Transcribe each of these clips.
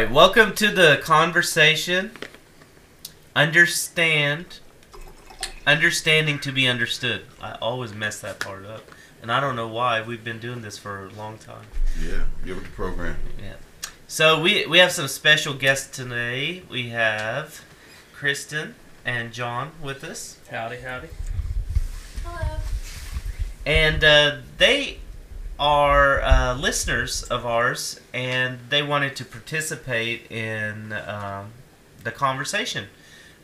All right, welcome to the conversation. Understand. Understanding to be understood. I always mess that part up. And I don't know why. We've been doing this for a long time. Yeah, give it the program. Yeah. So we we have some special guests today. We have Kristen and John with us. Howdy, howdy. Hello. And uh, they are uh, listeners of ours, and they wanted to participate in um, the conversation.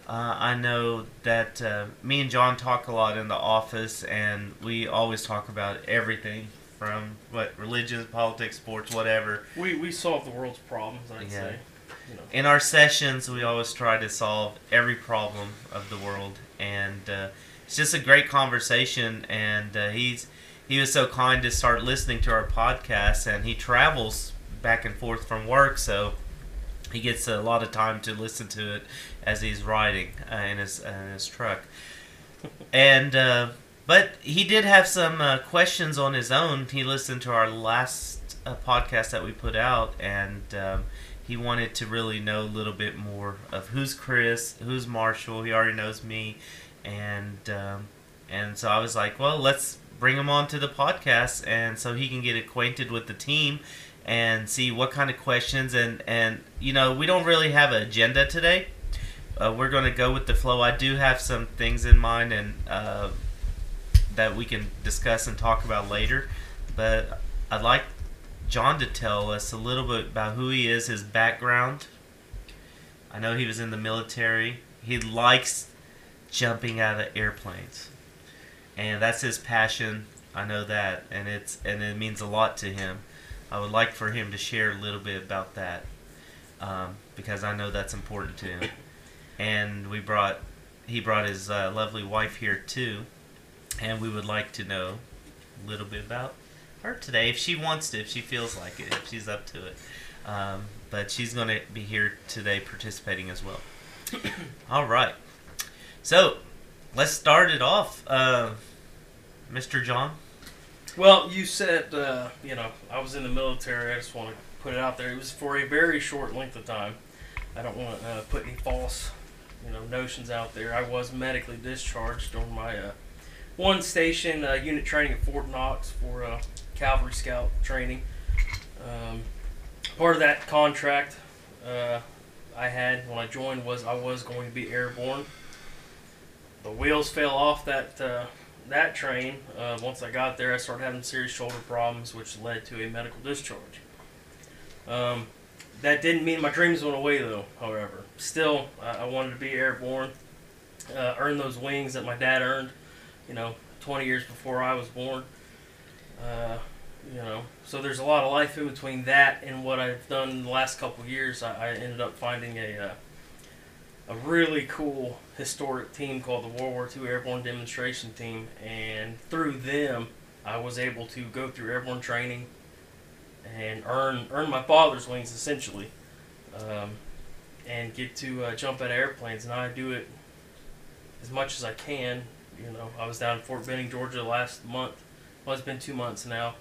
Uh, I know that uh, me and John talk a lot in the office, and we always talk about everything from what religion, politics, sports, whatever. We we solve the world's problems, I'd Yeah. say. You know. In our sessions, we always try to solve every problem of the world, and uh, it's just a great conversation. And uh, he's he was so kind to start listening to our podcast, and he travels back and forth from work, so he gets a lot of time to listen to it as he's riding uh, in his uh, in his truck. And uh, but he did have some uh, questions on his own. He listened to our last uh, podcast that we put out, and um, he wanted to really know a little bit more of who's Chris, who's Marshall. He already knows me, and um, and so I was like, well, let's bring him on to the podcast, and so he can get acquainted with the team and see what kind of questions and and you know we don't really have an agenda today. Uh, we're going to go with the flow. I do have some things in mind and uh, that we can discuss and talk about later, but I'd like John to tell us a little bit about who he is, his background. I know he was in the military. He likes jumping out of airplanes, and that's his passion. I know that, and it's and it means a lot to him. I would like for him to share a little bit about that um, because I know that's important to him. And we brought he brought his uh, lovely wife here too, and we would like to know a little bit about her today if she wants to, if she feels like it, if she's up to it. Um, but she's going to be here today participating as well. All right. So let's start it off. Uh, Mr. John? Well, you said uh, you know I was in the military. I just want to put it out there. It was for a very short length of time. I don't want to uh, put any false you know notions out there. I was medically discharged during my uh, one station uh, unit training at Fort Knox for uh, Cavalry Scout training. Um, part of that contract uh, I had when I joined was I was going to be airborne. The wheels fell off that uh, that train. Uh, once I got there, I started having serious shoulder problems, which led to a medical discharge. Um, that didn't mean my dreams went away, though. However, still, I, I wanted to be airborne, uh, earn those wings that my dad earned. You know, 20 years before I was born. Uh, you know, so there's a lot of life in between that and what I've done in the last couple years. I, I ended up finding a uh, a really cool historic team called the World War II Airborne Demonstration Team, and through them, I was able to go through airborne training and earn earn my father's wings essentially, um, and get to uh, jump out of airplanes. And I do it as much as I can. You know, I was down in Fort Benning, Georgia last month. Well, it's been two months now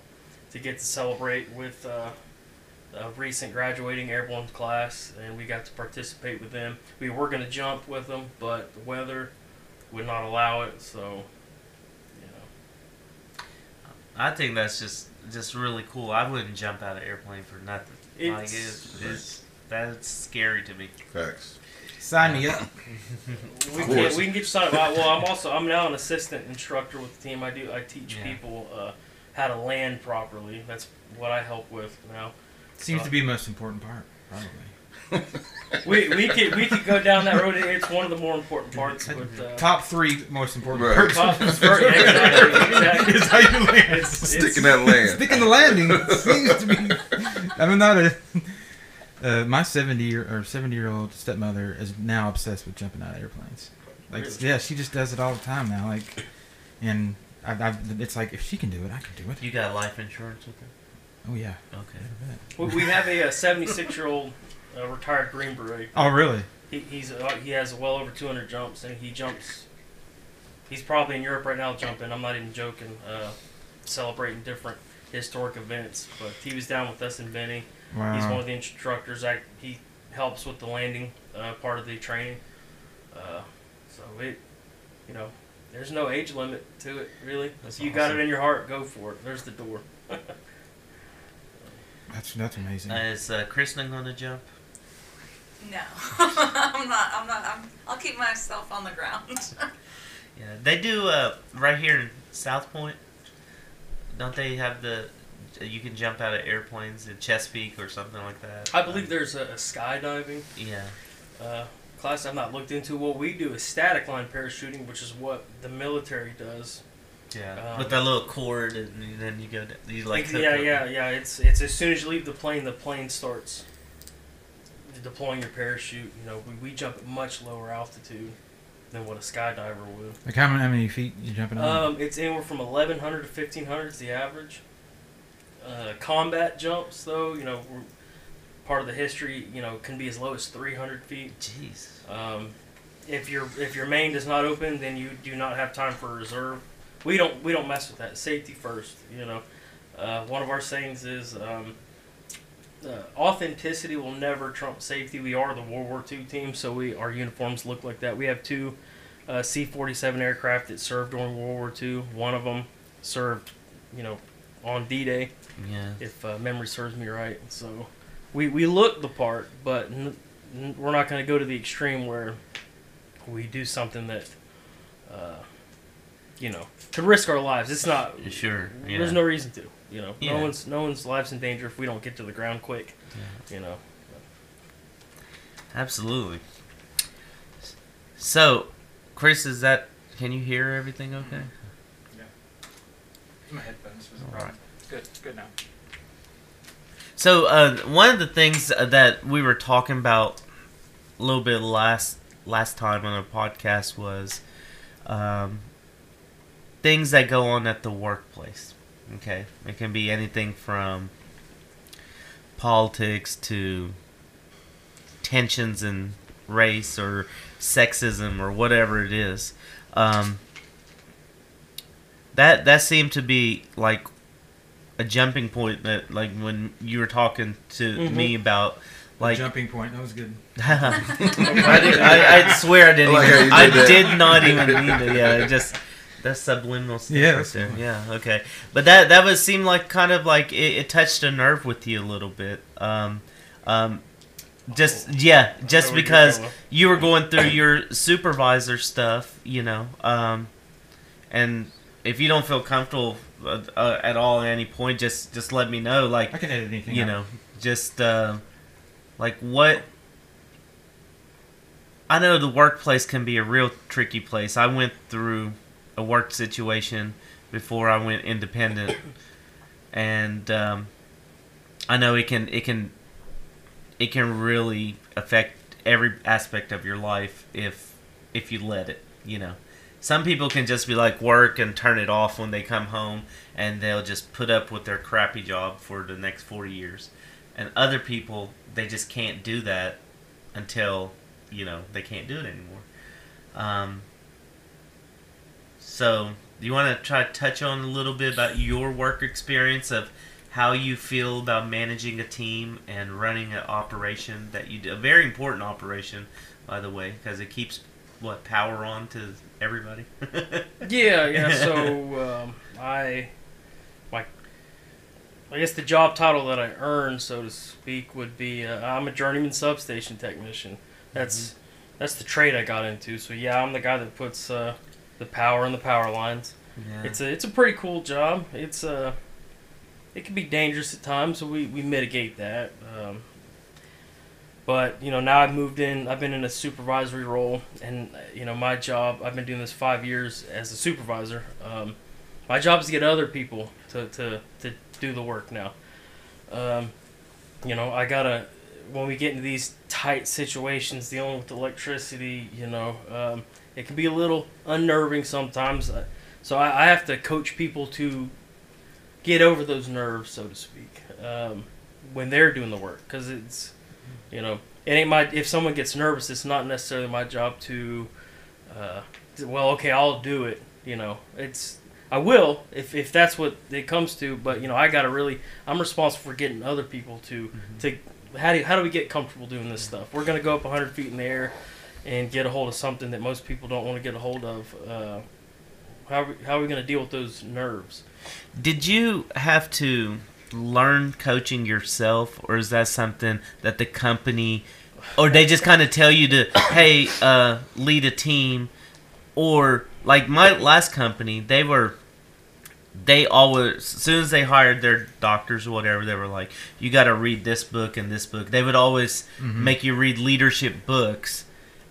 to get to celebrate with uh, a recent graduating airborne class, and we got to participate with them. We were going to jump with them, but the weather would not allow it. So, you know, I think that's just just really cool. I wouldn't jump out of airplane for nothing. like It's- it's, it's that's scary to me. Facts. Sign me up. we Of can course. we can get you signed up. Well, I'm also I'm now an assistant instructor with the team. I do I teach Yeah. people uh, how to land properly. That's what I help with now. Seems to be the most important part, probably. We we could we could go down that road. It's one of the more important parts. But, uh, Top three most important Right. parts. top- yeah, exactly, exactly. is how you land. It's- Stick in that land. Sticking the landing seems to be. I'm not a. Uh, my 70 year or 70 year old stepmother is now obsessed with jumping out of airplanes. Like, Really? yeah, she just does it all the time now. Like, and I, I, it's like if she can do it, I can do it. You got life insurance with her? Oh yeah. Okay. We we have a 76 year old uh, retired Green Beret. Oh really? He, he's uh, he has well over 200 jumps, and he jumps. He's probably in Europe right now jumping. I'm not even joking. Uh, celebrating different historic events, but he was down with us in Benning. Wow. He's one of the instructors. That he helps with the landing uh, part of the training. Uh, so it, you know, there's no age limit to it really. That's if you got it in your heart, go for it. There's the door. That's that's amazing. Uh, is uh, Kristen going to jump? No, I'm not. I'm not. I'm, I'll keep myself on the ground. Yeah, they do uh, right here in South Point. Don't they have the? You can jump out of airplanes in Chesapeake or something like that. I believe there's a, a skydiving Yeah. uh, class I've not looked into. What we do is static line parachuting, which is what the military does. Yeah. Um, With that little cord, and then you go. d- You like. Like, hook yeah, up- yeah, yeah. It's it's as soon as you leave the plane, the plane starts deploying your parachute. You know, we, we jump at much lower altitude than what a skydiver would. like how many, how many feet you jumping on? Um, it's anywhere from 1100 to 1500 is the average. Uh, combat jumps, though, you know, part of the history, you know, can be as low as 300 feet. Jeez. Um, if your if your main does not open, then you do not have time for reserve. We don't we don't mess with that. Safety first. You know, uh, one of our sayings is um, uh, authenticity will never trump safety. We are the World War II team, so we our uniforms look like that. We have two uh, C-47 aircraft that served during World War II. One of them served, you know, on D-Day Yeah. if uh, memory serves me right. So we, we look the part, but n- n- we're not going to go to the extreme where we do something that, uh, you know, could risk our lives. It's not. Sure. Yeah. There's no reason to. You know, Yeah. no one's no one's life's in danger if we don't get to the ground quick. You know. Absolutely. So, Chris, is that? Can you hear everything? Okay. Yeah. My headphones was a All problem. right. Good, good now. So uh, one of the things that we were talking about a little bit last last time on the podcast was um, things that go on at the workplace. Okay, it can be anything from politics to tensions in race or sexism or whatever it is. Um, that that seemed to be like a jumping point that like when you were talking to Mhm. me about like jumping point. That was good. I, did, I, I swear I didn't I like even, you I did that. did not even mean to yeah it just that's subliminal stuff Yeah, right there fine. yeah okay but that that was seemed like kind of like it, it touched a nerve with you a little bit um um just yeah just because going. you were going through your supervisor stuff you know um and if you don't feel comfortable uh, uh, at all at any point just just let me know like I can edit anything. you out. know just uh, like what i know the workplace can be a real tricky place i went through a work situation before i went independent. And um, i know it can it can it can really affect every aspect of your life if if you let it you know. Some people can just be like work and turn it off when they come home and they'll just put up with their crappy job for the next 40 years. And other people they just can't do that until you know they can't do it anymore. Um, so do you want to try to touch on a little bit about your work experience of how you feel about managing a team and running an operation that you do a very important operation by the way because it keeps what power on to everybody Yeah, yeah. So um, I, like, I guess the job title that I earned, so to speak, would be uh, I'm a journeyman substation technician. That's that's the trade I got into. So yeah, I'm the guy that puts uh, the power and the power lines. yeah. It's a it's a pretty cool job. It's uh, it can be dangerous at times, so we, we mitigate that. Um, but you know now I've moved in. I've been in a supervisory role, and you know my job. I've been doing this five years as a supervisor. Um, my job is to get other people to, to, to do the work now. Um, you know I gotta when we get into these tight situations dealing with electricity. You know um, it can be a little unnerving sometimes. Uh, so I, I have to coach people to get over those nerves, so to speak, um, when they're doing the work. Because it's, you know, it ain't my. If someone gets nervous, it's not necessarily my job to, uh, well, okay, I'll do it. You know, it's I will if, if that's what it comes to. But you know, I gotta really, I'm responsible for getting other people to to how do how do we get comfortable doing this stuff? We're gonna go up 100 feet in the air and get a hold of something that most people don't want to get a hold of. Uh, how are we, how are we gonna deal with those nerves? Did you have to learn coaching yourself, or is that something that the company, or they just kind of tell you to, hey, uh, lead a team, or like my last company, they were, they always, as soon as they hired their doctors or whatever, they were like, you got to read this book and this book. They would always make you read leadership books,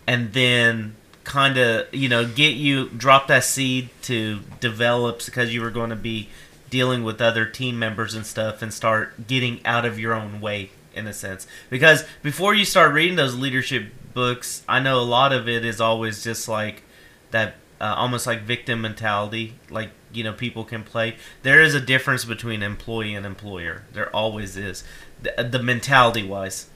and then kind of you know get you drop that seed to develop because you were going to be dealing with other team members and stuff and start getting out of your own way in a sense. Because before you start reading those leadership books i know a lot of it is always just like that uh, almost like victim mentality like you know people can play. There is a difference between employee and employer. There always is. The, the mentality wise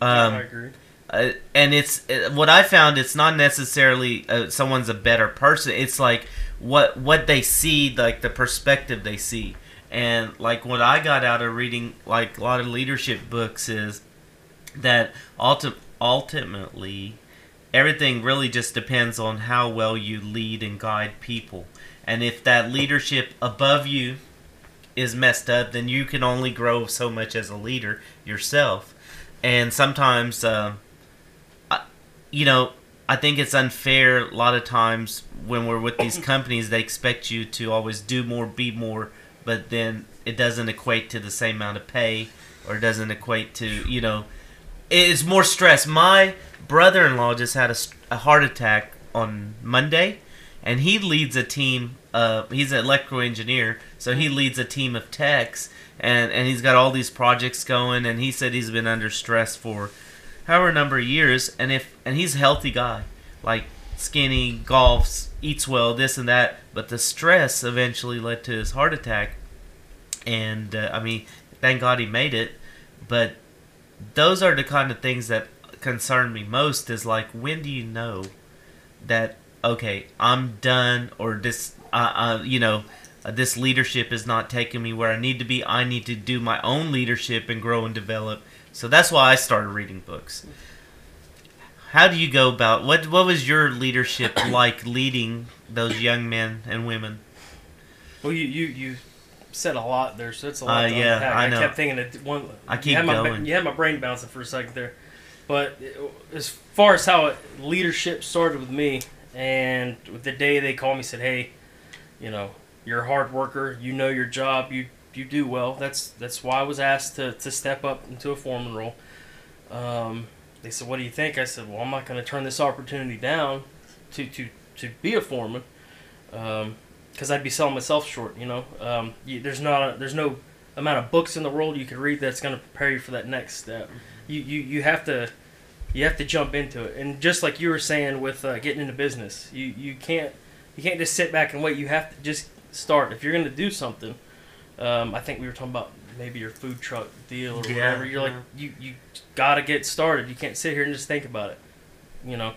um, I agree. Uh, and it's uh, what I found. It's not necessarily uh, someone's a better person. It's like what what they see, like the perspective they see, and like what I got out of reading like a lot of leadership books is that ulti- ultimately everything really just depends on how well you lead and guide people, and if that leadership above you is messed up, then you can only grow so much as a leader yourself, and sometimes. Um, you know, I think it's unfair a lot of times when we're with these companies, they expect you to always do more, be more, but then it doesn't equate to the same amount of pay or it doesn't equate to, you know, it's more stress. My brother in law just had a heart attack on Monday, and he leads a team. Uh, he's an electrical engineer, so he leads a team of techs, and, and he's got all these projects going, and he said he's been under stress for however number of years and if and he's a healthy guy. Like skinny golfs eats well this and that. But the stress eventually led to his heart attack. And uh, i mean thank god he made it. But those are the kind of things that concern me most is like when do you know that okay i'm done or this uh, uh, you know uh, this leadership is not taking me where i need to be. I need to do my own leadership and grow and develop so that's why I started reading books. How do you go about what? What was your leadership like leading those young men and women? Well, you you you said a lot there, so it's a lot. Uh, to yeah, unpack. I know. I kept thinking that one. I keep you had my, going. You had my brain bouncing for a second there, but as far as how it, leadership started with me, and the day they called me said, "Hey, you know, you're a hard worker. You know your job. You you do well." That's that's why I was asked to to step up into a foreman role. Um, they said, "What do you think?" I said, "Well, I'm not going to turn this opportunity down to to to be a foreman." Um, because I'd be selling myself short. You know, um, you, there's not a, there's no amount of books in the world you could read that's going to prepare you for that next step. You, you you have to you have to jump into it, and just like you were saying with uh, getting into business, you you can't you can't just sit back and wait. You have to just start. If you're going to do something, um, I think we were talking about maybe your food truck deal or Yeah, whatever. You're like you you got to get started. You can't sit here and just think about it. You know,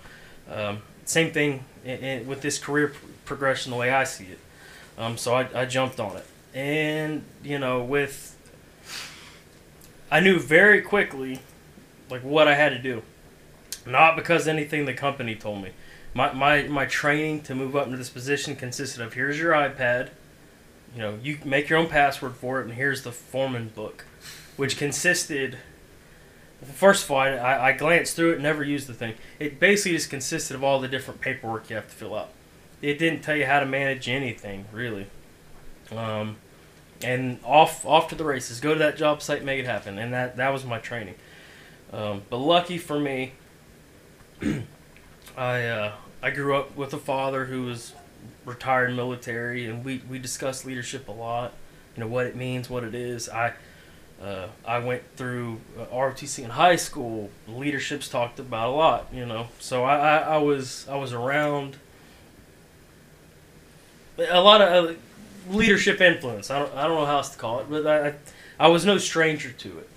um, same thing in, in, with this career progression the way I see it. Um, so I, I jumped on it. And, you know, with. I knew very quickly, like, what I had to do. Not because anything the company told me. My, my, my training to move up into this position consisted of here's your iPad, you know, you make your own password for it, and here's the foreman book, which consisted. First of all, I, I glanced through it, never used the thing. It basically just consisted of all the different paperwork you have to fill out it didn't tell you how to manage anything really. Um, and off off to the races. Go to that job site, make it happen, and that that was my training. Um, but lucky for me, I uh, I grew up with a father who was retired military, and we we discussed leadership a lot. You know what it means, what it is. I. Uh, I went through uh, ROTC in high school. Leadership's talked about a lot, you know. So I, I, I was I was around a lot of uh, leadership influence. I don't, I don't know how else to call it, but I, I, was no stranger to it.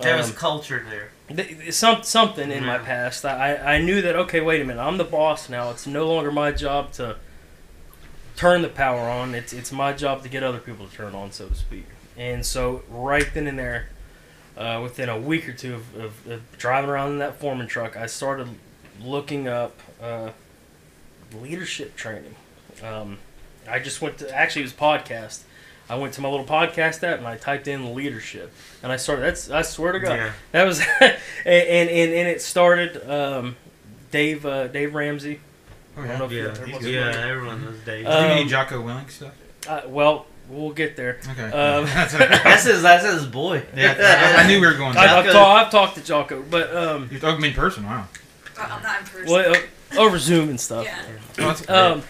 There was Um, culture there. th- th- some something in my Mhm. past. I, I knew that okay, wait a minute, I'm the boss now. It's no longer my job to turn the power on. It's it's my job to get other people to turn on, so to speak. And so right then and there, uh, within a week or two of, of, of driving around in that foreman truck, I started looking up uh, leadership training. Um, I just went to actually it was podcast. I went to my little podcast app and I typed in leadership and I started. That's I swear to God, Yeah. that was and, and and and it started. Um, Dave uh, Dave Ramsey. Oh, I don't know if you- Yeah, everyone's yeah, everyone knows Dave. Uh, Do you Um, need Jocko Willink stuff? Uh, well, we'll get there. Okay. um, That's that's his. That's his boy. yeah, I, I knew we were going. I, Jocko. I've, Jocko- ta- I've talked to Jocko, but um, You talking to me in person? Wow. I'm not in person. well, uh, over Zoom and stuff. yeah. Oh, Um,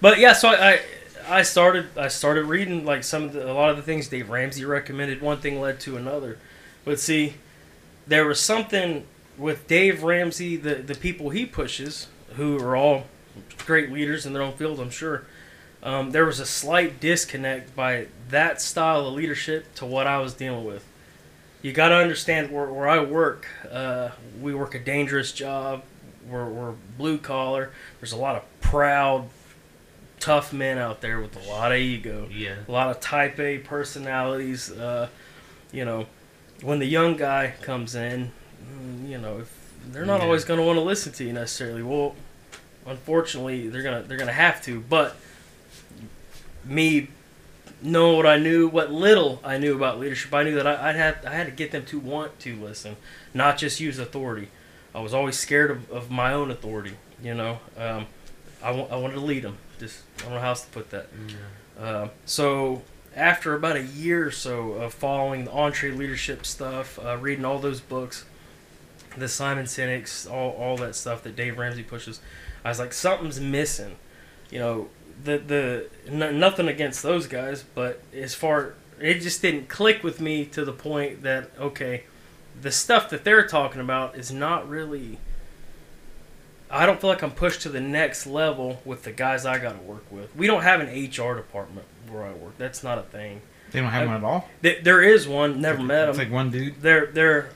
but yeah, so I, I I started I started reading like some of the, a lot of the things Dave Ramsey recommended. One thing led to another, but see, there was something with Dave Ramsey, the the people he pushes, who are all great leaders in their own field, I'm sure. Um, there was a slight disconnect by that style of leadership to what I was dealing with. You got to understand where, where I work. Uh, we work a dangerous job. We're, we're blue collar. There's a lot of proud, tough men out there with a lot of ego, Yeah. a lot of type A personalities. Uh, you know, when the young guy comes in, mm, you know, if they're not Yeah. always going to want to listen to you necessarily. Well, unfortunately, they're gonna they're gonna have to. But me know what I knew, what little I knew about leadership, I knew that I, I'd have I had to get them to want to listen, not just use authority. I was always scared of, of my own authority. You know, um, I, wa- I wanted to lead them. Just I don't know how else to put that. Um, so after about a year or so of following the EntreLeadership stuff, uh, reading all those books, the Simon Sinek's, all, all that stuff that Dave Ramsey pushes, I was like, something's missing. You know, the the n- nothing against those guys, but as far it just didn't click with me to the point that okay, the stuff that they're talking about is not really. I don't feel like I'm pushed to the next level with the guys I got to work with. We don't have an HR department where I work. That's not a thing. They don't have one at all. Th- There is one. Never met It's them. like one dude. They're they're,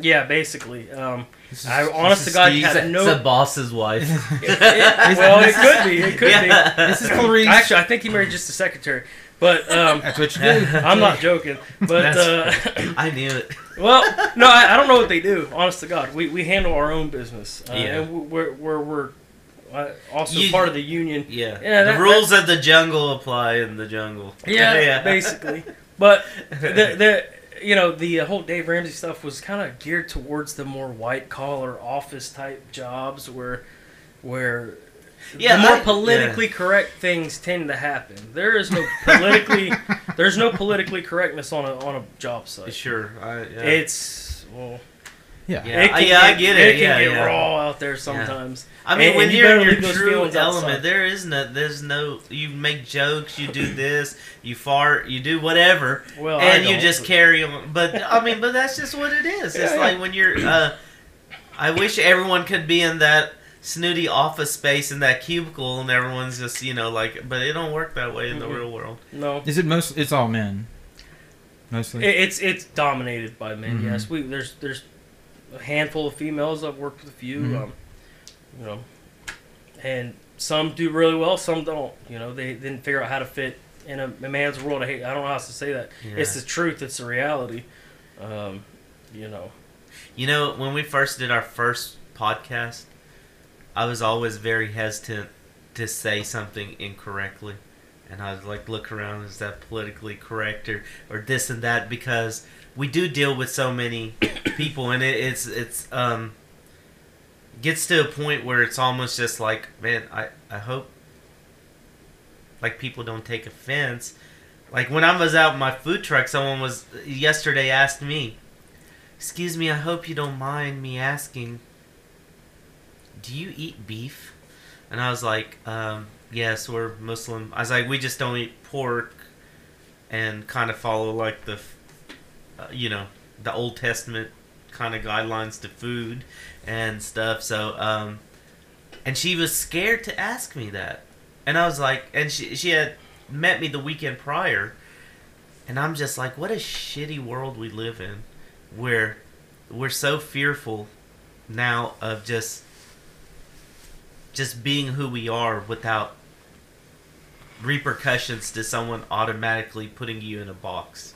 yeah, basically. Um, I this honest to God Steve. had It's no- the boss's wife. it- well, it could be. It could Yeah. This is Clarice. Actually, I think he married just a secretary. But um, That's what you do. I'm not joking. But uh, I knew it. well, no, I, I don't know what they do. Honest to God, we, we handle our own business, uh, Yeah. and we're we're, we're uh, also You- part of the union. Yeah. Yeah, the that- rules of the jungle apply in the jungle. Yeah, basically. But the the you know the uh, whole Dave Ramsey stuff was kind of geared towards the more white collar office type jobs where where Yeah, the more I- politically correct things tend to happen. There is no politically there's no politically correctness on a on a job site. Sure. I, yeah. It's well, Yeah. Yeah. it can yeah, I get, get it. can Yeah, get yeah. raw out there sometimes. I mean, And- when and you you're in better your true element, outside. there is no, there's no. You make jokes, you do this, you fart, you do whatever, Well, and you just carry on. But I mean, but that's just what it is. It's Yeah, like yeah. when you're. Uh, I wish everyone could be in that snooty office space in that cubicle, and everyone's just you know like. But it don't work that way in the Mhm. real world. No, Is it most? It's all men. Mostly. It, it's it's dominated by men. Mhm. Yes, we there's there's a handful of females. I've worked with a few. Mhm. Um, you know, and some do really well, some don't. You know, they didn't figure out how to fit in a, a man's world. I hate. I don't know how else to say that. It's the truth. It's the reality. Um, you know. You know, when we first did our first podcast, I was always very hesitant to say something incorrectly. And I was like, look around, is that politically correct or, or this and that? Because we do deal with so many people, and it, it's it's um gets to a point where it's almost just like, man, I I hope like people don't take offense. Like when I was out in my food truck, someone was yesterday asked me, Excuse me, I hope you don't mind me asking, do you eat beef? And I was like, um, yes, we're Muslim. I was like, we just don't eat pork and kind of follow like the, uh, you know, the Old Testament kind of guidelines to food and stuff. So, um, and she was scared to ask me that. And I was like, and she, she had met me the weekend prior. And I'm just like, what a shitty world we live in where we're so fearful now of just just being who we are without repercussions to someone automatically putting you in a box.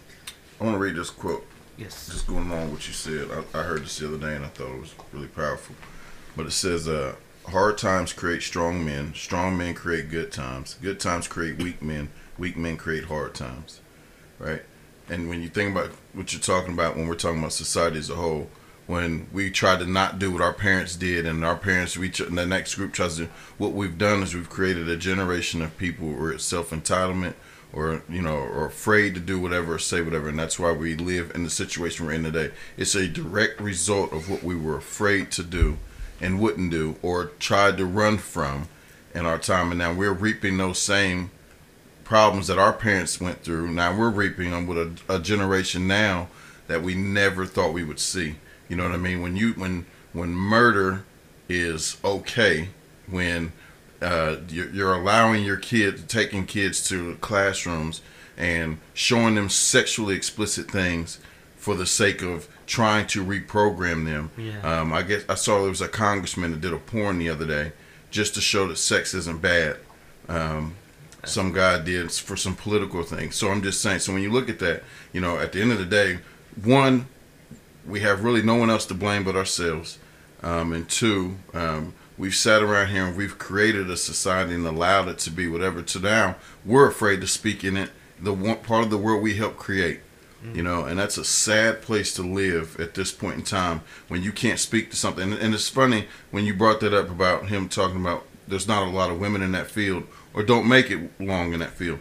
I want to read this quote. Yes. Just going along with what you said. I, I heard this the other day and I thought it was really powerful. But it says, uh, hard times create strong men. Strong men create good times. Good times create weak men. Weak men create hard times. Right? And when you think about what you're talking about when we're talking about society as a whole, when we try to not do what our parents did and our parents reach and the next group tries to what we've done is we've created a generation of people where it's self-entitlement or you know or afraid to do whatever or say whatever and that's why we live in the situation we're in today. It's a direct result of what we were afraid to do and wouldn't do or tried to run from in our time and now we're reaping those same problems that our parents went through. Now we're reaping them with a, a generation now that we never thought we would see. You know what i mean? When you when when murder is okay when uh, you're, you're allowing your kid taking kids to classrooms and showing them sexually explicit things for the sake of trying to reprogram them. Yeah. um, i guess i saw there was a congressman that did a porn the other day just to show that sex isn't bad. Um, some guy did for some political things. So i'm just saying so when you look at that you know at the end of the day one we have really no one else to blame but ourselves. Um, and two, um, we've sat around here and we've created a society and allowed it to be whatever. To now, we're afraid to speak in it. The one part of the world we help create, you know, and that's a sad place to live at this point in time when you can't speak to something. And, and it's funny when you brought that up about him talking about there's not a lot of women in that field or don't make it long in that field.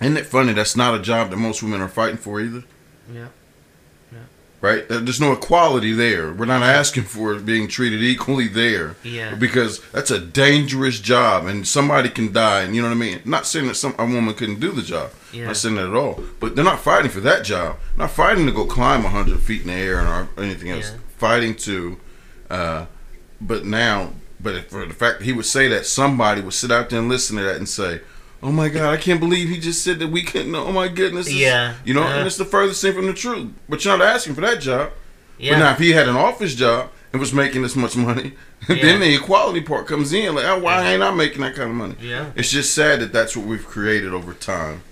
Isn't it funny? That's not a job that most women are fighting for either Yeah. Right? There's no equality there. We're not asking for being treated equally there. Yeah. Because that's a dangerous job, and somebody can die. And you know what I mean. Not saying that some a woman couldn't do the job. Yeah. Not saying that at all. But they're not fighting for that job. Not fighting to go climb hundred feet in the air or anything else. Yeah. Fighting to, uh, but now, but for the fact that he would say that, somebody would sit out there and listen to that and say. Oh my God! I can't believe he just said that we couldn't. Oh my goodness! This- Yeah. you know, Uh. and it's the furthest thing from the truth. But you're not asking for that job. Yeah. But now, if he had an office job and was making this much money, Yeah. then the equality part comes in. Like, oh, why ain't I making that kind of money? yeah. It's just sad that that's what we've created over time,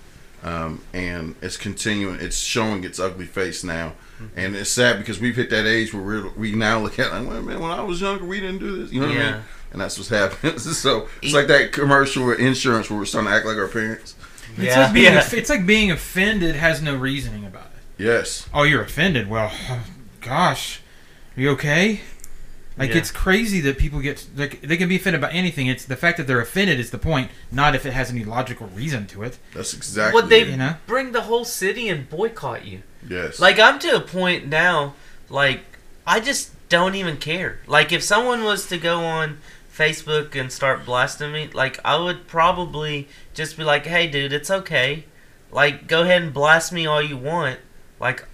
um, and it's continuing. It's showing its ugly face now, Mm-hmm. and it's sad because we've hit that age where we're, we now look at like, well, man, when I was younger, we didn't do this. You know what I Yeah. mean? And that's what's happening. so it's like that commercial with insurance where we're starting to act like our parents. It's Yeah. like being Yeah. it's like being offended has no reasoning about it. Yes. Oh, you're offended. Well, gosh, are you okay? Like Yeah. it's crazy that people get like they can be offended by anything. It's the fact that they're offended is the point, not if it has any logical reason to it. That's exactly. Would they it. You know? bring the whole city and boycott you? Yes. Like I'm to a point now, like I just don't even care. Like if someone was to go on Facebook and start blasting me, like I would probably just be like, "Hey, dude, it's okay. Like go ahead and blast me all you want. Like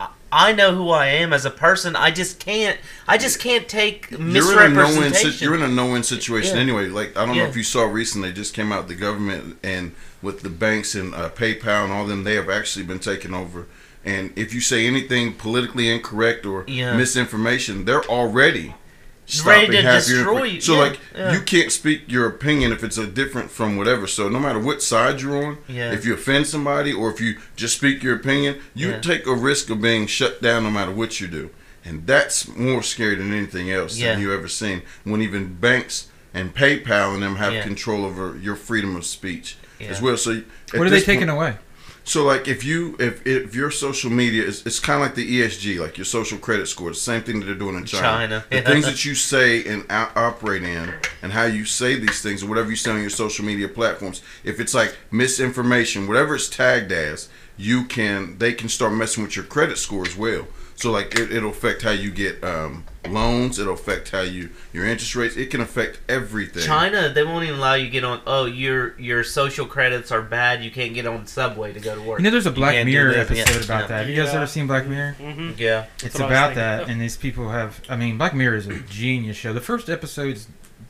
I- I know who I am as a person. I just can't. I just can't take you're in a no-win. misrepresentation. You're in a no-win situation Yeah. anyway. Like I don't know if you saw recently, just came out the government and with the banks and uh, PayPal and all them, they have actually been taken over. And if you say anything politically incorrect or Yeah. misinformation, they're already Ready to half destroy infor- you. So Yeah, like yeah. you can't speak your opinion if it's a different from whatever. So no matter what side you're on, Yeah. if you offend somebody or if you just speak your opinion, you Yeah. take a risk of being shut down no matter what you do. And that's more scary than anything else Yeah. than you ever seen. When even banks and PayPal and them have Yeah. control over your freedom of speech Yeah. as well. So What are they taking away? So like if you if if your social media is it's kind of like the ESG, like your social credit score, the same thing that they're doing in China. China, The yeah. things that you say and operate in, and how you say these things, or whatever you say on your social media platforms. If it's like misinformation, whatever it's tagged as, you can they can start messing with your credit score as well. So like it, it'll affect how you get um, loans. It'll affect how you your interest rates. It can affect everything. China, they won't even allow you to get on. Oh, your your social credits are bad. You can't get on subway to go to work. You know, there's a Black Mirror episode Yeah. about Yeah. that. Have you guys Yeah. ever seen Black Mirror? Mm-hmm. Yeah, It's what about thinking. that, and these people have. I mean, Black Mirror is a genius show. The first episode's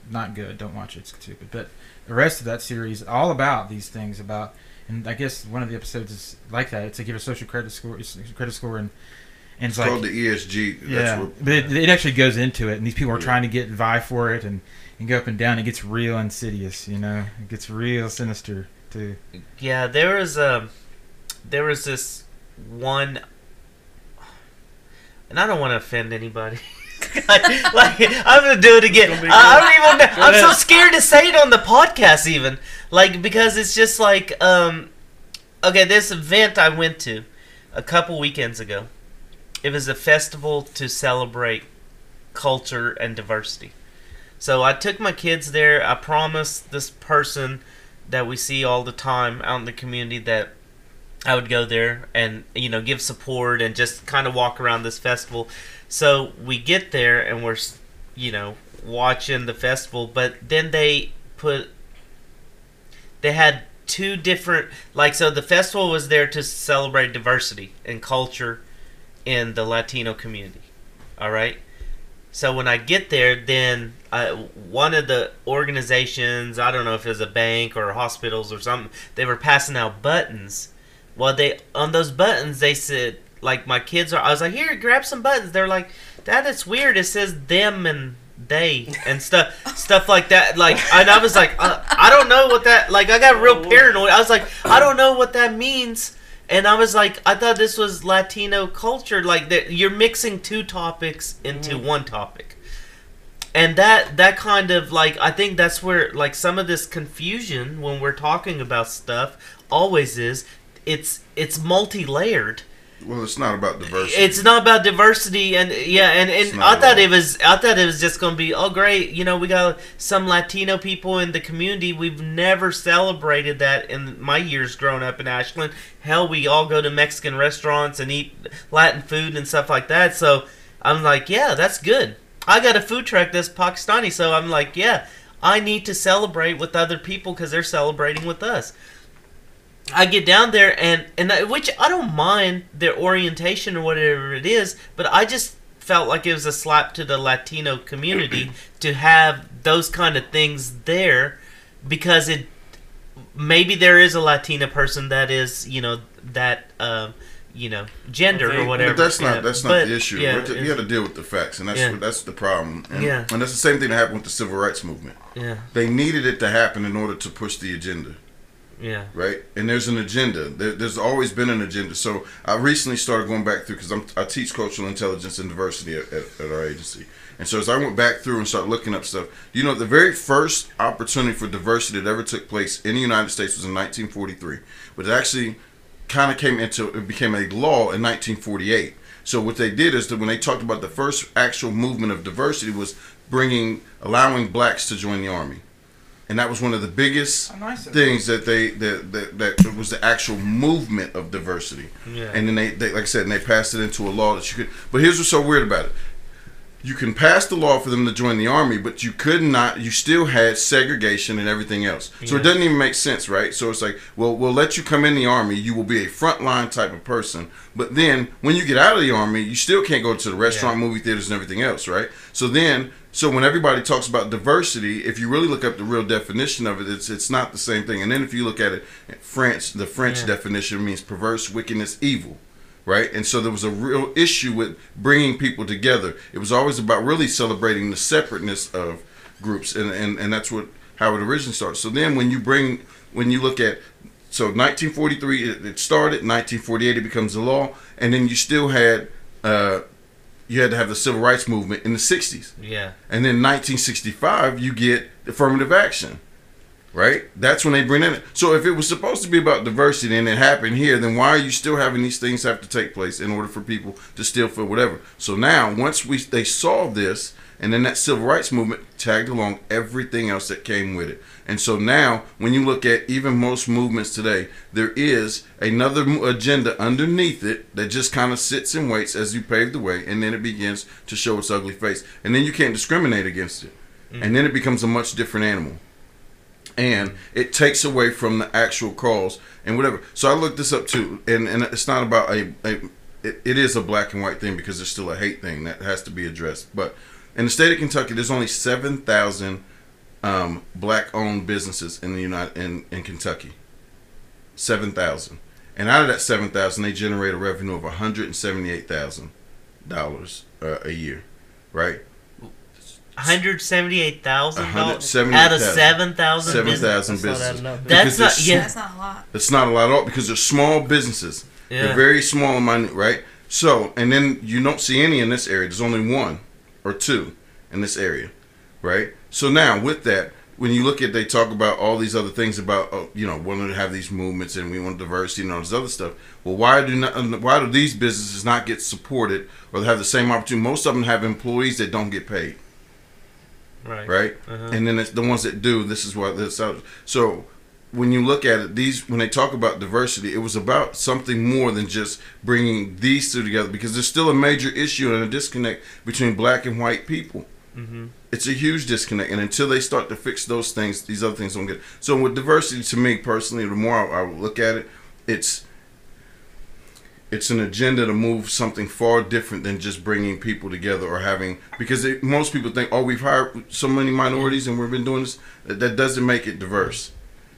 not good. Don't watch it. It's stupid. But the rest of that series, all about these things. About, and I guess one of the episodes is like that. It's to give a social credit score, credit score, and and It's it's, like called the ESG. That's yeah, what, but it, it actually goes into it, and these people are Yeah. trying to get vie for it, and and go up and down. It gets real insidious, you know. It gets real sinister too. Yeah, there was a there was this one, and I don't want to offend anybody. like, like, I'm gonna do it again. It's gonna be I, I don't even. Know, I'm so scared to say it on the podcast, even like because it's just like um, okay, this event I went to a couple weekends ago. It was a festival to celebrate culture and diversity. So I took my kids there. I promised this person that we see all the time out in the community that I would go there and you know give support and just kind of walk around this festival. So we get there and we're you know watching the festival, but then they put they had two different like so the festival was there to celebrate diversity and culture in the Latino community. All right. So when I get there, then uh, one of the organizations, I don't know if it was a bank or hospitals or something, they were passing out buttons. Well, they on those buttons they said like my kids are. I was like, here, grab some buttons. They're like, Dad, it's weird. It says them and they and stuff stuff like that. Like, and I was like, uh, I don't know what that. Like, I got real paranoid. I was like, I don't know what that means. And I was like, I thought this was Latino culture. Like that, you're mixing two topics into mm-hmm. one topic, and that that kind of like I think that's where like some of this confusion when we're talking about stuff always is. It's it's multi-layered. Well, it's not about diversity. It's not about diversity and yeah, and, and I thought it was I thought it was just gonna be oh great, you know, we got some Latino people in the community. We've never celebrated that in my years growing up in Ashland. Hell, we all go to Mexican restaurants and eat Latin food and stuff like that. So I'm like, yeah, that's good. I got a food truck that's Pakistani, so I'm like, yeah, I need to celebrate with other people because they're celebrating with us. I get down there and and I, which I don't mind their orientation or whatever it is, but I just felt like it was a slap to the Latino community to have those kind of things there because it maybe there is a Latina person that is you know that um, you know gender Okay, or whatever. But that's not that's not but, the issue. Yeah, the- you got to deal with the facts, and that's Yeah. that's the problem. And, Yeah. and that's the same thing that happened with the civil rights movement. yeah, They needed it to happen in order to push the agenda, yeah, right? And there's an agenda. There, there's always been an agenda. So I recently started going back through because I teach cultural intelligence and diversity at, at, at our agency. And so as I went back through and started looking up stuff, you know, the very first opportunity for diversity that ever took place in the United States was in 1943, but it actually kind of came into it became a law in 1948. So what they did is that when they talked about the first actual movement of diversity was bringing allowing blacks to join the army, and that was one of the biggest nice. things that they that, that that was the actual movement of diversity. yeah. And then they, they like I said, and they passed it into a law that you could. But here's what's so weird about it: you can pass the law for them to join the army, but you could not. You still had segregation and everything else. So Yeah. it doesn't even make sense, right? So it's like, well, we'll let you come in the army. You will be a frontline type of person, but then when you get out of the army, you still can't go to the restaurant, movie theaters, and everything else, right? So then. So when everybody talks about diversity, if you really look up the real definition of it, it's it's not the same thing. And then if you look at it, French, the French Yeah. definition means perverse, wickedness, evil right? And so there was a real issue with bringing people together. It was always about really celebrating the separateness of groups, and and, and that's what how it originally started. So then when you bring when you look at so 1943 it, it started, 1948 it becomes a law, and then you still had uh, you had to have the civil rights movement in the 60s. yeah. And then 1965, you get affirmative action, right? That's when they bring in it. So if it was supposed to be about diversity and it happened here, then why are you still having these things have to take place in order for people to still feel whatever? So now, once we they solved this, and then that civil rights movement tagged along everything else that came with it. And so now, when you look at even most movements today, there is another agenda underneath it that just kind of sits and waits as you pave the way, and then it begins to show its ugly face. And then you can't discriminate against it. Mm-hmm. And then it becomes a much different animal. And it takes away from the actual cause and whatever. So I looked this up too, and, and it's not about a, a it, it is a black and white thing because there's still a hate thing that has to be addressed. But in the state of Kentucky, there's only seven thousand um, black-owned businesses in the United in, in Kentucky. Seven thousand, and out of that seven thousand, they generate a revenue of one hundred and seventy-eight thousand dollars uh, a year, right? hundred seventy-eight thousand dollars out of seven thousand. Seven thousand That's not businesses. adding. That's not yeah. That's not a lot. It's not a lot at all because they're small businesses. Yeah. They're very small and minute, right? So, and then you don't see any in this area. There's only one or two in this area, right? So now with that, when you look at, they talk about all these other things about, uh, you know, wanting to have these movements and we want diversity and all this other stuff. Well, why do not? Why do these businesses not get supported or have the same opportunity? Most of them have employees that don't get paid Right. right? Uh-huh. And then it's the ones that do. This is what this. So when you look at it, these when they talk about diversity, it was about something more than just bringing these two together because there's still a major issue and a disconnect between black and white people. Mm-hmm. It's a huge disconnect, and until they start to fix those things, these other things don't get. So with diversity, to me personally, the more I, I look at it, it's it's an agenda to move something far different than just bringing people together or having because it, most people think oh we've hired so many minorities and we've been doing this that, that doesn't make it diverse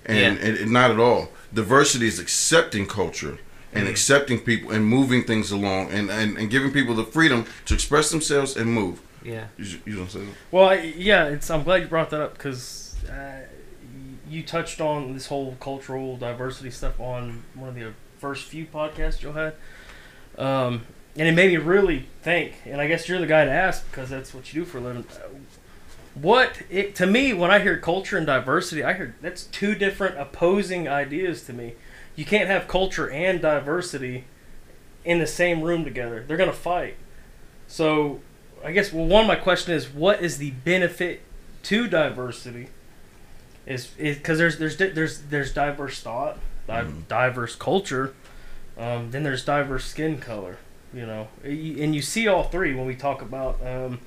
and, Yeah. and, and not at all diversity is accepting culture and Mhm. accepting people and moving things along and, and, and giving people the freedom to express themselves and move Yeah. you, you don't say that? Well, I, yeah, it's. I'm glad you brought that up because uh, you touched on this whole cultural diversity stuff on one of the first few podcasts you had, um, and it made me really think. And I guess you're the guy to ask because that's what you do for a living. What it to me when I hear culture and diversity, I hear that's two different opposing ideas to me. You can't have culture and diversity in the same room together. They're gonna fight. So I guess well, one of my question is, what is the benefit to diversity? Is because there's there's there's there's diverse thought, di- Mhm. diverse culture, um, then there's diverse skin color. You know, and you see all three when we talk about. Um,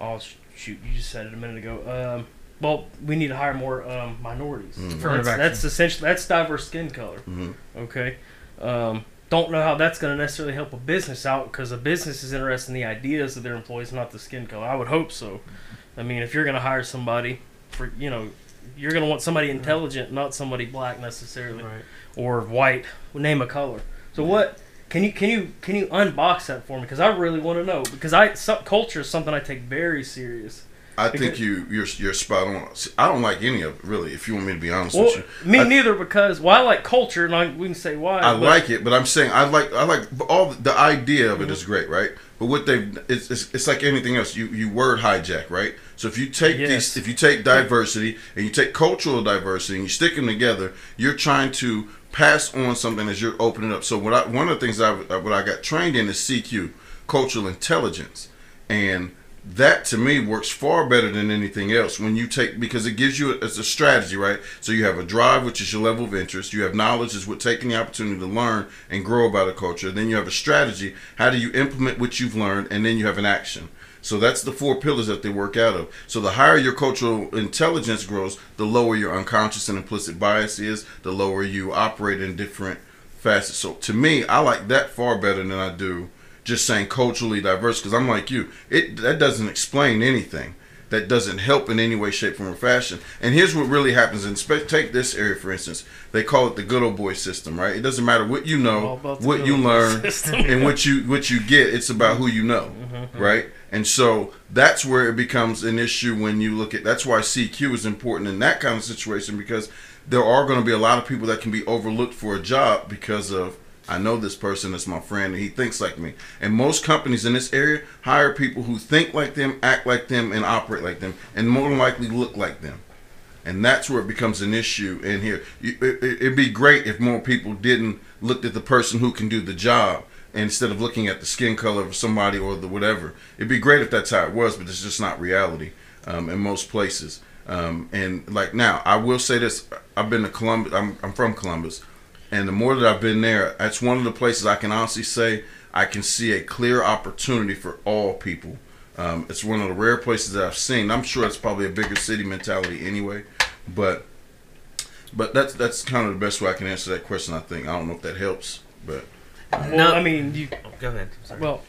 oh shoot, you just said it a minute ago. Um, well, we need to hire more um, minorities. Mhm. That's, that's essentially that's diverse skin color. hmm Okay. Um, don't know how that's going to necessarily help a business out because a business is interested in the ideas of their employees, not the skin color. I would hope so. I mean, if you're going to hire somebody for, you know, you're going to want somebody intelligent, not somebody black necessarily Right. or white. Name a color. So what? Can you can you can you unbox that for me? Because I really want to know. Because I some, culture is something I take very serious. I Because- think you you're you're spot on. I don't like any of it really. If you want me to be honest Well, with you, me I- neither. Because well, I like culture, and I, we can say why. I but- like it, but I'm saying I like I like all the, idea of it is mm-hmm. great, right? But what they it's, it's it's like anything else. You you word hijack, right? So if you take Yes. these, if you take diversity and you take cultural diversity and you stick them together, you're trying to pass on something as you're opening up. So what I one of the things I what I got trained in is CQ, cultural intelligence, and that to me works far better than anything else when you take because it gives you it's a strategy right? So you have a drive which is your level of interest. You have knowledge is what taking the opportunity to learn and grow about a culture. Then you have a strategy. How do you implement what you've learned? And then you have an action. So that's the four pillars that they work out of. So the higher your cultural intelligence grows the lower your unconscious and implicit bias is the lower you operate in different facets. So to me i like that far better than i do just saying culturally diverse because I'm like you. It that doesn't explain anything. That doesn't help in any way, shape, form, or fashion. And here's what really happens. And spe- take this area for instance. They call it the good old boy system, right? It doesn't matter what you know, what you learn, system. and what you what you get. It's about who you know, Mm-hmm. right? And so that's where it becomes an issue when you look at. That's why CQ is important in that kind of situation because there are going to be a lot of people that can be overlooked for a job because of I know this person is my friend and he thinks like me. And most companies in this area hire people who think like them, act like them, and operate like them, and more than likely look like them. And that's where it becomes an issue in here. It- it- It'd be great if more people didn't look at the person who can do the job instead of looking at the skin color of somebody or the whatever. It'd be great if that's how it was, but it's just not reality um, in most places. Um, and like now, I will say this: I've been to Columbus. I'm, I'm from Columbus, and the more that I've been there, that's one of the places I can honestly say I can see a clear opportunity for all people. Um, it's one of the rare places that I've seen. I'm sure it's probably a bigger city mentality anyway, but but that's that's kind of the best way I can answer that question. I think I don't know if that helps, but Well, No. I mean, you Oh, go ahead. Sorry. Well,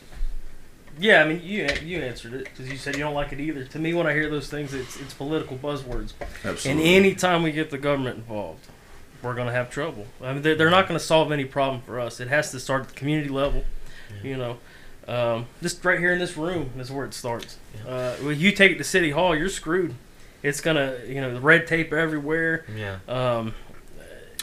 yeah, I mean, you you answered it because you said you don't like it either. To me, when I hear those things, it's it's political buzzwords. And absolutely. anytime we get the government involved, we're gonna have trouble. I mean, they're, they're not gonna solve any problem for us. It has to start at the community level, you know. Um, just right here in this room is where it starts. Uh, when you take it to City Hall, you're screwed. It's gonna, you know, the red tape everywhere. Yeah. Um,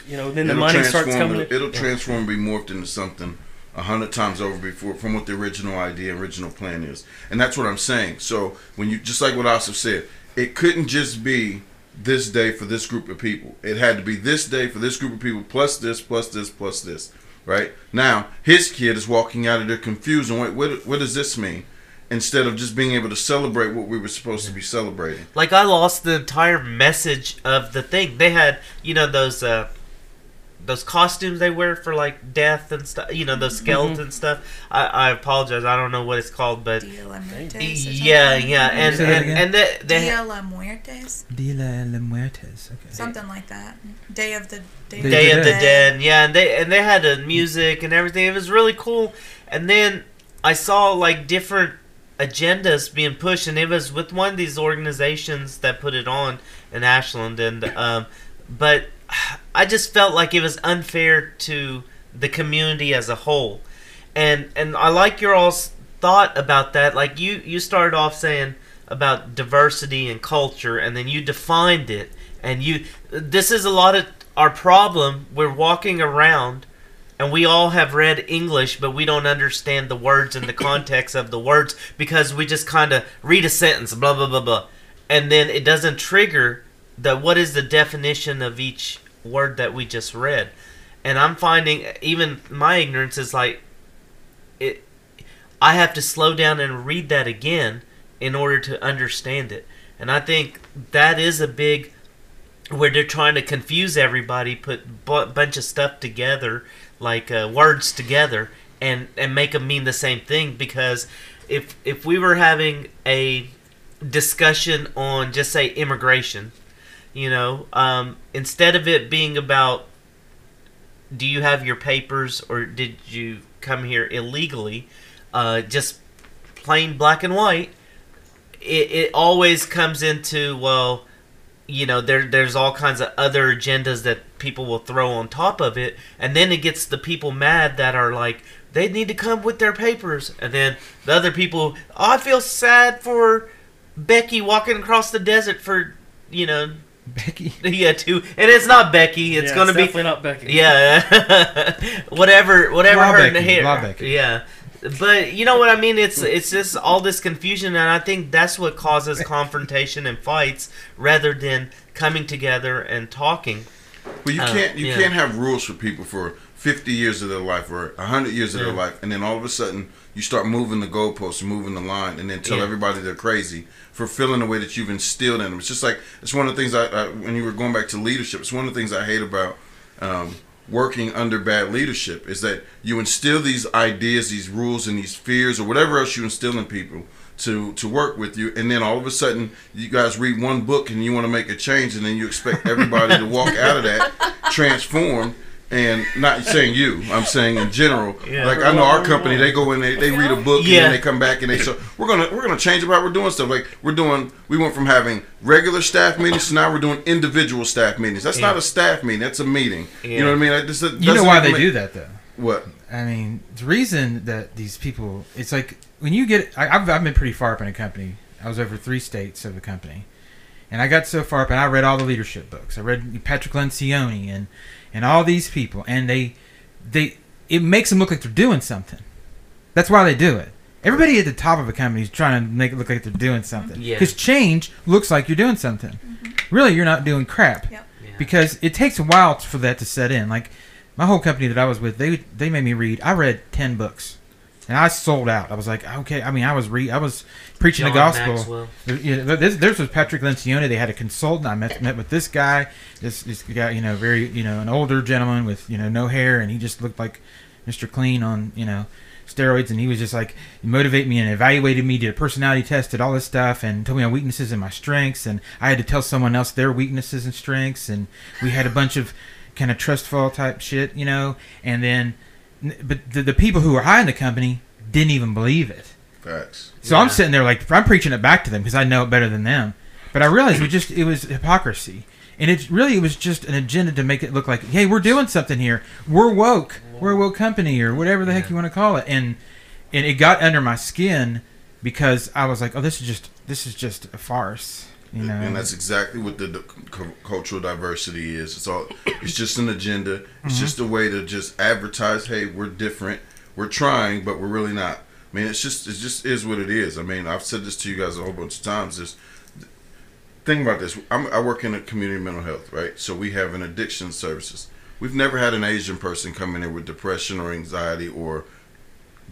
you know, then the it'll money starts transform. coming. It'll, it'll transform and be morphed into something a hundred times over before from what the original idea, original plan is, and that's what I'm saying. So when you just like what Asif said, it couldn't just be this day for this group of people. It had to be this day for this group of people plus this, plus this, plus this. Right now, his kid is walking out of there confused and wait, what, what does this mean? Instead of just being able to celebrate what we were supposed to be celebrating. Like I lost the entire message of the thing. They had, you know, those uh those costumes they wear for like death and stuff. You know, those skeleton stuff. I, I apologize. I don't know what it's called, but Dia la Muertes. or yeah, yeah, and and, and they, they Dia la Muertes, Dia de Muertes. Okay. something like that. Day of the Day, Day Day of of the the Dead. Yeah, and they and they had the music and everything. It was really cool. And then I saw like different agendas being pushed, and it was with one of these organizations that put it on in Ashland. And um, but I just felt like it was unfair to the community as a whole. And and I like your all's thought about that. Like you you started off saying about diversity and culture, and then you defined it. And you this is a lot of our problem. We're walking around and we all have read English, but we don't understand the words and the context of the words because we just kind of read a sentence, blah blah blah blah, and then it doesn't trigger the what is the definition of each word that we just read. And I'm finding even my ignorance is like it. I have to slow down and read that again in order to understand it, and I think that is a big where they're trying to confuse everybody, put bu- bunch of stuff together, like uh, words together, and and make them mean the same thing. Because if if we were having a discussion on just say immigration, you know, um, instead of it being about do you have your papers or did you come here illegally, uh, just plain black and white, it, it always comes into well you know there there's all kinds of other agendas that people will throw on top of it and then it gets the people mad that are like they need to come with their papers and then the other people oh, I feel sad for Becky walking across the desert for you know Becky. yeah too and it's not Becky it's Yeah, going to be definitely not Becky. yeah, whatever, whatever Blah her Becky, hair. Becky. Yeah, but you know what I mean. It's it's just all this confusion, and I think that's what causes confrontation and fights rather than coming together and talking. Well, you Uh, can't you yeah. can't have rules for people for 50 years of their life or 100 years of their life, and then all of a sudden you start moving the goalposts, moving the line, and then tell Yeah. everybody they're crazy for feeling the way that you've instilled in them. It's just like it's one of the things I, I when you were going back to leadership. It's one of the things I hate about. Um, working under bad leadership is that you instill these ideas these rules and these fears or whatever else you instill in people to to work with you and then all of a sudden you guys read one book and you want to make a change and then you expect everybody to walk out of that transformed and not saying you i'm saying in general Yeah. like i know our company they go in they, they read a book and then they come back and they so we're gonna we're gonna change about how we're doing stuff like we're doing we went from having regular staff meetings to now we're doing individual staff meetings that's Yeah. not a staff meeting that's a meeting you know what i mean like, this, You know why they do that though. what I mean, the reason that these people, it's like when you get, I, I've, I've been pretty far up in a company. I was over three states of a company, and I got so far up, and I read all the leadership books. I read Patrick Lencioni and and all these people, and they they it makes them look like they're doing something. That's why they do it. Everybody at the top of a company is trying to make it look like they're doing something. Yeah. Because change looks like you're doing something. Mm-hmm. Really, you're not doing crap Yep. Yeah. because it takes a while for that to set in. Like my whole company that I was with, they they made me read. I read ten books, and I sold out. I was like, okay. I mean, I was re I was preaching John the gospel. Maxwell. There- you know, this, this was Patrick Lencioni. They had a consultant. I met met with this guy. This this guy, you know, very you know, an older gentleman with you know no hair, and he just looked like Mr. Clean on you know steroids, and he was just like motivated me and evaluated me, did a personality test, did all this stuff, and told me my weaknesses and my strengths, and I had to tell someone else their weaknesses and strengths, and we had a bunch of kind of trust fall type shit, you know, and then, but the, the people who were high in the company didn't even believe it. facts So I'm sitting there like I'm preaching it back to them because I know it better than them. But I realized it was just it was hypocrisy, and it really it was just an agenda to make it look like hey we're doing something here. We're woke. We're a woke company or whatever the heck you want to call it. And and it got under my skin because I was like, oh, this is just this is just a farce, you know. and that's exactly what the, the cu- cultural diversity is. It's all. It's just an agenda. It's Mhm. just a way to just advertise. Hey, we're different. We're trying, but we're really not. I mean, it's just it just is what it is. I mean, I've said this to you guys a whole bunch of times. Is think about this. I'm, I work in a community mental health, right? So we have an addiction services. We've never had an Asian person come in with depression or anxiety or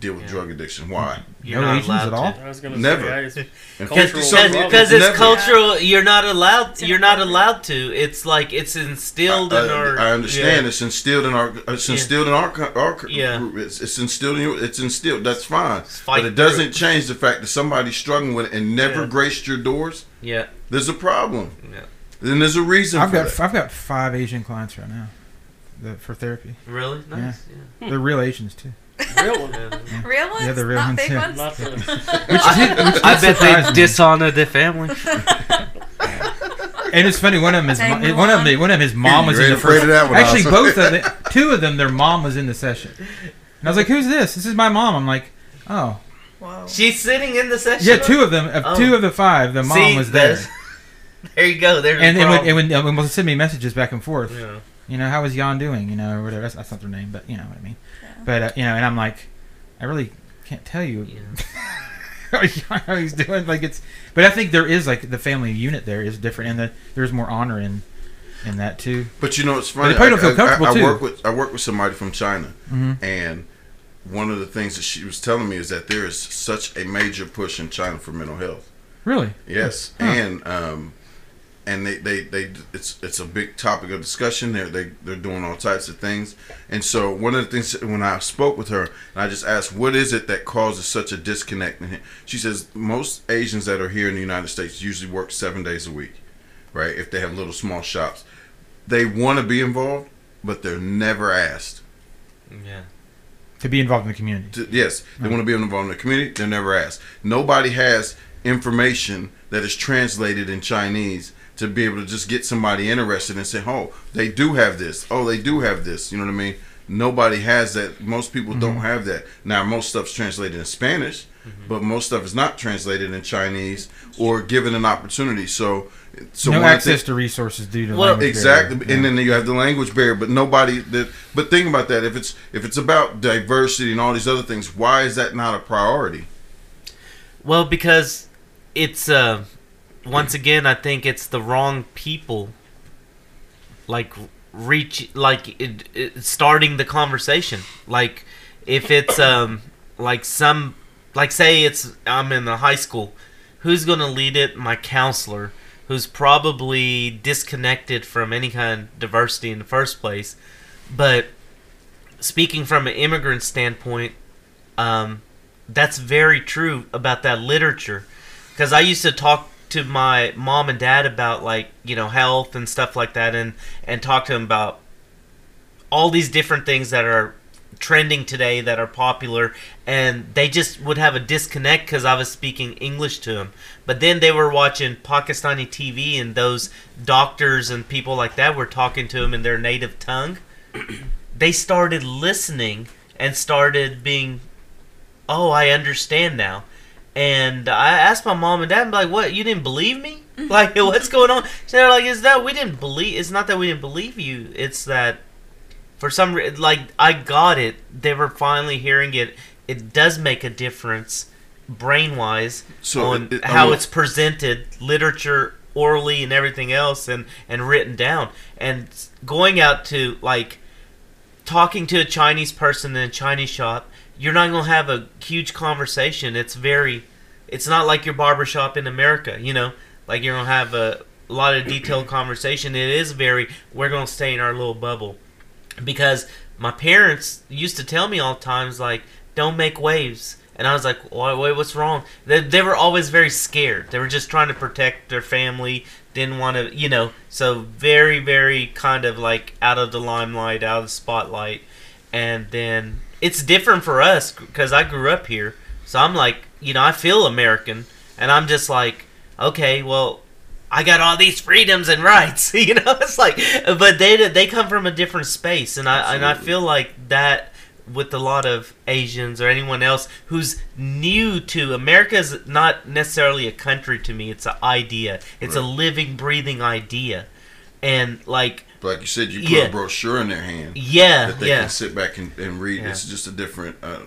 deal with Yeah. drug addiction. Why? You're No not Asians allowed at all? to. I was gonna Never. say, I just- And Cultural 50 something- problem. Because it's never. cultural, you're not allowed. You're not allowed to. It's like it's instilled I, in our. I understand yeah. it's instilled in our it's Yeah. instilled in our our Yeah. group. It's, it's instilled in you. It's instilled. That's fine, fight but it doesn't it. change the fact that somebody's struggling with it and never Yeah. graced your doors. Yeah, There's a problem. yeah. Then there's a reason I've for got that. I've got five Asian clients right now, the, for therapy. Really nice. Yeah. They're real Asians too. Real one. Yeah. yeah. Real ones? Yeah, the real Not ones, big yeah. ones? Not the, Which, I- which I bet they me. dishonor their family. And it's funny. One of them, his Tag mo- one of them, one of his mom You was in ready the to first. to that one, Actually, Austin? both of them, two of them, their mom was in the session. And I was like, "Who's this? This is my mom." I'm like, "Oh, Whoa. She's sitting in the session. yeah." Two of them, uh, of Oh. two of the five, the mom See, was there. that's- There you go. There's And the and when, problem. and when, and when send me messages back and forth, yeah. you know, how is Jan doing? You know, or whatever. That's, that's not their name, but you know what I mean. Yeah. But uh, you know, and I'm like, I really can't tell you Yeah. how he's doing. Like it's, but I think there is like the family unit there is different, and the, there's more honor in in that too. But you know, it's funny. they probably don't feel I- I- comfortable, I, too. work with I work with somebody from China, hmm and one of the things that she was telling me is that there is such a major push in China for mental health. Really? Yes, Huh. and um, and they, they, they it's it's a big topic of discussion. They're they they're doing all types of things, and so one of the things when I spoke with her, and I just asked, what is it that causes such a disconnect? And she says most Asians that are here in the United States usually work seven days a week, right? If they have little small shops, they want to be involved, but they're never asked. Yeah. To be involved in the community. To- yes, they Right. want to be involved in the community. They're never asked. Nobody has information that is translated in Chinese to be able to just get somebody interested and say, "Oh, they do have this. Oh, they do have this." You know what I mean? Nobody has that. Most people don't Mhm. have that. Now, most stuff's translated in Spanish, but most stuff is not translated in Chinese or given an opportunity. So, so no access to resources due to Well, exactly barrier. and Yeah. then you have the language barrier but nobody that but think about that if it's if it's about diversity and all these other things why is that not a priority Well, because it's uh, once again, I think it's the wrong people. Like reach, like it, it, starting the conversation. Like if it's um, like some, like say it's I'm in the high school, who's gonna lead it? My counselor, who's probably disconnected from any kind of diversity in the first place. But speaking from an immigrant standpoint, um, that's very true about that literature because i used to talk to my mom and dad about like you know health and stuff like that and and talk to them about all these different things that are trending today that are popular and they just would have a disconnect because i was speaking english to them but then they were watching pakistani tv and those doctors and people like that were talking to them in their native tongue they started listening and started being oh, I understand now. And I asked my mom and dad, I'm like, what? You didn't believe me? Mm-hmm. Like, what's going on? So they're like, is that we didn't believe? It's not that we didn't believe you. It's that for some reason, like I got it. They were finally hearing it. It does make a difference, brain wise, so on it- it- how I'm- it's presented, literature, orally, and everything else, and and written down. And going out to like talking to a Chinese person in a Chinese shop, you're not gonna have a huge conversation. It's very, it's not like your barbershop in America, you know, like you're gonna have a, lot of detailed conversation. It is very, we're gonna stay in our little bubble, because my parents used to tell me all the times like, don't make waves. And I was like, wait, what's wrong? They, they were always very scared. They were just trying to protect their family. Didn't want to, you know, so very, very kind of like out of the limelight, out of the spotlight. And then it's different for us because I grew up here. So I'm like, you know, I feel American. And I'm just like, okay, well, I got all these freedoms and rights, you know. It's like, but they they come from a different space, and I and I feel like that with a lot of Asians or anyone else who's new to America is not necessarily a country to me. It's an idea. It's a living, breathing idea, and like But like you said, you put Yeah. a brochure in their hand yeah, that they yeah. can sit back and, and read. Yeah. It's just a different uh,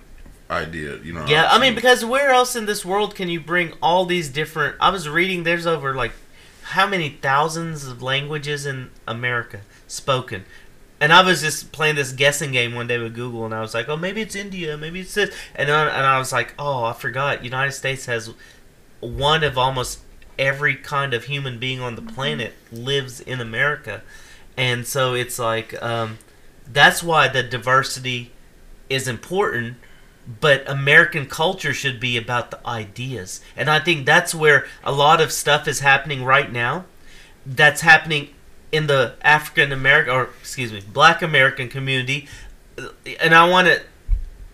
idea, you know. Yeah, I mean, because where else in this world can you bring all these different? I was reading there's over like how many thousands of languages in America spoken. And I was just playing this guessing game one day with Google, and I was like, "Oh, maybe it's India, maybe it's this," and then, and I was like, "Oh, I forgot. United States has one of almost every kind of human being on the planet lives in America, and so it's like um, that's why the diversity is important but American culture should be about the ideas. And I think that's where a lot of stuff is happening right now. That's happening in the African American or excuse me, Black American community. And I want to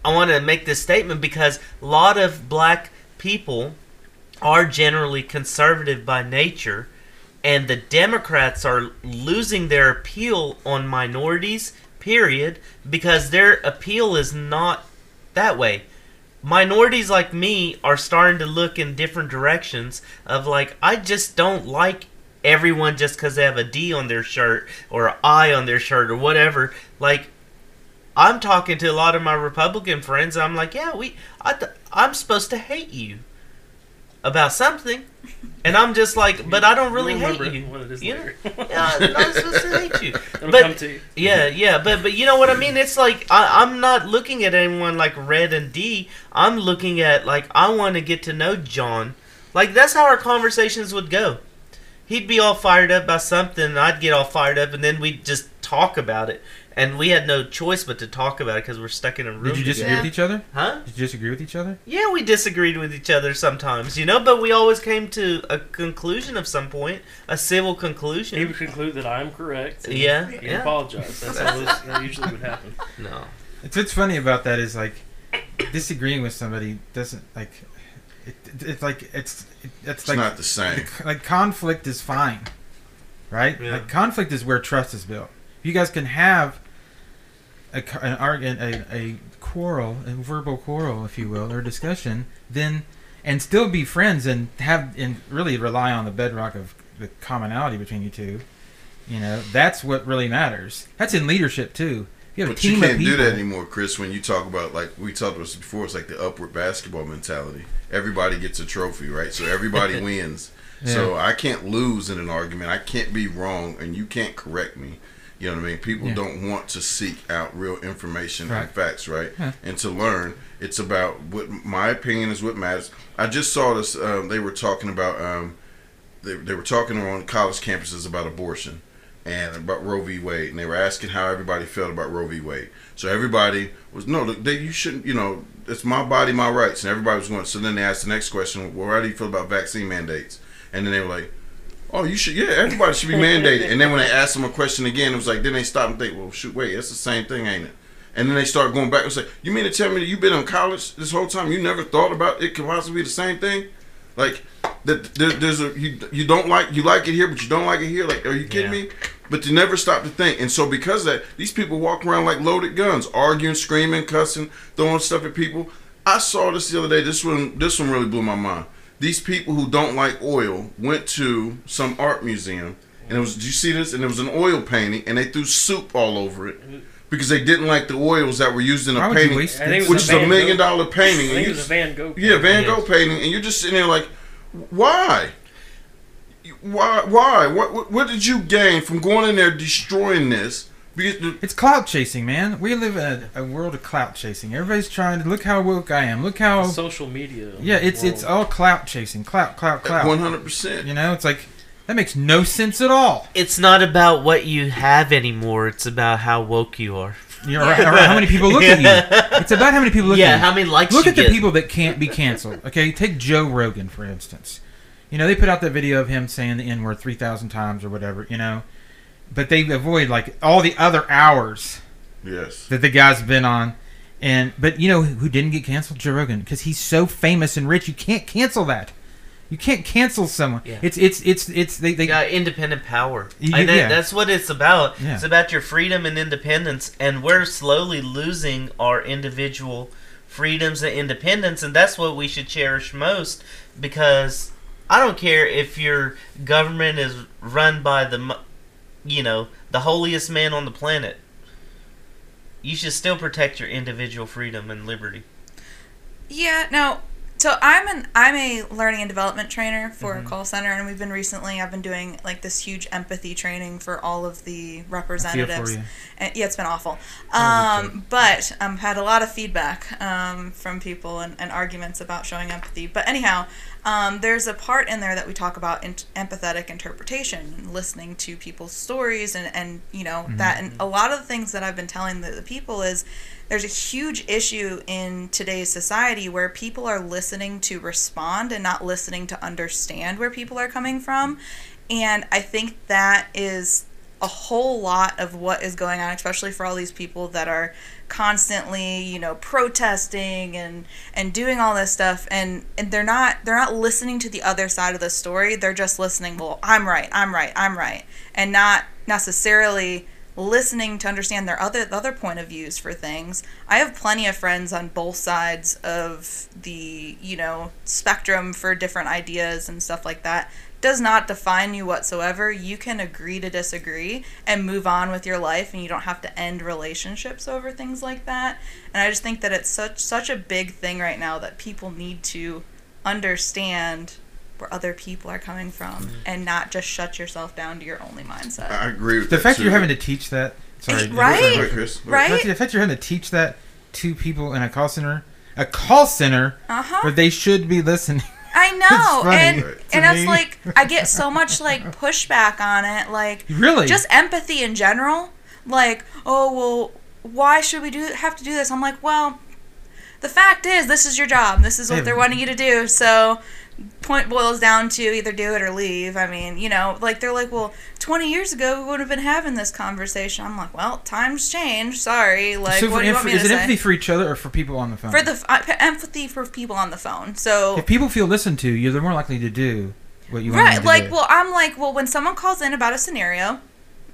I want to make this statement because a lot of black people are generally conservative by nature and the Democrats are losing their appeal on minorities period because their appeal is not that way. Minorities like me are starting to look in different directions of like I just don't like everyone just because they have a D on their shirt or an I on their shirt or whatever. Like I'm talking to a lot of my Republican friends. I'm like, yeah, we I th- I'm supposed to hate you about something, and I'm just like, but I don't really hate you. What it is You later. Yeah, I'm not supposed to hate you. It'll but- come to you. Yeah, yeah, but but you know what I mean? It's like I, I'm not looking at anyone like Red and D. I'm looking at like I want to get to know John. Like that's how our conversations would go. He'd be all fired up by something, and I'd get all fired up, and then we'd just talk about it. And we had no choice but to talk about it because we're stuck in a room. Did you disagree together. with each other? Huh? Did you disagree with each other? Yeah, we disagreed with each other sometimes, you know, but we always came to a conclusion of some point, a civil conclusion. He conclusion. would conclude that I am correct. and Yeah, He yeah. apologize. That's how this, that usually would happen. No. It's what's funny about that is like disagreeing with somebody doesn't like it, it, it's like it's it, it's it's like not the same. like conflict is fine, right? Yeah. Like conflict is where trust is built. If you guys can have a an argument, a, a quarrel, a verbal quarrel, if you will, or discussion, then and still be friends and have and really rely on the bedrock of the commonality between you two. You know, that's what really matters. That's in leadership too. You have But you can't do that anymore, Chris. When you talk about like we talked about this before, it's like the upward basketball mentality. Everybody gets a trophy, right? So everybody wins. So I can't lose in an argument. I can't be wrong, and you can't correct me. You know what I mean? People Yeah. don't want to seek out real information Right. and facts, right? And to learn, it's about what my opinion is what matters. I just saw this. Um, they were talking about. Um, they, they were talking on college campuses about abortion and about Roe v. Wade, and they were asking how everybody felt about Roe v. Wade. So everybody was no, look, they, you shouldn't, you know, it's my body, my rights, and everybody was going. So then they asked the next question, well, how do you feel about vaccine mandates? And then they were like, oh, you should, yeah, everybody should be mandated. And then when they asked them a question again, it was like, then they stop and think, well, shoot, wait, it's the same thing, ain't it? And then they start going back and say, you mean to tell me that you've been in college this whole time? You never thought about it could possibly be the same thing? Like that there, there's a you you don't like you like it here, but you don't like it here. Like, are you kidding Yeah. me? But you never stop to think. And so because of that, these people walk around like loaded guns, arguing, screaming, cussing, throwing stuff at people. I saw this the other day. This one this one really blew my mind. These people who don't like oil went to some art museum and it was did you see this? And it was an oil painting and they threw soup all over it. Because they didn't like the oils that were used in a Why would you painting, waste I think it was which a is a million Gogh- dollar painting. I think it was a Van Gogh. yeah, Van Gogh painting, and you're just sitting there like, why? Why? Why? What, what? What did you gain from going in there destroying this? Because the- It's clout chasing, man. We live in a, a world of clout chasing. Everybody's trying to look how woke I am. Look how Social media. yeah, it's it's all clout chasing. Clout, clout, clout. One hundred percent. You know, it's like that makes no sense at all. It's not about what you have anymore. It's about how woke you are. You know, or, or how many people look at you. It's about how many people look yeah, at you. how many likes Look you at the people that can't be canceled. Okay, take Joe Rogan for instance. You know, they put out that video of him saying the N word three thousand times or whatever. You know, but they avoid like all the other hours Yes. that the guy's been on. And but you know who didn't get canceled? Joe Rogan, because he's so famous and rich, you can't cancel that. You can't cancel someone. Yeah. It's it's it's it's they they got independent power. You- and that, yeah. that's what it's about. Yeah. It's about your freedom and independence, and we're slowly losing our individual freedoms and independence, and that's what we should cherish most. Because I don't care if your government is run by the, mo- you know, the holiest man on the planet. You should still protect your individual freedom and liberty. Yeah, no. So I'm an I'm a learning and development trainer for Mm-hmm. a call center, and we've been recently I've been doing like this huge empathy training for all of the representatives. And, yeah, it's been awful. Um, but um, had a lot of feedback um, from people and, and arguments about showing empathy. But anyhow, um, there's a part in there that we talk about in- empathetic interpretation, and listening to people's stories, and, and you know that. And a lot of the things that I've been telling the, the people is there's a huge issue in today's society where people are listening to respond and not listening to understand where people are coming from. And I think that is a whole lot of what is going on, especially for all these people that are constantly, you know, protesting and and doing all this stuff and and they're not they're not listening to the other side of the story. They're just listening, well, I'm right, I'm right, I'm right, and not necessarily listening to understand their other the other point of views for things. I have plenty of friends on both sides of the, you know, spectrum for different ideas and stuff like that. Does not define you whatsoever. You can agree to disagree and move on with your life and you don't have to end relationships over things like that. And I just think that it's such such a big thing right now that people need to understand where other people are coming from and not just shut yourself down to your only mindset. I agree with The that fact too. you're having to teach that. Sorry, Right? Wait, Chris. Right? The fact you're having to teach that to people in a call center, a call center Uh-huh. where they should be listening. I know, funny and Right. to and it's me. like I get so much like pushback on it, like Really? just empathy in general. Like, oh well, why should we do have to do this? I'm like, well, the fact is, this is your job. This is what they're wanting you to do. So, point boils down to either do it or leave. I mean, you know, like they're like, well, 20 years ago we would have been having this conversation. I'm like, well, times change. Sorry. Like, so what do you want emph- me is it say? empathy for each other or for people on the phone? for the uh, empathy for people on the phone. So if people feel listened to, you they're more likely to do what you want right them to like do. well i'm like well when someone calls in about a scenario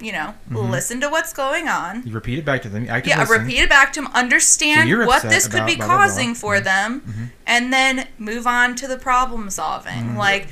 you know Mhm. listen to what's going on you repeat it back to them. I yeah listen. repeat it back to them understand So what this could be blah, blah, blah. causing for Mhm. them Mhm. and then move on to the problem solving Mhm. like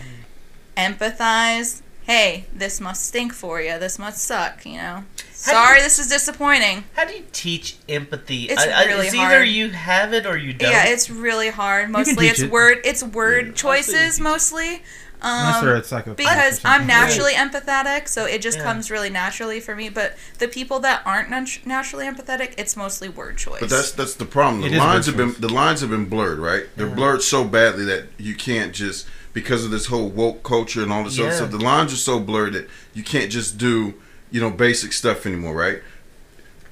empathize hey this must stink for you this must suck you know How sorry you- this is disappointing How do you teach empathy? It's I, I, really it's either hard. you have it or you don't. yeah it's really hard mostly it's it. word it's word Yeah. choices mostly Unless um, they're a psychopath because. I'm naturally empathetic, so it just Yeah. comes really naturally for me. But the people that aren't nat- naturally empathetic, it's mostly word choice. But that's that's the problem. The is lines have been the lines have been blurred, right? They're blurred so badly that you can't just because of this whole woke culture and all this other Yeah. stuff. The lines are so blurred that you can't just do you know basic stuff anymore, right?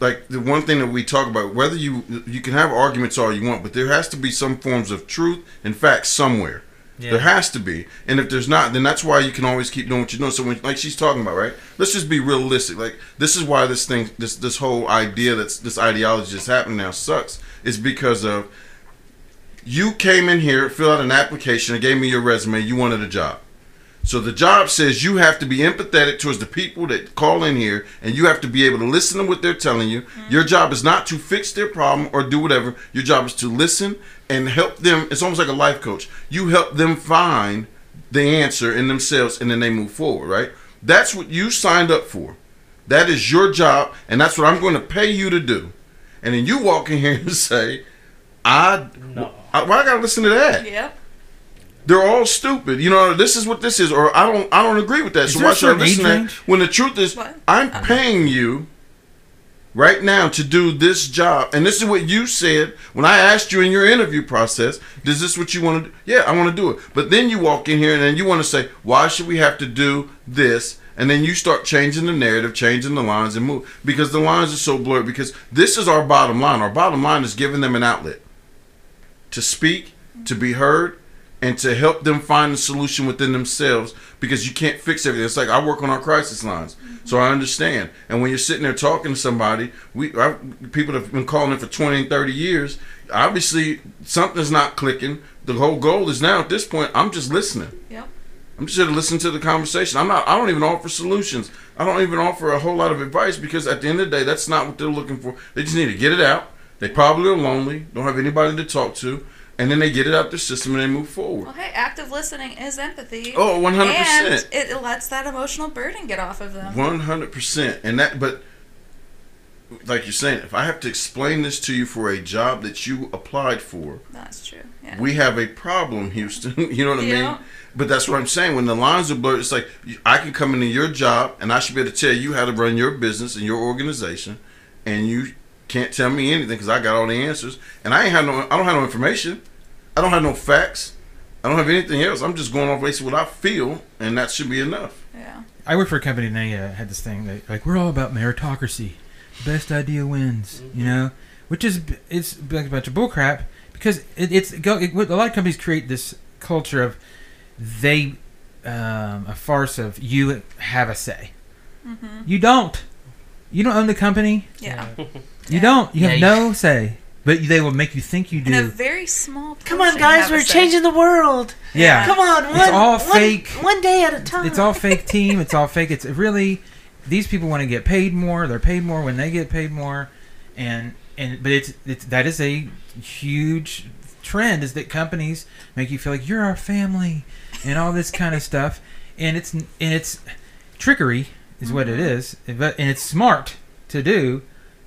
Like the one thing that we talk about, whether you you can have arguments all you want, but there has to be some forms of truth and facts somewhere. Yeah. There has to be, and if there's not, then that's why you can always keep doing what you're doing. So, when, like she's talking about, right? Let's just be realistic. Like this is why this thing, this this whole idea that's this ideology that's happening now sucks. Is because of you came in here, filled out an application, and gave me your resume. You wanted a job. So the job says you have to be empathetic towards the people that call in here, and you have to be able to listen to what they're telling you. Mm-hmm. Your job is not to fix their problem or do whatever. Your job is to listen and help them. It's almost like a life coach. You help them find the answer in themselves, and then they move forward. Right? That's what you signed up for. That is your job, and that's what I'm going to pay you to do. And then you walk in here and say, "I, No. I why I gotta listen to that?" yep. They're all stupid. You know, this is what this is, or I don't, I don't agree with that. Is so why should I listen to that? When the truth is, What? I'm paying you right now to do this job, and this is what you said when I asked you in your interview process. Is this what you want to do? Yeah, I want to do it. But then you walk in here and then you want to say, why should we have to do this? And then you start changing the narrative, changing the lines, and move because the lines are so blurred. Because this is our bottom line. Our bottom line is giving them an outlet to speak, to be heard, and to help them find a solution within themselves because you can't fix everything. It's like I work on our crisis lines, so I understand. And when you're sitting there talking to somebody, we I, people have been calling in for 20 and 30 years. Obviously, something's not clicking the whole goal is now at this point, I'm just listening. Yep. I'm just here to listen to the conversation. I'm not. I don't even offer solutions. I don't even offer a whole lot of advice because at the end of the day, that's not what they're looking for. They just need to get it out. They probably are lonely, don't have anybody to talk to, and then they get it out their system and they move forward. Well, hey, active listening is empathy. Oh, 100 And percent. it lets that emotional burden get off of them. One hundred percent, and that. But like you're saying, if I have to explain this to you for a job that you applied for, That's true. Yeah. we have a problem, Houston. you know what I mean? But that's what I'm saying. When the lines are blurred, it's like I can come into your job and I should be able to tell you how to run your business and your organization, and you can't tell me anything because I got all the answers, and I ain't have no. I don't have no information. I don't have no facts. I don't have anything else. I'm just going off based what I feel, and that should be enough. yeah. I work for a company and they uh, had this thing that like we're all about meritocracy, best idea wins, you know, which is it's like a bunch of bullcrap because it, it's go it, a lot of companies create this culture of they um, a farce of you have a say. Mm-hmm. You don't. You don't own the company. Yeah. You Yeah. don't. You Yeah, have you- no say. But they will make you think you do. In a do. very small. Come on, guys, we're changing the world. Yeah. Come on, one, It's all fake. One day at a time. It's all fake team. It's all fake. It's really these people want to get paid more. They're paid more when they get paid more, and and but it's it's that is a huge trend is that companies make you feel like you're our family and all this kind of stuff, and it's and it's trickery is what it mm-hmm. is, but and it's smart to do.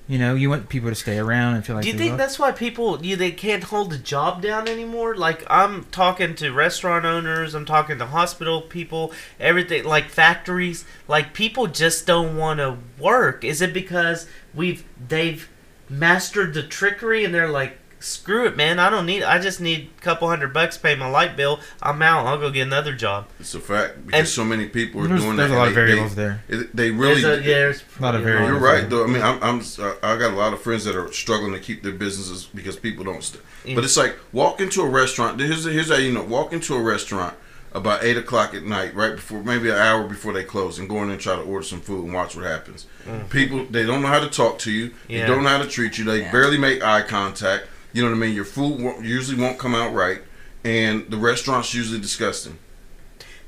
You know, you want people to stay around and feel like Do you think love- that's why people you they can't hold a job down anymore? Like I'm talking to restaurant owners, I'm talking to hospital people, everything like factories. Like people just don't want to work. Is it because we've they've mastered the trickery and they're like, screw it, man. I don't need. I just need a couple hundred bucks to pay my light bill. I'm out. I'll go get another job. It's a fact because And- so many people are doing there's that. There's a lot and of they- variables there. They, it- they really. There's a, yeah, there's A lot of you know, variables. You're right, though. I mean, I'm, I'm I got a lot of friends that are struggling to keep their businesses because people don't. St- Yeah. But it's like walk into a restaurant. Here's here's how you know. Walk into a restaurant about eight o'clock at night, right before maybe an hour before they close, and go in and try to order some food and watch what happens. Mm-hmm. People they don't know how to talk to you. Yeah. They don't know how to treat you. They Yeah. barely make eye contact. You know what I mean? Your food usually won't come out right, and the restaurant's usually disgusting.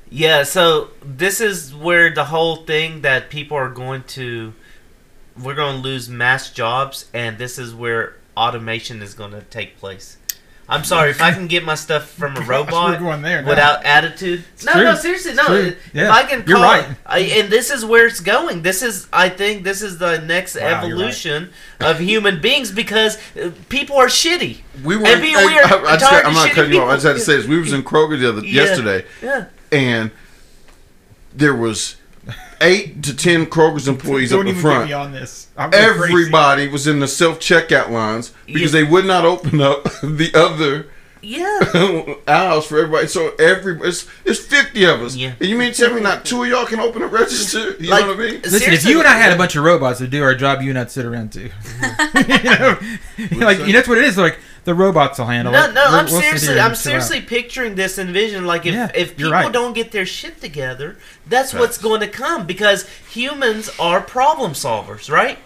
Yeah, so this is where the whole thing that people are going to we're going to lose mass jobs and this is where automation is going to take place. I'm sorry if I can get my stuff from a Gosh, robot we're going there now. without attitude. No, true. no, seriously, no. true. If Yeah, I can call, you're right. I, and this is where it's going. This is, I think, this is the next Wow, you're right. evolution of human beings because uh, people are shitty. We were. And be I, weird, I, I just, I'm of not shitty cutting you off. I just had to say this. We was in Kroger the other Yeah. yesterday, Yeah. and there was eight to ten Kroger's employees Don't up in even front. get me on this. I'm going crazy. Everybody was in the self checkout lines because Yeah. they would not open up the other Yeah. aisles for everybody. So every it's, it's fifty of us. Yeah. And you mean tell me not two of y'all can open a register? You Like, know what I mean? Listen, if you and I had a bunch of robots to do our job, you and I'd sit around too. you know, like you know, that's what it is. Like the robots will handle No, it. no, I'm we'll seriously, I'm chill out. seriously picturing this and vision. Like if, Yeah, if people right. don't get their shit together, that's what's going to come because humans are problem solvers, right?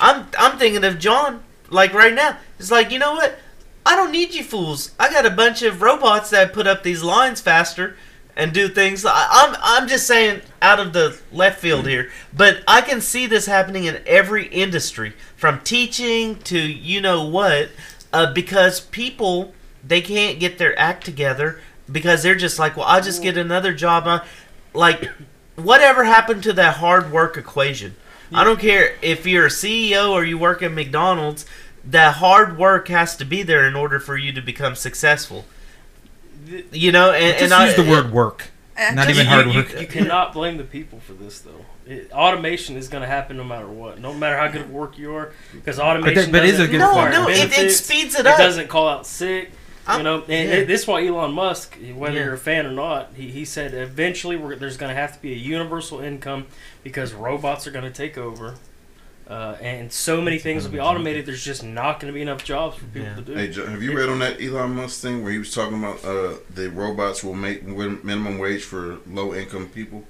I'm I'm thinking of John like right now. It's like you know what? I don't need you fools. I got a bunch of robots that put up these lines faster and do things. I'm I'm just saying out of the left field here, but I can see this happening in every industry, from teaching to you know what, uh, because people they can't get their act together because they're just like, well, I'll just get another job. Uh, Like, whatever happened to that hard work equation? I don't care if you're a CEO or you work at McDonald's. That hard work has to be there in order for you to become successful. You know, and, Just and I, use the word work. Not just- even you, hard you- work. You, cannot blame the people for this, though. It, automation is going to happen no matter what, no matter how good of work you are, because automation. but it is a doesn't good no, require point. no, it, it speeds it up. It doesn't call out sick. I'm- you know, and yeah. it, this is why Elon Musk, whether Yeah. you're a fan or not, he, he said eventually we're, there's going to have to be a universal income because robots are going to take over, uh, and so many things will be automated. There's just not going to be enough jobs for people Yeah. to do. Hey, John, have you read on that Elon Musk thing where he was talking about uh, the robots will make minimum wage for low income people?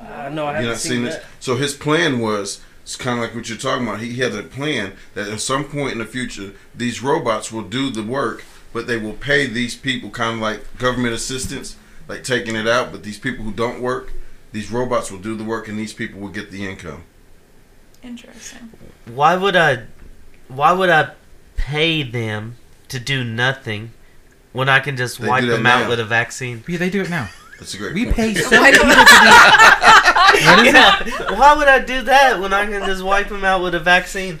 Uh, no, I You haven't not seen, seen that. this? So his plan was it's kind of like what you're talking about. He had a plan that at some point in the future, these robots will do the work but they will pay these people kind of like government assistance, like taking it out. But these people who don't work, these robots will do the work, and these people will get the income. Interesting. Why would I? Why would I pay them to do nothing when I can just They wipe do that them out with a vaccine? Yeah, they do it now. That's a great We point. pay Why seven don't- people to do. What is it? Yeah, why would I do that when I can just wipe them out with a vaccine?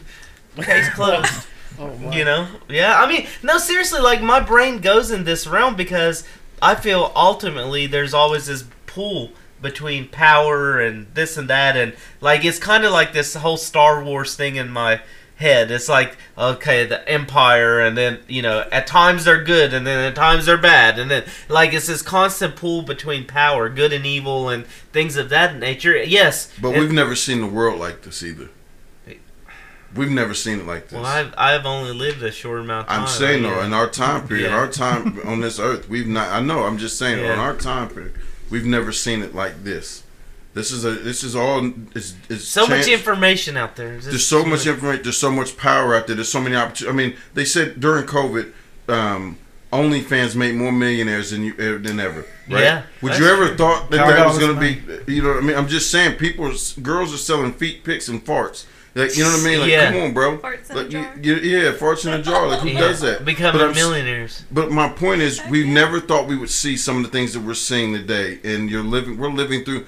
Case closed. Oh, my. You know? Yeah, I mean, no, seriously, like my brain goes in this realm because I feel ultimately there's always this pull between power and this and that, and like it's kind of like this whole Star Wars thing in my head. It's like, okay, the Empire, and then, you know, at times they're good, and then at times they're bad, and then, like, it's this constant pull between power, good and evil, and things of that nature. Yes. But we've never seen the world like this either. We've never seen it like this. Well, I've, I've only lived a short amount of time. I'm saying though, in our time period, Yeah. our time on this earth, we've not. I know. I'm just saying, Yeah. on our time period, we've never seen it like this. This is a. This is all. It's, it's so much information out there. It's There's so much information. There's so much power out there. There's so many opportunities. I mean, they said during COVID, um, OnlyFans made more millionaires than you eh, than ever. Right? Yeah, Would that's you ever true. thought that Power that was going to be? You know what I mean? I'm just saying, people, are, girls are selling feet pics and farts. Like you know what I mean? Like, Yeah. come on, bro. Farts in Like, a jar. you, yeah, farts in a jar. Like who Yeah, does that? But Becoming I'm millionaires. But my point is, we never thought we would see some of the things that we're seeing today. And you're living, we're living through.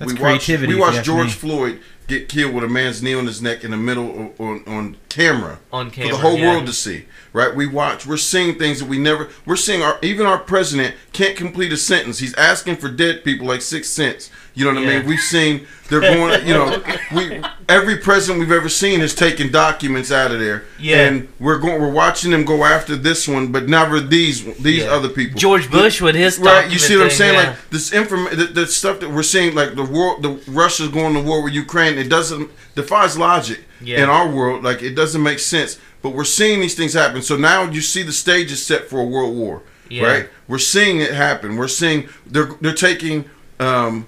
That's we watched, we if watched George me. Floyd get killed with a man's knee on his neck in the middle of, on on camera On camera. for the whole yeah. world to see. Right? We watch. We're seeing things that we never. We're seeing our even our president can't complete a sentence. He's asking for dead people like Sixth Sense. You know what I mean? We've seen they're going. You know, we every president we've ever seen has taken documents out of there. Yeah. And we're going. We're watching them go after this one, but never these these Yeah. other people. George Bush with his Right, you see what I'm saying? thing, Like this information, the, the stuff that we're seeing, like the world, the Russia's going to war with Ukraine. It doesn't defies logic Yeah. in our world. Like it doesn't make sense. But we're seeing these things happen. So now you see the stage is set for a world war. Yeah. Right? We're seeing it happen. We're seeing they're they're taking um,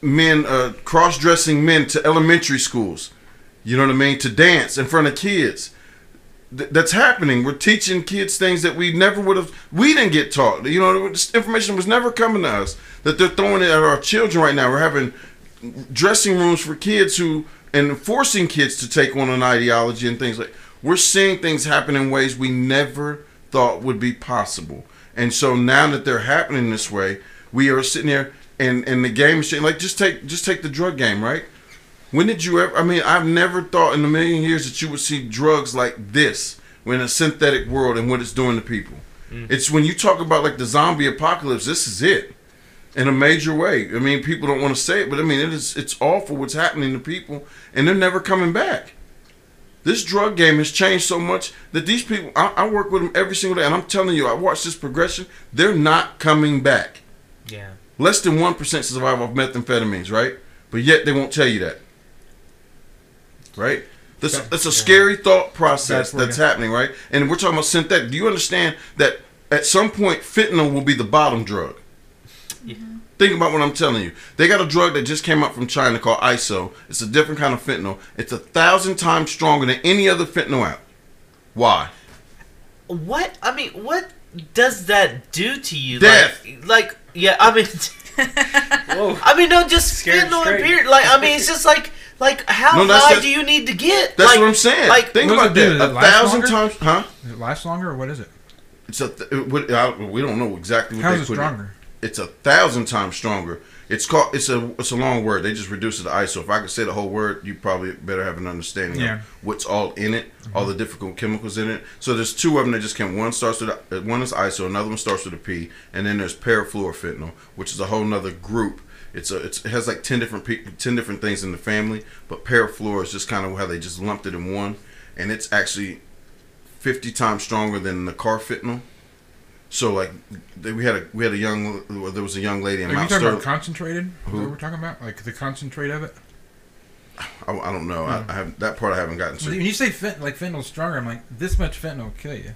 men, uh, cross dressing men to elementary schools. You know what I mean? To dance in front of kids. Th- that's happening. We're teaching kids things that we never would have. We didn't get taught. You know, this information was never coming to us. That they're throwing it at our children right now. We're having dressing rooms for kids who and forcing kids to take on an ideology and things like. We're seeing things happen in ways we never thought would be possible. And so now that they're happening this way, we are sitting there and and the game is changing. like just take just take the drug game, right? When did you ever? I mean, I've never thought in a million years that you would see drugs like this in a synthetic world and what it's doing to people. Mm. It's when you talk about like the zombie apocalypse. This is it, in a major way. I mean, people don't want to say it, but I mean, it is. It's awful what's happening to people, and they're never coming back. This drug game has changed so much that these people. I, I work with them every single day, and I'm telling you, I watch this progression. They're not coming back. Yeah. Less than one percent survive off methamphetamines, right? But yet they won't tell you that, right? That's, that's a scary thought process That's that's happening, right? And we're talking about synthetic. Do you understand that at some point fentanyl will be the bottom drug? Yeah. Think about what I'm telling you. They got a drug that just came out from China called ISO. It's a different kind of fentanyl. It's a thousand times stronger than any other fentanyl out. Why? What? I mean, what does that do to you? Death. Like, like yeah, I mean, Whoa. I mean, no, just Scared fentanyl and straight. period. Like, I mean, it's just like, like, how No, that's- high that's- do you need to get? That's like, what I'm saying. Like, Think What does about it do? that. Does it A last thousand longer? times, huh? Does it last longer, or what is it? It's a. Th- it would- I- we don't know exactly what How they is it put in. stronger? It's a thousand times stronger. It's called. It's a. It's a long word. They just reduce it to ISO. If I could say the whole word, you probably better have an understanding Yeah. of what's all in it, mm-hmm. all the difficult chemicals in it. So there's two of them that just came. One starts with one is ISO, another one starts with a P, and then there's parafluorofentanyl, which is a whole nother group. It's a. It's, it has like ten different pe- ten different things in the family, but parafluor is just kind of how they just lumped it in one, and it's actually fifty times stronger than the carfentanil. So like they- we had a we had a young there was a young lady in Are you talking Sterling. about concentrated? Who? we're talking about? Like the concentrate of it? I, I don't know. I, hmm. I have that part I haven't gotten to. When you say fent- like fentanyl's stronger, I'm like, this much fentanyl will kill you.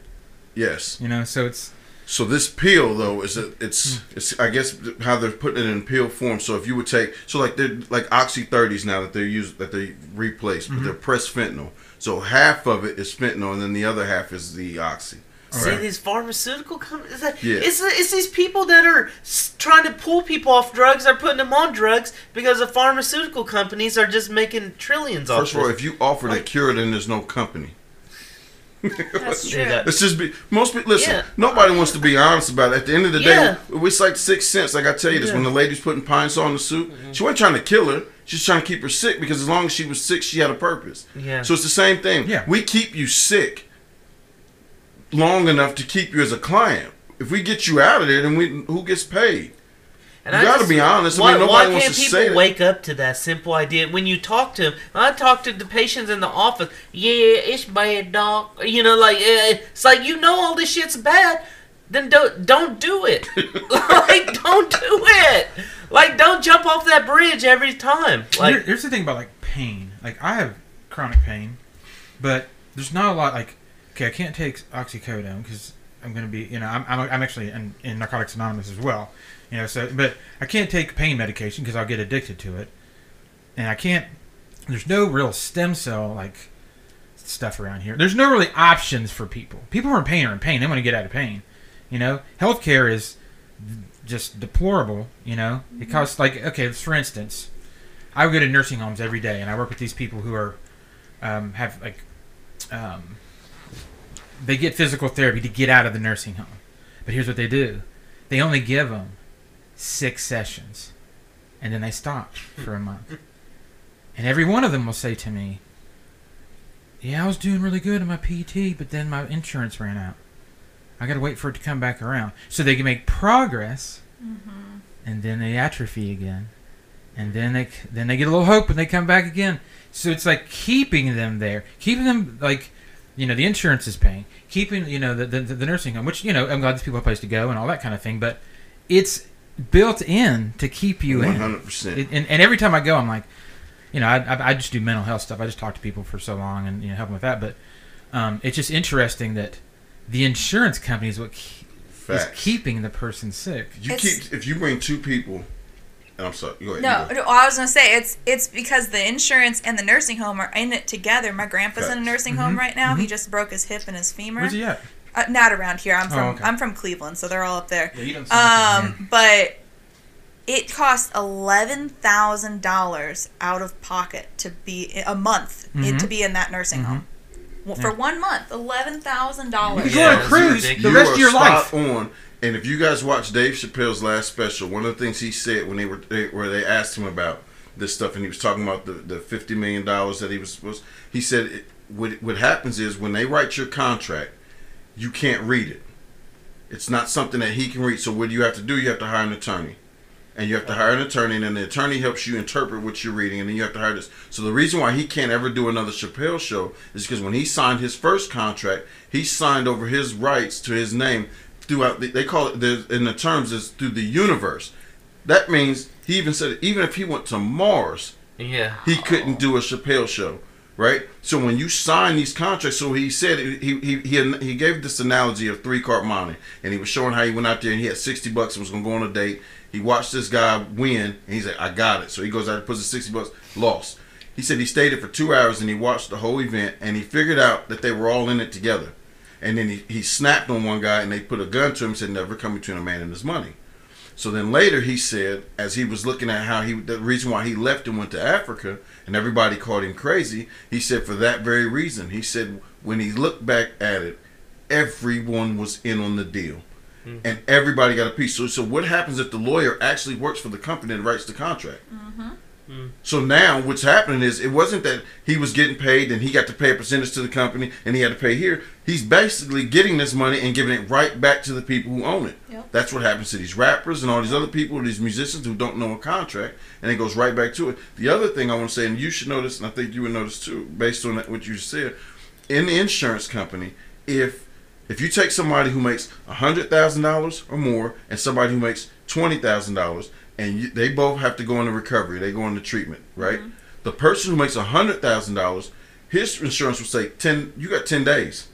Yes. You know, so it's So this pill though is a, it's hmm. it's I guess how they're putting it in pill form. So if you would take so like they're like oxy thirties now that they use that they replace, but mm-hmm. they're pressed fentanyl. So half of it is fentanyl, and then the other half is the oxy. See Right. these pharmaceutical companies. It's, like- Yeah. it's it's these people that are trying to pull people off drugs. They're putting them on drugs because the pharmaceutical companies are just making trillions off. First of all, if you offer the cure, then there's no company. That's true. Yeah, Let's just be. Most people listen. Yeah. Nobody wants to be honest about it. At the end of the Yeah. day, it's like six cents. Like I tell you this, Yeah. Mm-hmm. when the lady's putting Pine-Sol in the soup, she wasn't trying to kill her. She's trying to keep her sick because as long as she was sick, she had a purpose. yeah. So it's the same thing. Yeah. We keep you sick long enough to keep you as a client. If we get you out of there, then we who gets paid? And You I gotta just- be honest. I Why, mean, nobody why can't to people say wake up to that simple idea? When you talk to them, I talk to the patients in the office. Yeah, it's bad, doc. You know, like eh, it's like you know all this shit's bad. Then don't don't do it. like don't do it. Like don't jump off that bridge every time. Here- Like here's the thing about like pain. Like I have chronic pain, but there's not a lot. Like okay, I can't take oxycodone because I'm gonna be. You know, I'm I'm, I'm actually in, in Narcotics Anonymous as well. You know, so but I can't take pain medication because I'll get addicted to it, and I can't. There's no real stem cell like stuff around here. There's no really options for people. People who are in pain are in pain. They want to get out of pain. You know, healthcare is just deplorable. You know, it costs like okay, for instance, I would go to nursing homes every day, and I work with these people who are um, have like um, they get physical therapy to get out of the nursing home. But here's what they do: they only give them six sessions, and then they stop for a month. And every one of them will say to me, "Yeah, I was doing really good in my PT, but then my insurance ran out. I got to wait for it to come back around, so they can make progress." Mm-hmm. and then they atrophy again, and then they then they get a little hope and they come back again. So it's like keeping them there, keeping them like, you know, the insurance is paying, keeping you know the the, the nursing home, which you know I'm glad these people have a place to go and all that kind of thing, but it's built in to keep you One in. hundred percent. It, and, and every time I go, I'm like, you know, I, I, I just do mental health stuff. I just talk to people for so long and you know help them with that. But um, it's just interesting that the insurance company is what ke- is keeping the person sick. You It's- keep if you bring two people. And I'm sorry. Go ahead. No, you go. no, I was gonna say it's it's because the insurance and the nursing home are in it together. My grandpa's in a nursing home Mhm, right now. He mhm. just broke his hip and his femur. Where's he at? Uh, not around here. I'm Oh, from okay. I'm from Cleveland, so they're all up there. Yeah, you don't seem like here. Um, but it costs eleven thousand dollars out of pocket to be a month it, Mhm. to be in that nursing Mhm. home. Well, For one month, eleven thousand dollars. could Yeah, go on a cruise ridiculous. the You rest are of your life. on. And if you guys watch Dave Chappelle's last special, one of the things he said when they were they, where they asked him about this stuff, and he was talking about the, the fifty million dollars that he was supposed. He said it, what what happens is when they write your contract, you can't read it. It's not something that he can read. So what do you have to do? You have to hire an attorney. And you have to hire an attorney, and then the attorney helps you interpret what you're reading, and then you have to hire this. So the reason why he can't ever do another Chappelle show is because when he signed his first contract, he signed over his rights to his name throughout. The, they call it in the terms is through the universe. That means he even said even if he went to Mars, yeah. he couldn't do a Chappelle show, right? So when you sign these contracts, so he said he he he, he gave this analogy of three card monte, and he was showing how he went out there and he had sixty bucks and was gonna go on a date. He watched this guy win, and he's like, "I got it." So he goes out and puts the sixty bucks, lost. He said he stayed there for two hours and he watched the whole event, and he figured out that they were all in it together. And then he, he snapped on one guy, and they put a gun to him and said, "Never come between a man and his money." So then later he said, as he was looking at how he, the reason why he left and went to Africa, and everybody called him crazy, he said for that very reason. He said when he looked back at it, everyone was in on the deal. Mm-hmm. And everybody got a piece. So, so what happens if the lawyer actually works for the company and writes the contract? Mm-hmm. Mm. So now what's happening is it wasn't that he was getting paid and he got to pay a percentage to the company and he had to pay here. He's basically getting this money and giving it right back to the people who own it. Yep. That's what happens to these rappers and all these other people, these musicians who don't know a contract, and it goes right back to it. The other thing I want to say, and you should notice, and I think you would notice too, based on what you said, in the insurance company, if if you take somebody who makes hundred thousand dollars or more and somebody who makes twenty thousand dollars, and you, they both have to go into recovery, they go into treatment, right? Mm-hmm. The person who makes hundred thousand dollars, his insurance will say ten. You got ten days.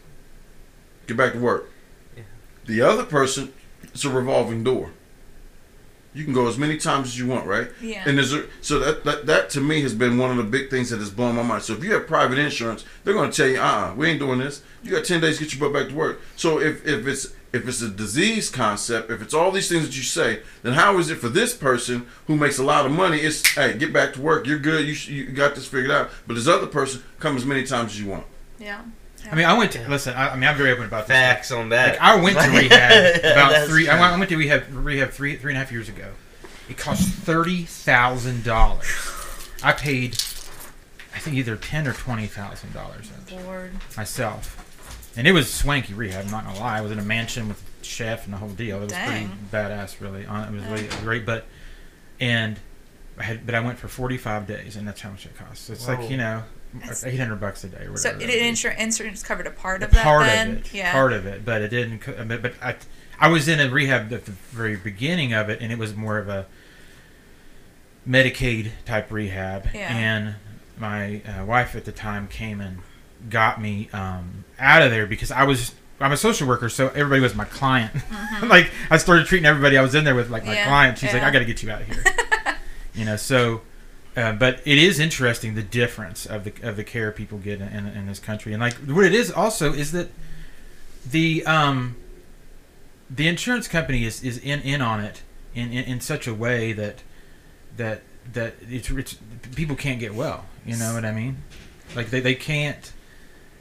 Get back to work. Yeah. The other person, it's a revolving door. You can go as many times as you want, right? Yeah. And there's a, so that, that that to me has been one of the big things that has blown my mind. So if you have private insurance, they're going to tell you, uh, uh we ain't doing this. You got ten days to get your butt back to work. So if if it's if it's a disease concept, if it's all these things that you say, then how is it for this person who makes a lot of money? It's hey, get back to work. You're good. You sh- you got this figured out. But this other person come as many times as you want. Yeah. I mean, I went to listen. I, I mean, I'm very open about this. Facts on that. Like, I went to rehab about That's three. I went, I went to rehab rehab three three and a half years ago. It cost thirty thousand dollars. I paid, I think either ten or twenty thousand dollars Lord. myself, and it was swanky rehab. I'm not gonna lie. I was in a mansion with a chef and the whole deal. It was pretty badass, really. Uh, It was really great, but and I had, but I went for forty five days, and that's how much it costs. It's Whoa. like you know, That's- eight hundred bucks a day or So it, that insur- insurance covered a part of that part then? of it. Yeah. Part of it, but it didn't. co- But, but I, I was in a rehab at the very beginning of it, and it was more of a Medicaid type rehab. Yeah. And my uh, wife at the time came and got me um, out of there because I was. I'm a social worker, so everybody was my client. like I started treating everybody I was in there with like my Mm-hmm. Yeah, client. She's like. I got to get you out of here. you know, so. Uh, but it is interesting the difference of the of the care people get in, in, in this country, and like what it is also is that the um the insurance company is, is in, in on it in, in, in such a way that that that it's, it's people can't get well. You know what I mean? Like they, they can't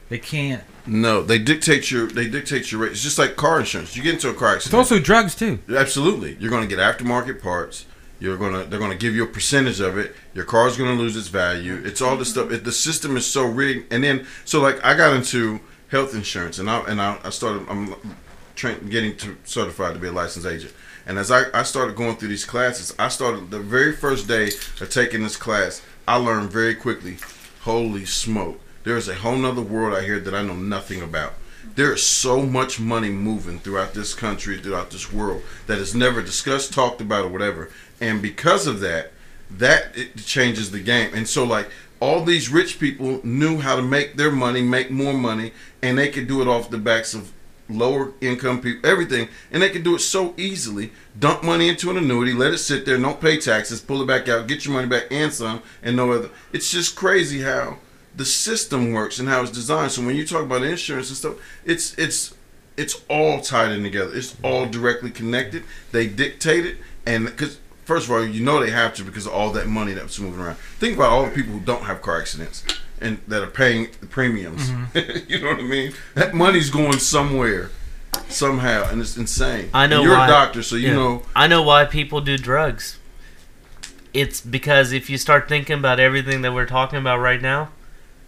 they can't. No, they dictate your they dictate your rate. It's just like car insurance. You get into a car accident. It's also drugs too. Absolutely, you're going to get aftermarket parts. You're gonna they're gonna give you a percentage of it. Your car's gonna lose its value. It's all this mm-hmm. stuff. It, the system is so rigged. And then so like I got into health insurance and I and I, I started I'm getting to certified to be a licensed agent. And as I, I started going through these classes, I started the very first day of taking this class. I learned very quickly. Holy smoke! There is a whole nother world out here that I know nothing about. There is so much money moving throughout this country, throughout this world that is never discussed, talked about, or whatever. And because of that, that it changes the game. And so, like all these rich people knew how to make their money, make more money, and they could do it off the backs of lower income people, everything, and they could do it so easily. Dump money into an annuity, let it sit there, don't pay taxes, pull it back out, get your money back and some, and no other. It's just crazy how the system works and how it's designed. So when you talk about insurance and stuff, it's it's it's all tied in together. It's all directly connected. They dictate it, and because first of all, you know they have to because of all that money that's moving around. Think about all the people who don't have car accidents and that are paying the premiums. Mm-hmm. you know what I mean? That money's going somewhere, somehow, and it's insane. I know And You're why. a doctor, so you Yeah. know. I know why people do drugs. It's because if you start thinking about everything that we're talking about right now,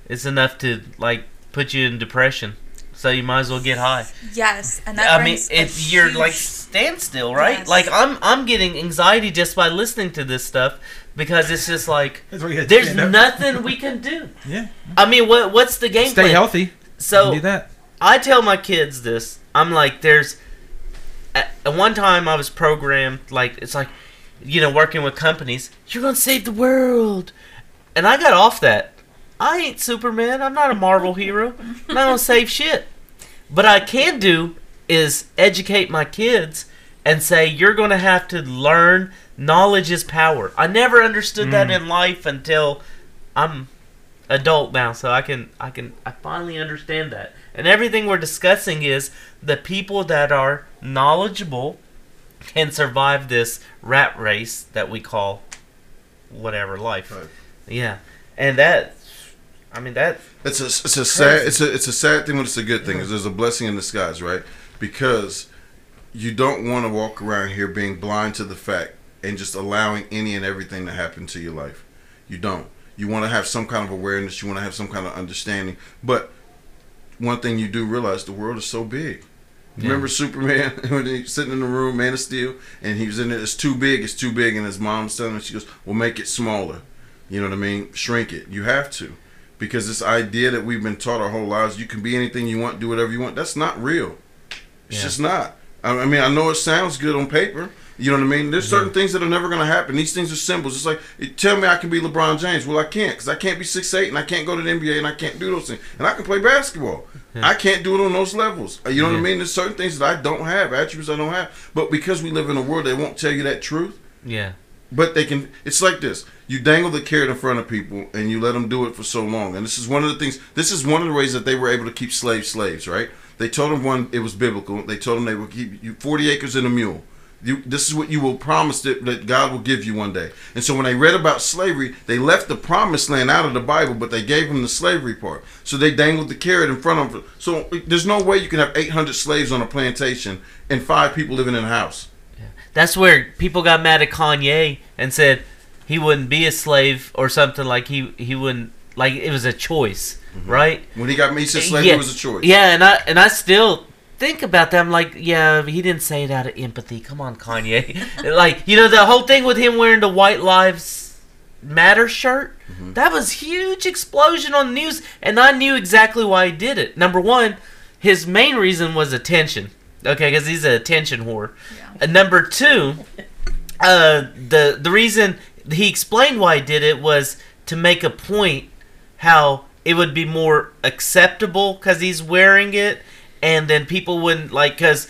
it's enough to like put you in depression. So you might as well get high. Yes, and that I mean, brings a it's you're like standstill, right? Yes. Like I'm I'm getting anxiety just by listening to this stuff because it's just like That's what you had to there's nothing we can do. Yeah. I mean, what what's the game Stay plan? healthy. You So can do that. I tell my kids this. I'm like, there's. At, at one time, I was programmed like it's like, you know, working with companies. You're gonna save the world, and I got off that. I ain't Superman. I'm not a Marvel hero. I don't save shit. But I can do is educate my kids and say you're gonna have to learn. Knowledge is power. I never understood that Mm. in life until I'm adult now, so I can I can I finally understand that. And everything we're discussing is the people that are knowledgeable can survive this rat race that we call whatever life. Right. Yeah, and that I mean that It's a it's a sad it's a it's a sad thing, but it's a good thing. Is there's a blessing in disguise, right? Because you don't want to walk around here being blind to the fact and just allowing any and everything to happen to your life. You don't. You want to have some kind of awareness. You want to have some kind of understanding. But one thing you do realize: the world is so big. Remember Superman when he's sitting in the room, Man of Steel, and he was in it. It's too big. It's too big. And his mom's telling him, she goes, "Well, make it smaller." You know what I mean? Shrink it. You have to, because this idea that we've been taught our whole lives, you can be anything you want, do whatever you want. That's not real. It's Yeah. just not. I mean, I know it sounds good on paper. You know what I mean? There's certain things that are never going to happen. These things are symbols. It's like, it- tell me I can be LeBron James. Well, I can't because I can't be six eight and I can't go to the NBA and I can't do those things. And I can play basketball. I can't do it on those levels. Uh, You know what I mean? There's certain things that I don't have, attributes I don't have. But because we live in a world that won't tell you that truth, Yeah. But they can. It's like this: you dangle the carrot in front of people, and you let them do it for so long. And this is one of the things. This is one of the ways that they were able to keep slaves slaves. Right? They told them one it was biblical. They told them they would keep you forty acres and a mule. You, this is what you will promise that, that God will give you one day. And so when they read about slavery, they left the promised land out of the Bible, but they gave them the slavery part. So they dangled the carrot in front of them. So there's no way you can have 800 slaves on a plantation and five people living in a house. Yeah. That's where people got mad at Kanye and said he wouldn't be a slave or something like he he wouldn't like it was a choice, right? When he got me, he slave, slavery yeah, was a choice. Yeah, and I and I still think about that. I'm like, yeah, he didn't say it out of empathy. Come on, Kanye. like, you know, the whole thing with him wearing the White Lives Matter shirt. Mm-hmm. That was huge explosion on the news, and I knew exactly why he did it. Number one, his main reason was attention. Okay, because he's an attention whore. Yeah. And number two, uh, the the reason he explained why he did it was to make a point how it would be more acceptable because he's wearing it, and then people wouldn't like because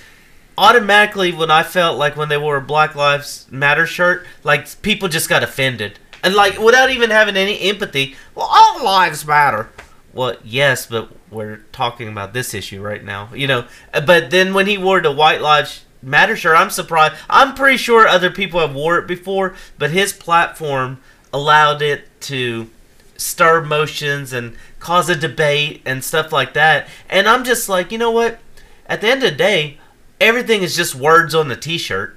automatically when I felt like when they wore a Black Lives Matter shirt, like people just got offended and like without even having any empathy. Well, all lives matter. Well, yes, but we're talking about this issue right now, you know. But then when he wore the White Lives Matter shirt, I'm surprised. I'm pretty sure other people have wore it before, but his platform allowed it to stir emotions and cause a debate and stuff like that. And I'm just like, you know what? At the end of the day, everything is just words on the T-shirt.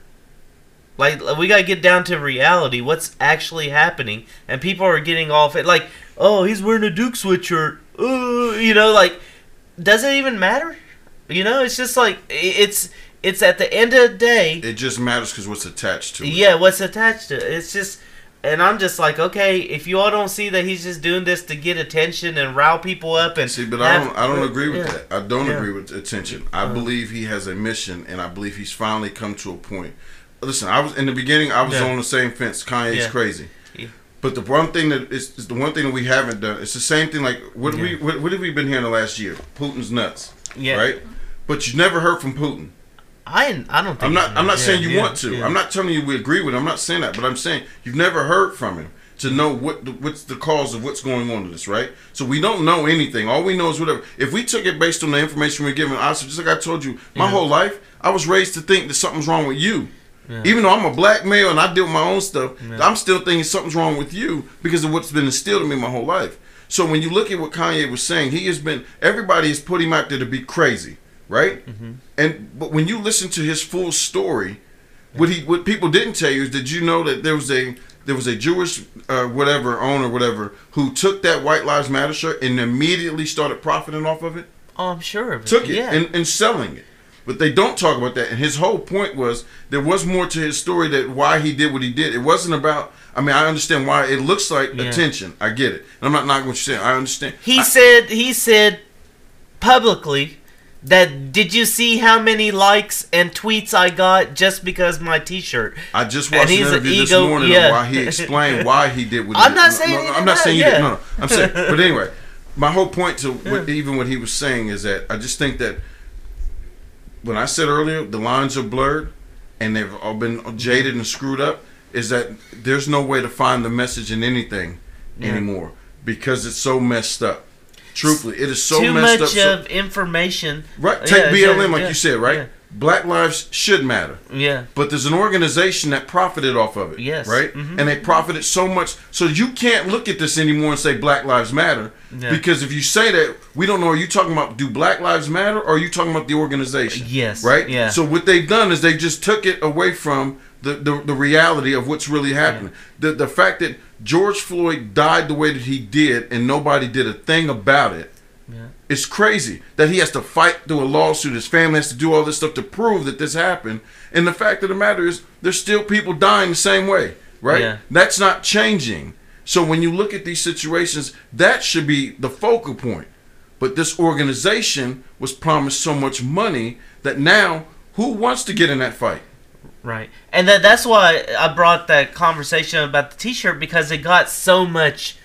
Like we gotta get down to reality. What's actually happening? And people are getting off it. Like, oh, he's wearing a Duke sweatshirt. Uh, you know, like, does it even matter? You know, it's just like it's it's at the end of the day. It just matters because what's attached to it. Yeah, what's attached to it. It's just, and I'm just like, okay, if you all don't see that he's just doing this to get attention and rile people up and See, but I don't. I don't agree with yeah. that. I don't Yeah. agree with attention. I Uh. believe he has a mission, and I believe he's finally come to a point. Listen, I was in the beginning. I was Yeah. on the same fence. Kanye's crazy. But the one thing that is, is the one thing that we haven't done. It's the same thing. Like what we what, what have we been hearing the last year? Putin's nuts, Yeah, right? But you never heard from Putin. I I don't think I'm not. I'm not yeah, saying you yeah, want to. yeah. I'm not telling you we agree with him. I'm not saying that. But I'm saying you've never heard from him to know what the, what's the cause of what's going on with this, right? So we don't know anything. All we know is whatever. If we took it based on the information we're given, honestly, just like I told you, my whole life I was raised to think that something's wrong with you. Even though I'm a black male and I deal with my own stuff. I'm still thinking something's wrong with you because of what's been instilled in me my whole life. So when you look at what Kanye was saying, he has been everybody has put him out there to be crazy, right? Mm-hmm. And but when you listen to his full story, what he what people didn't tell you is did you know that there was a there was a Jewish uh, whatever owner whatever who took that White Lives Matter shirt and immediately started profiting off of it, Oh, I'm sure of it. took it Yeah. and, and selling it. But they don't talk about that. And his whole point was there was more to his story that why he did what he did. It wasn't about. I mean, I understand why it looks like Yeah. attention. I get it. And I'm not knocking what you're saying. I understand. he I- said he said publicly that did you see how many likes and tweets I got just because my T-shirt? I just watched an he's an interview this ego- morning yeah. why he explained why he did what he I'm did. not No, saying no, he no, did I'm not saying you did. No, no. I'm saying. But anyway, my whole point to what, even what he was saying is that I just think that when I said earlier the lines are blurred and they've all been jaded and screwed up, is that there's no way to find the message in anything Yeah. anymore because it's so messed up. Truthfully, it is so Too messed much up. so- of information. right, take Yeah, BLM yeah, like yeah, you said, right? Black lives should matter. Yeah. But there's an organization that profited off of it. Yes. Right? Mhm. And they profited so much. So you can't look at this anymore and say Black Lives Matter. Yeah. Because if you say that, we don't know are you talking about do Black Lives Matter or are you talking about the organization? Yes. Right? Yeah. So what they've done is they just took it away from the, the, the reality of what's really happening. The the fact that George Floyd died the way that he did and nobody did a thing about it Yeah. it's crazy that he has to fight through a lawsuit. His family has to do all this stuff to prove that this happened. And the fact of the matter is, there's still people dying the same way, right? Yeah. That's not changing. So when you look at these situations, that should be the focal point. But this organization was promised so much money that now, who wants to get in that fight? Right. And that that's why I brought that conversation about the t-shirt because it got so much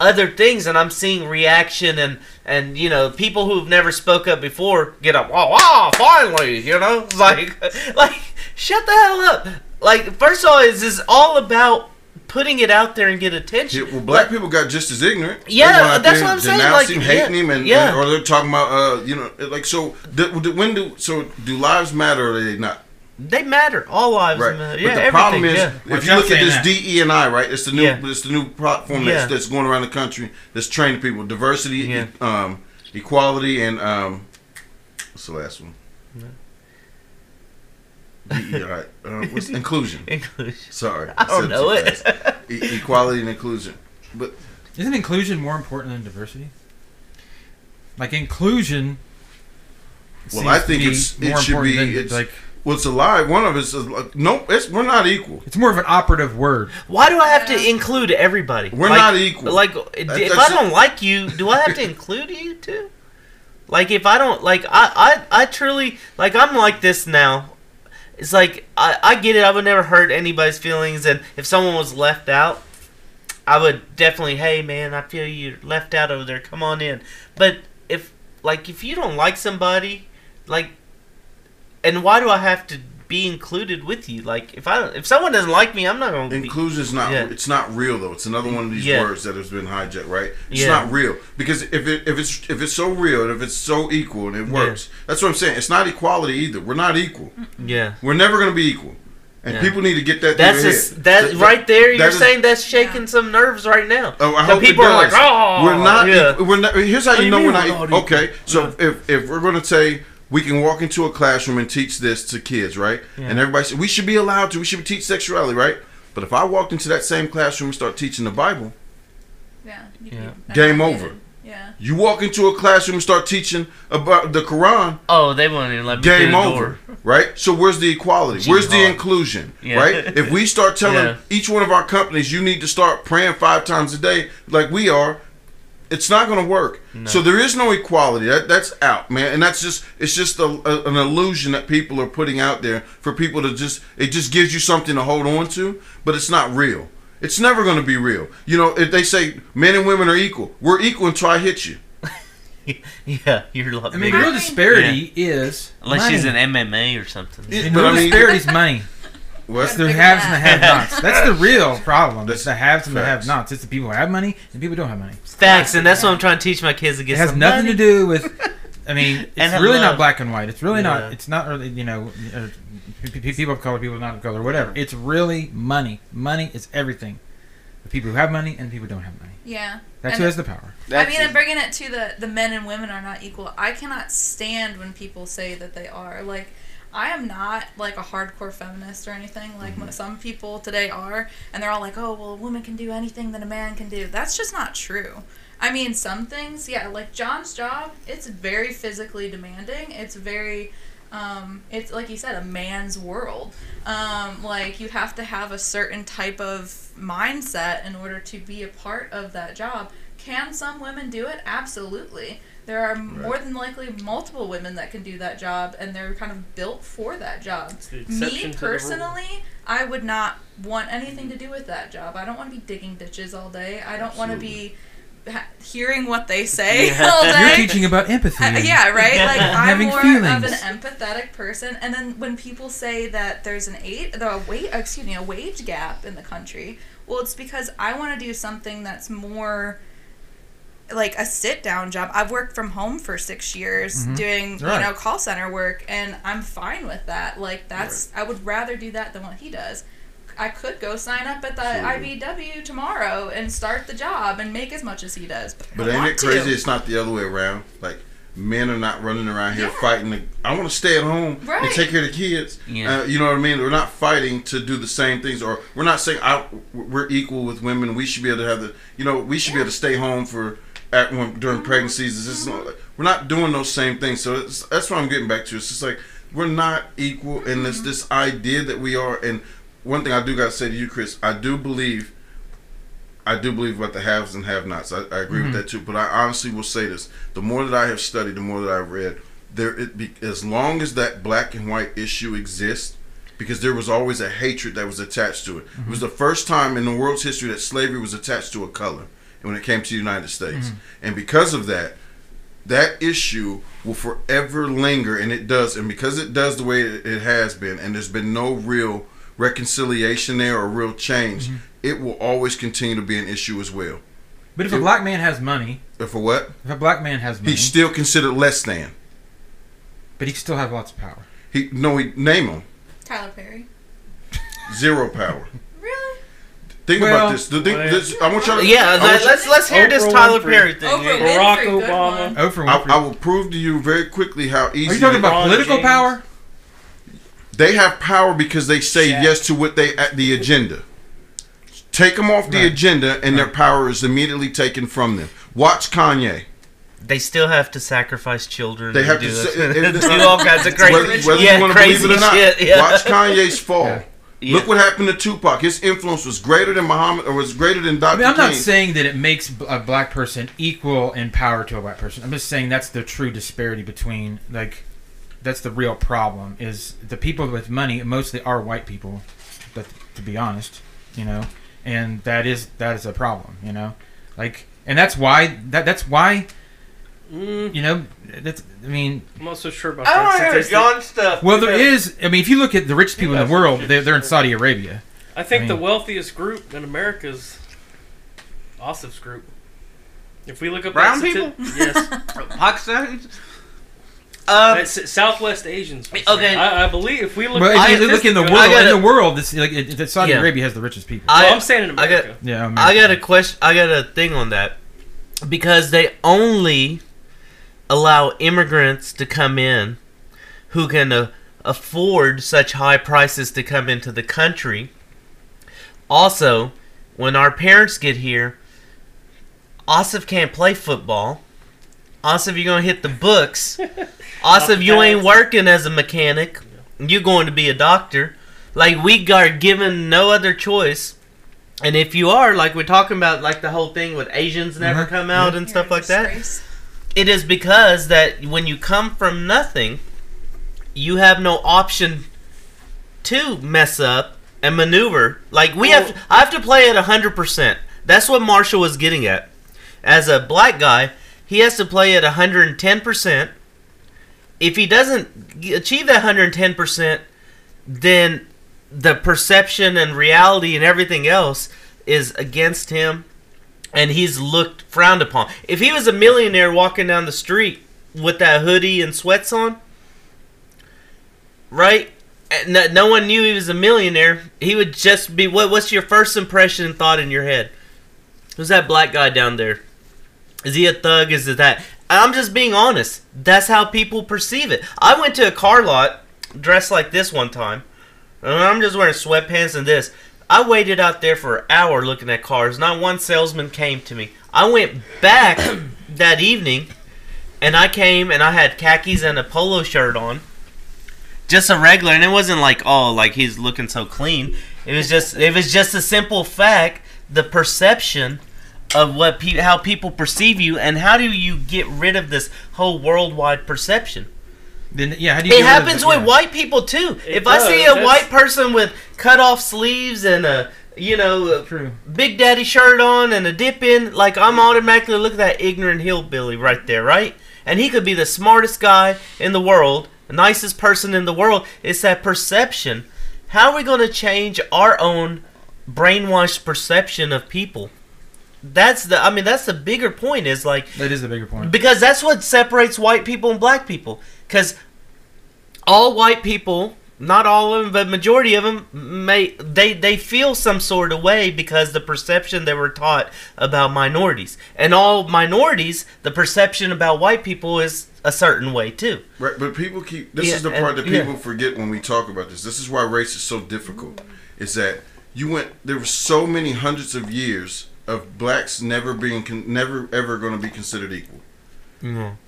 other things and I'm seeing reaction and and you know people who've never spoke up before get up wow wow finally you know It's like like shut the hell up like first of all, is this all about putting it out there and get attention? Yeah, well, black people got just as ignorant. Yeah, that's what I'm saying, denouncing, like, hating yeah, him, and, yeah. and- or they're talking about, uh, you know, like so. Do, do- when do so do lives matter or do they not? They matter. All lives Right. matter. but Yeah, the problem is, everything, yeah. if Watch you look at this that. DE and I, right? It's the new, Yeah. it's the new platform Yeah. that's, that's going around the country that's training people diversity, Yeah. um, equality, and um, what's the last one? DEI, uh, what's inclusion? Inclusion. Sorry, I don't know it. E- equality and inclusion. But Isn't inclusion more important than diversity? Like inclusion. Well, seems I to think be it's- it more should important be- than, it's- like what's alive? One of us is like, no, it's, we're not equal. it's more of an operative word. Why do I have to include everybody? We're Like- not equal. Like, if that's I don't like you, do I have to include you too? Like, if I don't like, I, I, I truly like. I'm like this now. It's like I, I get it. I would never hurt anybody's feelings, and if someone was left out, I would definitely, hey man, I feel you left out over there. Come on in. But if like if you don't like somebody, like, and why do I have to be included with you? Like, if I if someone doesn't like me, I'm not gonna. Be, Inclusion is not. Yeah. It's not real though. It's another one of these Yeah. words that has been hijacked. Right? It's Yeah. not real because if it if it's if it's so real and if it's so equal and it works, that's what I'm saying. It's not equality either. We're not equal. yeah. We're never going to be equal, and Yeah. people need to get that. That's through just, their head. that That- right there. You're that is- saying that's shaking some nerves right now. Oh, I The hope people it are like, oh, we're not. Yeah. equal- we're not. Here's how you you know mean we're we're not. not equal? equal? Okay, so if if we're going to say we can walk into a classroom and teach this to kids, right? Yeah. And everybody said we should be allowed to. We should teach sexuality, right? But if I walked into that same classroom and start teaching the Bible, Yeah. Yeah. Game over. Yeah. you walk into a classroom and start teaching about the Quran, Oh, they won't even let me through game over, door. right? So where's the equality? Where's the inclusion, Yeah. right? If we start telling Yeah. each one of our companies you need to start praying five times a day, like we are, it's not going to work. No. So there is no equality. That that's out, man, and that's just it's just a, a, an illusion that people are putting out there for people to just it just gives you something to hold on to, but it's not real. It's never going to be real. You know, if they say men and women are equal, we're equal until I hit you. yeah, you're like I mean, bigger. real disparity is unless money. she's an MMA or something. Yeah, And but real I mean- disparity is money. Well, It's the haves and the have-nots. That's the real problem. It's the haves and the have-nots. It's the people who have money and the people who don't have money. Facts, and that's what I'm trying to teach my kids to get. It has some nothing money. to do with. I mean, it's really love. not black and white. It's really Yeah. not. It's not really you know, uh, p- p- people of color, people not of color, whatever. It's really money. Money is everything. The people who have money and the people who don't have money. Yeah. That's And- who has the power. I mean, and bringing it to the the men and women are not equal. I cannot stand when people say that they are. Like, I am not like a hardcore feminist or anything like Mm-hmm. some people today are, and they're all like, "Oh, well, a woman can do anything that a man can do." That's just not true. I mean, some things, yeah, like John's job, it's very physically demanding. It's very um, it's like you said, a man's world. Um, like you have to have a certain type of mindset in order to be a part of that job. Can some women do it? Absolutely. There are more than likely multiple women that can do that job, and they're kind of built for that job. the exception Me to the rule. personally, I would not want anything to do with that job. I don't want to be digging ditches all day. I don't want to be ha- hearing what they say Yeah. all day. You're teaching about empathy. Uh, yeah, right. Like I'm Having more feelings. of an empathetic person, and then when people say that there's an eight, the wait, excuse me, a wage gap in the country, well, it's because I want to do something that's more like a sit down job. I've worked from home for six years Mhm. doing Right. you know call center work, and I'm fine with that. Like that's I would rather do that than what he does. I could go sign up at the Absolutely. IBW tomorrow and start the job and make as much as he does. But, But don't ain't it crazy? To. It's not the other way around. Like men are not running around here Yeah. fighting. The, I want to stay at home and take care of the kids. Yeah. Uh, you know what I mean? We're not fighting to do the same things, or we're not saying I, we're equal with women. We should be able to have the. You know, we should be able to stay home for at when, during pregnancies. Is not, like- we're not doing those same things. So it's, that's what I'm getting back to. It's just like we're not equal, and this this idea that we are. And one thing I do got to say to you, Chris, I do believe. I do believe about the haves and have-nots. I, I agree Mhm. with that too. But I honestly will say this: the more that I have studied, the more that I've read, there it be, as long as that black and white issue exists, because there was always a hatred that was attached to it. It was the first time in the world's history that slavery was attached to a color, when it came to the United States, and because of that, that issue will forever linger, and it does. And because it does the way it it has been, and there's been no real reconciliation there or real change, mm-hmm. it will always continue to be an issue as well. But if a black man has money, But for what? if a black man has money, He's still considered less than. but he still has lots of power. He no, he name him Tyler Perry. zero power. Really? Think Well- about this. The thing, this. I want y'all. To, Yeah, I, let, want let's let's hear this Oprah Tyler Winfrey. Perry thing. Oprah Yeah. Barack Winfrey, Obama. one. Oh, for I, I will prove to you very quickly how easy. Are you talking about political James. power? They have power because they say Shaq. yes to what they at the agenda. Take them off the Right. agenda, and their power is immediately taken from them. Watch Kanye. They still have to sacrifice children. They and have do to this. say- it- it- do all kinds of crazy, whether, whether yeah, you want to crazy believe it or not, shit. Yeah. watch Kanye's fall. Yeah. Yeah. Look what happened to Tupac. His influence was greater than Muhammad, or was greater than I Dr. mean, I'm not saying that it makes a black person equal in power to a white person. I'm just saying that's the true disparity between like that's the real problem is the people with money mostly are white people, but to be honest, you know, and that is that is a problem, you know, like and that's why that that's why Mm, you know that's I mean I'm not so sure about I don't that. hear. John stuff. well there is. I mean if you look at the richest people in the world they're, they're in Saudi Arabia. I think I the wealthiest group in America is Asif's group. If we look up Brown that people? yes, Pakistanis. Um, Southwest Asians. Okay. I, I believe if we look, But if at you look in the world, gotta- in the world, it's like it, it, Saudi Yeah. Arabia has the richest people. I- Well, I'm saying in I got- America. yeah, I got a question. I got a thing on that because they only allow immigrants to come in who can uh, afford such high prices to come into the country. Also, when our parents get here, Asif can't play football. Asif, you're gonna hit the books. Asif, you ain't working as a mechanic. You're going to be a doctor. Like we are given no other choice. And if you are, like we're talking about, like the whole thing with Asians never Mhm. come out Yeah. and stuff like that, Disgrace. It is because that when you come from nothing, you have no option to mess up and maneuver. Like we have, to, I have to play at hundred percent. That's what Marshall was getting at. As a black guy, he has to play at hundred and ten percent. If he doesn't achieve that hundred and ten percent, then the perception and reality and everything else is against him and he's looked frowned upon. If he was a millionaire walking down the street with that hoodie and sweats on, right? Eh, no, no one knew he was a millionaire. He would just be. What? What's your first impression and thought in your head? Who's that black guy down there? Is he a thug? Is it that? I'm just being honest. That's how people perceive it. I went to a car lot dressed like this one time. I'm just wearing sweatpants and this. I waited out there for an hour looking at cars. Not one salesman came to me. I went back that evening and I came and I had khakis and a polo shirt on. Just a regular and it wasn't like oh like he's looking so clean. It was just it was just a simple fact the perception of what pe- how people perceive you and how do you get rid of this whole worldwide perception? Then yeah, how do you? It get rid of happens the- with yeah. white people too. It if I see a that's- white person with cut off sleeves and a you know a True. Big Daddy shirt on and a dip in, like I'm automatically look at that ignorant hillbilly right there, right? And he could be the smartest guy in the world, the nicest person in the world. It's that perception. How are we going to change our own brainwashed perception of people? That's the. I mean, that's the bigger point. Is like That is the bigger point. because that's what separates white people and black people. Because all white people, not all of them, but majority of them, may they they feel some sort of way because the perception they were taught about minorities, and all minorities, the perception about white people is a certain way too. Right, but people keep. This Yeah, is the and- part that yeah. people forget when we talk about this. This is why race is so difficult. Is that you went? There were so many hundreds of years of blacks never being, never ever going to be considered equal.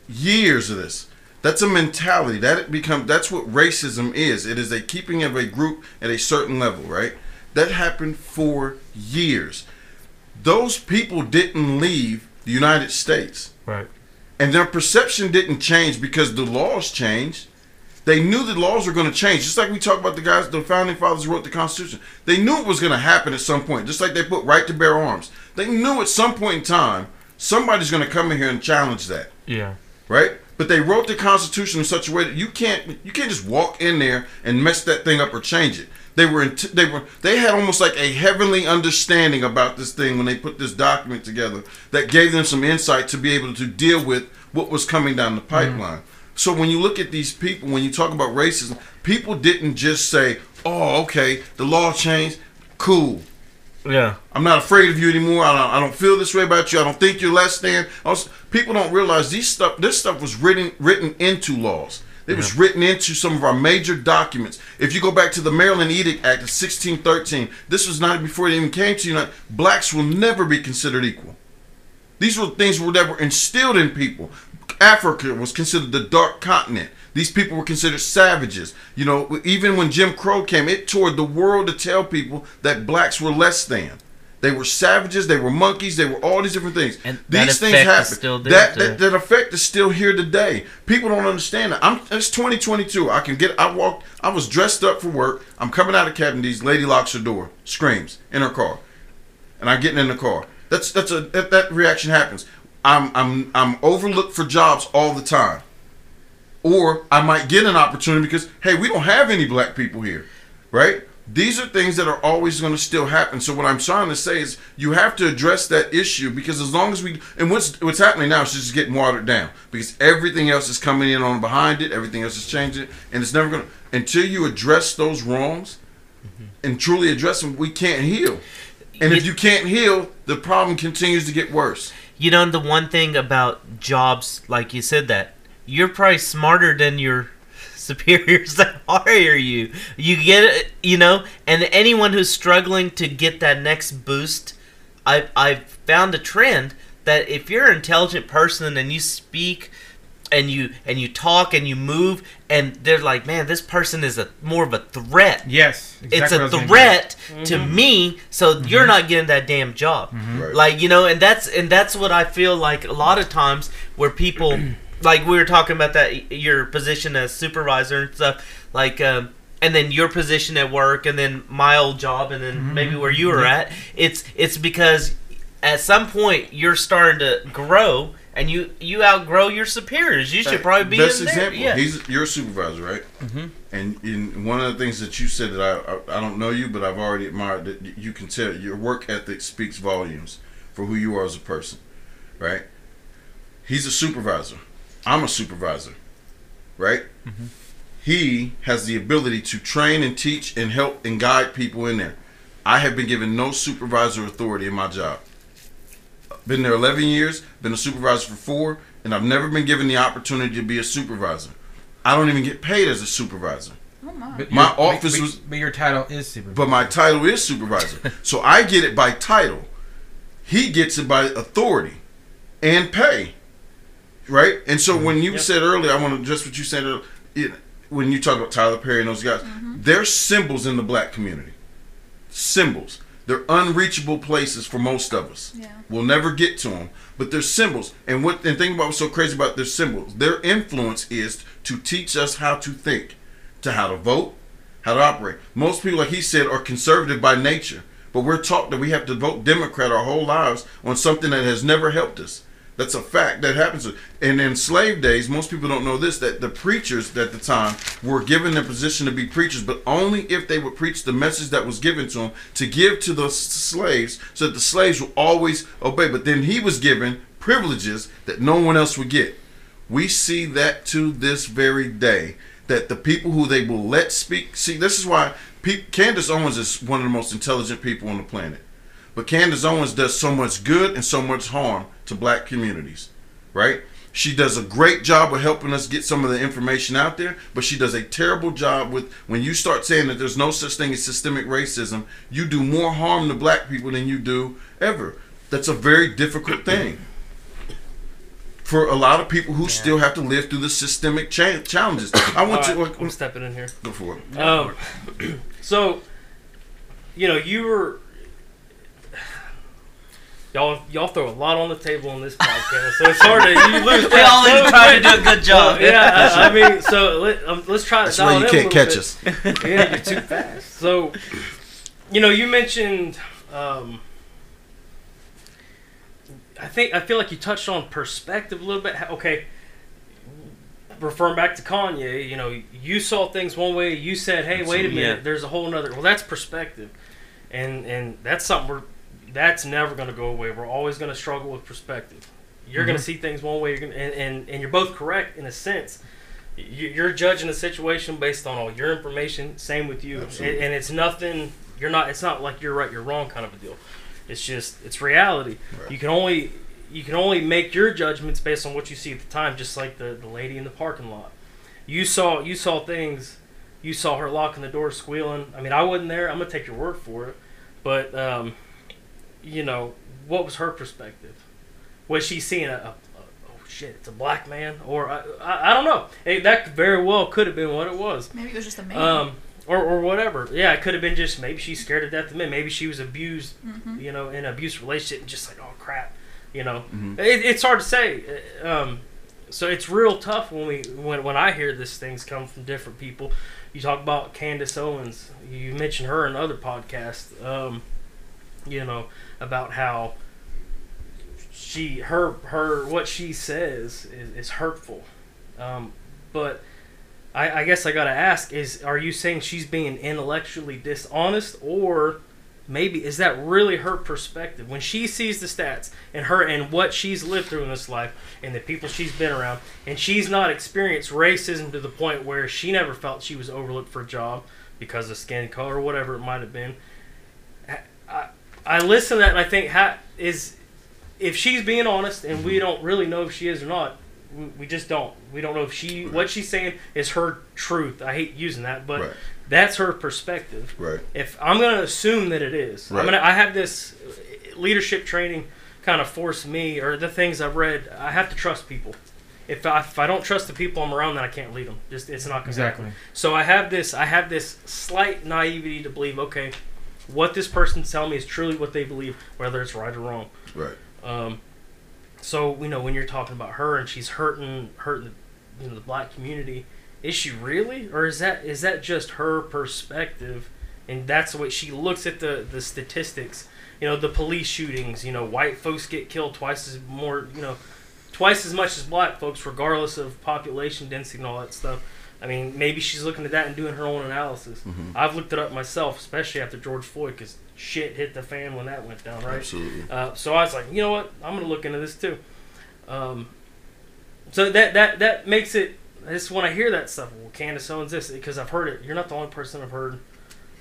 Years of this. That's a mentality. That become. That's what racism is. It is a keeping of a group at a certain level. Right. That happened for years. Those people didn't leave the United States. Right. And their perception didn't change because the laws changed. They knew the laws were going to change. Just like we talk about the guys, the founding fathers wrote the Constitution. They knew it was going to happen at some point. Just like they put right to bear arms. They knew at some point in time somebody's going to come in here and challenge that, Yeah. right? But they wrote the Constitution in such a way that you can't you can't just walk in there and mess that thing up or change it. They were they were they had almost like a heavenly understanding about this thing when they put this document together that gave them some insight to be able to deal with what was coming down the mm-hmm. pipeline. So when you look at these people, when you talk about racism, people didn't just say, "Oh, okay, the law changed, cool." Yeah. I'm not afraid of you anymore. I don't, I don't feel this way about you. I don't think you're less than. Also, people don't realize these stuff. This stuff was written written into laws. It was written into some of our major documents. If you go back to the Maryland Edict Act of 1613, this was not before it even came to you. Blacks will never be considered equal. These were things that were instilled in people. Africa was considered the dark continent. These people were considered savages. You know, even when Jim Crow came, it toured the world to tell people that blacks were less than. They were savages. They were monkeys. They were all these different things. And these things effect is happen. still there that, that that effect is still here today. People don't understand that. I'm it's 2022. I can get. I walked. I was dressed up for work. I'm coming out of Captain D's. Lady locks her door, screams in her car, and I'm getting in the car. That's that's a that, that reaction happens. I'm I'm I'm overlooked for jobs all the time, or I might get an opportunity because hey, we don't have any black people here, right? These are things that are always going to still happen. So what I'm trying to say is you have to address that issue because as long as we and what's what's happening now is just getting watered down because everything else is coming in on behind it, everything else is changing, and it's never going to until you address those wrongs mm-hmm. and truly address them, we can't heal. And if You- you can't heal, the problem continues to get worse. You know the one thing about jobs, like you said that you're probably smarter than your superiors that hire you. You get it, you know, and anyone who's struggling to get that next boost, I I've found a trend that if you're an intelligent person and you speak and you and you talk and you move and they're like, man, this person is a more of a threat. Yes, exactly it's a I a was gonna threat to mm-hmm. me, so mm-hmm. you're not getting that damn job. Right. Like you know, and that's and that's what I feel like a lot of times where people, like we were talking about that your position as supervisor and stuff, like. Um, and then your position at work, and then my old job, and then maybe where you were at. It's it's because at some point you're starting to grow, and you you outgrow your superiors. You should probably be Best in there. example. Yeah. He's you're supervisor, right? Mm-hmm. And in one of the things that you said that I, I I don't know you, but I've already admired that you can tell your work ethic speaks volumes for who you are as a person, right? He's a supervisor. I'm a supervisor, right? He has the ability to train and teach and help and guide people in there. I have been given no supervisor authority in my job. Been there 11 years, been a supervisor for four, and I've never been given the opportunity to be a supervisor. I don't even get paid as a supervisor, Oh my. But My your- office but- was- But your title is supervisor. but my title is supervisor. so I get it by title. He gets it by authority and pay. Right? And so when you Yep. said earlier, I want to address what you said earlier, it, when you talk about Tyler Perry and those guys, mm-hmm. they're symbols in the black community. Symbols. They're unreachable places for most of us. Yeah. We'll never get to them, but they're symbols. And what and think about what's so crazy about their symbols. Their influence is to teach us how to think, to how to vote, how to operate. Most people, like he said, are conservative by nature, but we're taught that we have to vote Democrat our whole lives on something that has never helped us. That's a fact that happens. And in slave days, most people don't know this that the preachers at the time were given the position to be preachers, but only if they would preach the message that was given to them to give to the slaves so that the slaves will always obey. But then he was given privileges that no one else would get. We see that to this very day that the people who they will let speak. See, this is why Candace Owens is one of the most intelligent people on the planet. But Candace Owens does so much good and so much harm to black communities, right? She does a great job of helping us get some of the information out there, but she does a terrible job with when you start saying that there's no such thing as systemic racism, you do more harm to black people than you do ever. That's a very difficult thing for a lot of people who still have to live through the systemic cha- challenges. I want to right, I'm stepping in here. go for it. Um, so, you know, you were y'all y'all throw a lot on the table on this podcast, so it's hard to you lose. we track always so try to do a good job. Yeah, I, I mean, so let, um, let's try to That's dial why you can't catch bit. us. Yeah, you're too fast. So, you know, you mentioned. Um, I think I feel like you touched on perspective a little bit. Okay, referring back to Kanye, you know, you saw things one way. You said, "Hey, wait a minute, Yeah. there's a whole other." Well, that's perspective, and and that's something we're that's never going to go away. We're always going to struggle with perspective. You're going to see things one way, you're gonna, and, and and you're both correct in a sense. You- You're judging a situation based on all your information. Same with you, and, and it's nothing. You're not. It's not like you're right, you're wrong kind of a deal. It's just it's reality. Right. You can only you can only make your judgments based on what you see at the time, just like the, the lady in the parking lot. You saw you saw things. You saw her locking the door, squealing. I mean, I wasn't there. I'm gonna take your word for it. But um, you know, what was her perspective? Was she seeing a, a, a oh shit, it's a black man, or I, I, I don't know. Hey, that very well could have been what it was. Maybe it was just a man. Um, or, or whatever. Yeah, it could have been just maybe she's scared to death of men. Maybe she was abused, Mhm. you know, in an abusive relationship and just like, oh crap, you know. Mhm. It, it's hard to say. Uh, Um, so it's real tough when we when when I hear these things come from different people. You talk about Candace Owens. You mentioned her in other podcasts. Um, you know about how she her her what she says is, is hurtful. Um, but I, I guess I gotta ask: Is are you saying she's being intellectually dishonest, or maybe is that really her perspective when she sees the stats and her and what she's lived through in this life and the people she's been around, and she's not experienced racism to the point where she never felt she was overlooked for a job because of skin color or whatever it might have been. I, I, I listen to that and I think, ha, is if she's being honest, and we don't really know if she is or not, we, we just don't. We don't know if she what she's saying is her truth. I hate using that, but Right. that's her perspective. Right. If I'm gonna assume that it is, I'm gonna. I have this leadership training kind of force me, or the things I've read. I have to trust people. If I, if I don't trust the people I'm around, then I can't lead them. Just it's not gonna Exactly. happen. So I have this I have this slight naivety to believe, okay, what this person's telling me is truly what they believe, whether it's right or wrong. Right. Um, so you know when you're talking about her and she's hurting hurting you know the black community, is she really, or is that is that just her perspective, and that's the way she looks at the the statistics? You know the police shootings. You know white folks get killed twice as more. You know twice as much as black folks, regardless of population density and all that stuff. I mean, maybe she's looking at that and doing her own analysis. Mhm. I've looked it up myself, especially after George Floyd, because shit hit the fan when that went down, right? Absolutely. Uh, so I was like, you know what? I'm gonna look into this too. Um, so that that that makes it. Just when I hear that stuff, well, Candace Owens this because I've heard it. You're not the only person I've heard,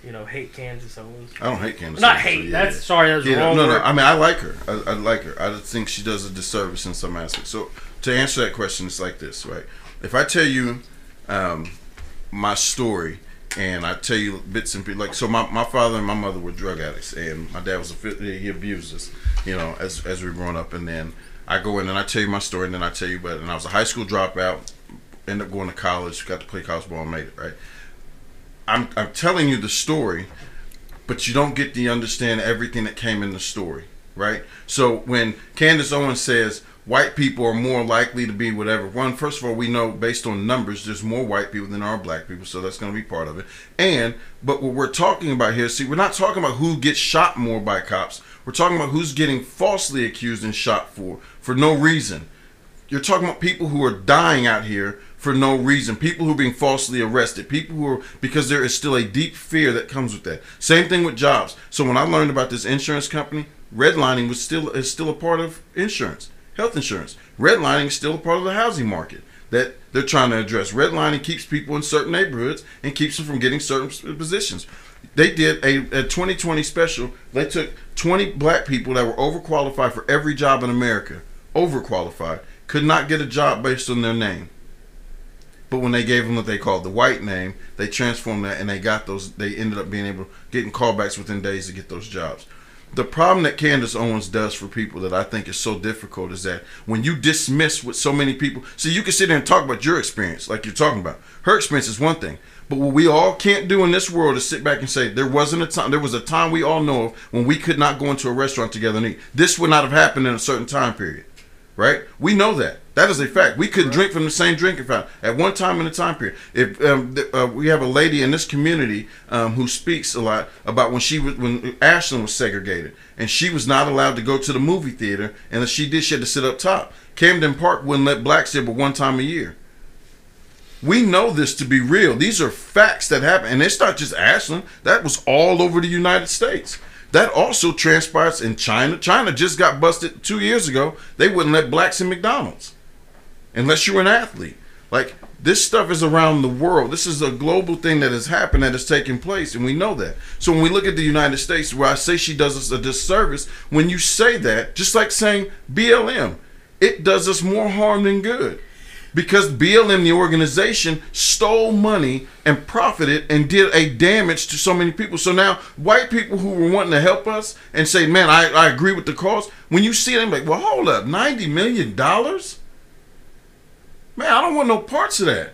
you know, hate Candace Owens. I don't hate Candace. Not Owens, so hate. yeah, that's yeah. sorry. That was the Yeah, wrong no, word. no. I mean, I like her. I, I like her. I just think she does a disservice in some aspects. So to answer that question, it's like this, right? If I tell you um, my story and I tell you bits and pieces, like so, my, my father and my mother were drug addicts, and my dad was a he abused us, you know, as as we were growing up, and then I go in and I tell you my story, and then I tell you, but and I was a high school dropout, ended up going to college, got to play college ball, and made it, right? I'm I'm telling you the story but you don't get to understand everything that came in the story, right? So when Candace Owens says white people are more likely to be whatever, one, first of all, we know based on numbers, there's more white people than are black people, so that's going to be part of it. And, but what we're talking about here, see, we're not talking about who gets shot more by cops. We're talking about who's getting falsely accused and shot for, for no reason. You're talking about people who are dying out here for no reason. People who are being falsely arrested. People who are because there is still a deep fear that comes with that. Same thing with jobs. So when I learned about this insurance company, redlining was still is still a part of insurance, health insurance. Redlining is still a part of the housing market that they're trying to address. Redlining keeps people in certain neighborhoods and keeps them from getting certain positions. They did a, a 2020 special. They took 20 black people that were overqualified for every job in America, overqualified, could not get a job based on their name. But when they gave them what they called the white name, they transformed that and they got those. They ended up being able getting callbacks within days to get those jobs. The problem that Candace Owens does for people that I think is so difficult is that when you dismiss what so many people, see, you can sit there and talk about your experience, like you're talking about. Her experience is one thing, but what we all can't do in this world is sit back and say there wasn't a time. There was a time we all know of when we could not go into a restaurant together and eat. This would not have happened in a certain time period right? We know that. That is a fact. We could drink from the same drinking fountain at one time in a time period. If um, th- uh, we have a lady in this community um, who speaks a lot about when she was when Ashland was segregated and she was not allowed to go to the movie theater, and if she did, she had to sit up top. Camden Park wouldn't let blacks in but one time a year. We know this to be real. These are facts that happen, and it's not just Ashland. That was all over the United States. That also transpires in China. China just got busted two years ago. They wouldn't let blacks in McDonald's unless you're an athlete. Like this stuff is around the world. This is a global thing that has happened that has taken place, and we know that. So when we look at the United States, where I say she does us a disservice, when you say that, just like saying BLM, it does us more harm than good. Because BLM, the organization, stole money and profited and did a damage to so many people. So now, white people who were wanting to help us and say, man, I, I agree with the cause, when you see them, like, well, hold up, $90 million? Man, I don't want no parts of that.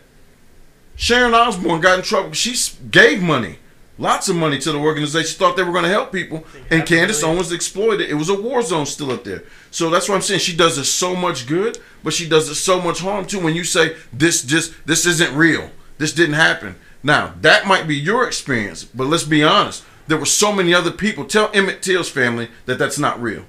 Sharon Osbourne got in trouble. She gave money, lots of money to the organization. Thought they were going to help people, and Candace. Owens exploited. It was a war zone still up there. So that's what I'm saying. She does us so much good, but she does us so much harm too. When you say this, just this isn't real. This didn't happen. Now that might be your experience, but let's be honest. There were so many other people. Tell Emmett Till's family that that's not real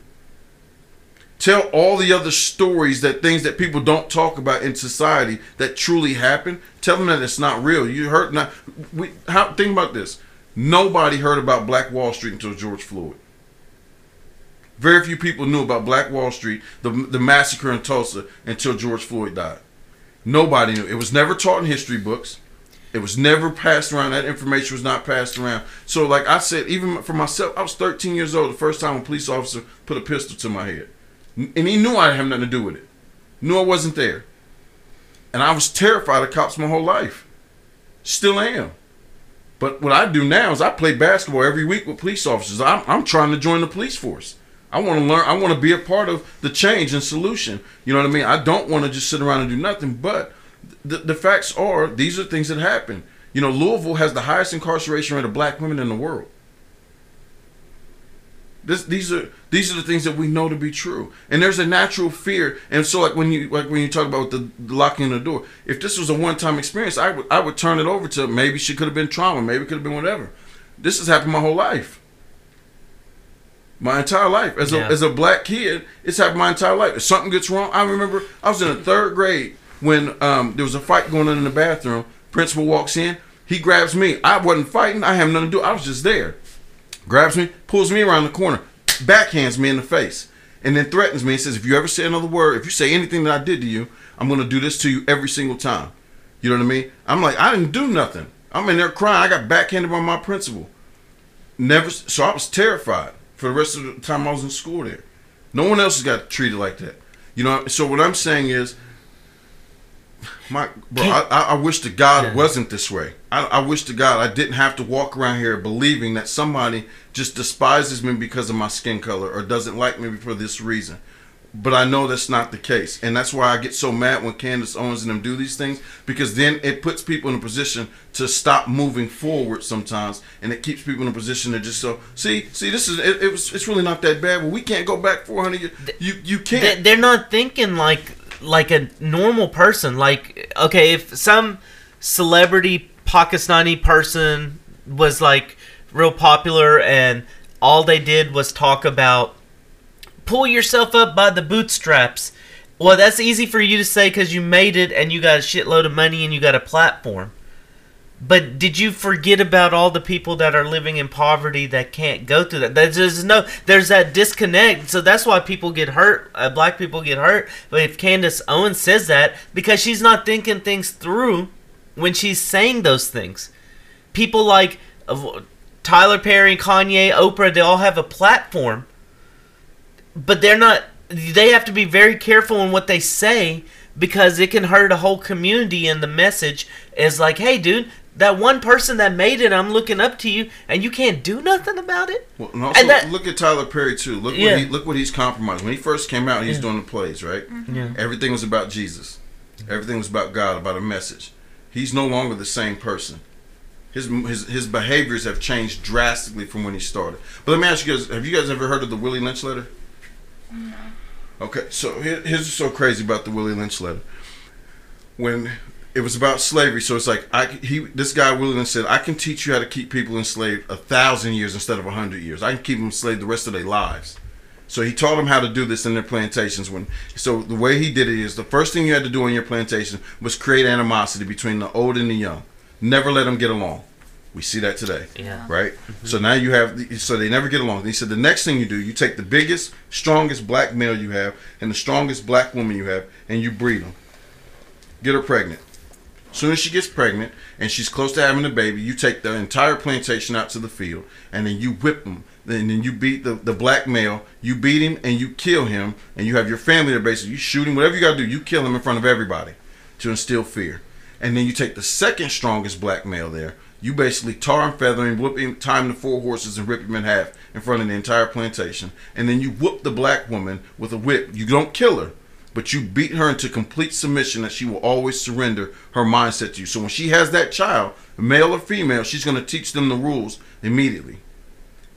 tell all the other stories that things that people don't talk about in society that truly happen tell them that it's not real. You heard not we how think about this. Nobody heard about black wall street until george floyd. Very few people knew about black wall street the, the massacre in tulsa until george floyd died. Nobody knew. It was never taught in history books. It was never passed around. That information was not passed around. So like i said even for myself i was 13 years old the first time a police officer put a pistol to my head and he knew I didn't have nothing to do with it. Knew I wasn't there. And I was terrified of cops my whole life. Still am. But what I do now is I play basketball every week with police officers. I'm, I'm trying to join the police force. I want to learn. I want to be a part of the change and solution. You know what I mean? I don't want to just sit around and do nothing. But the, the facts are, these are things that happen. You know, Louisville has the highest incarceration rate of black women in the world. This, these are these are the things that we know to be true, and there's a natural fear. And so, like when you like when you talk about the, the locking the door, if this was a one time experience, I would I would turn it over to maybe she could have been trauma, maybe it could have been whatever. This has happened my whole life, my entire life as a Yeah. as a black kid. It's happened my entire life. If something gets wrong, I remember I was in the third grade when um, there was a fight going on in the bathroom. Principal walks in, he grabs me. I wasn't fighting. I have nothing to do. I was just there grabs me, pulls me around the corner, backhands me in the face, and then threatens me and says, If you ever say another word, if you say anything that I did to you, I'm going to do this to you every single time. You know what I mean? I'm like, I didn't do nothing. I'm in there crying. I got backhanded by my principal. Never. So I was terrified for the rest of the time I was in school there. No one else has got treated like that. You know. So what I'm saying is, my bro, I, I wish to God it Yeah. wasn't this way. I, I wish to God I didn't have to walk around here believing that somebody just despises me because of my skin color or doesn't like me for this reason. But I know that's not the case, and that's why I get so mad when Candace Owens and them do these things because then it puts people in a position to stop moving forward sometimes, and it keeps people in a position to just so see, see, this is it, it was it's really not that bad. Well, we can't go back 400 years. You you can't. they're not thinking like like a normal person. Like okay, if some celebrity Pakistani person was like real popular and all they did was talk about pull yourself up by the bootstraps. Well, that's easy for you to say because you made it and you got a shitload of money and you got a platform. But did you forget about all the people that are living in poverty that can't go through that? There's, no, there's that disconnect. So that's why people get hurt. Uh, black people get hurt. But if Candace Owens says that, because she's not thinking things through when she's saying those things. People like uh, Tyler Perry, Kanye, Oprah, they all have a platform, but they're not. They have to be very careful in what they say because it can hurt a whole community. And the message is like, "Hey, dude, that one person that made it, I'm looking up to you, and you can't do nothing about it." Well, and also And that- look at Tyler Perry too. Look Yeah. what he look what he's compromised. When he first came out, he's Yeah. doing the plays, right? Mm-hmm. Yeah. Everything was about Jesus. Everything was about God, about a message. He's no longer the same person. His his his behaviors have changed drastically from when he started. But let me ask you guys: Have you guys ever heard of the Willie Lynch letter? No. Okay, so here, here's what's so crazy about the Willie Lynch letter. When it was about slavery, so it's like I he this guy Willie said, "I can teach you how to keep people enslaved a thousand years instead of a hundred years. I can keep them enslaved the rest of their lives." So he taught them how to do this in their plantations. When so the way he did it is the first thing you had to do on your plantation was create animosity between the old and the young. Never let them get along. We see that today Yeah. right? Mm-hmm. So now you have, the, so they never get along. He said the next thing you do, you take the biggest, strongest black male you have and the strongest black woman you have, and you breed them. Get her pregnant. Soon as she gets pregnant and she's close to having a baby, you take the entire plantation out to the field and then you whip them. Then, then you beat the, the black male, you beat him and you kill him, and you have your family there basically. You shoot him, whatever you got to do, you kill him in front of everybody to instill fear. And then you take the second strongest black male there, you basically tar and feather him, whip him, tie him to four horses, and rip him in half in front of the entire plantation. And then you whoop the black woman with a whip. You don't kill her, but you beat her into complete submission that she will always surrender her mindset to you. So when she has that child, male or female, she's going to teach them the rules immediately.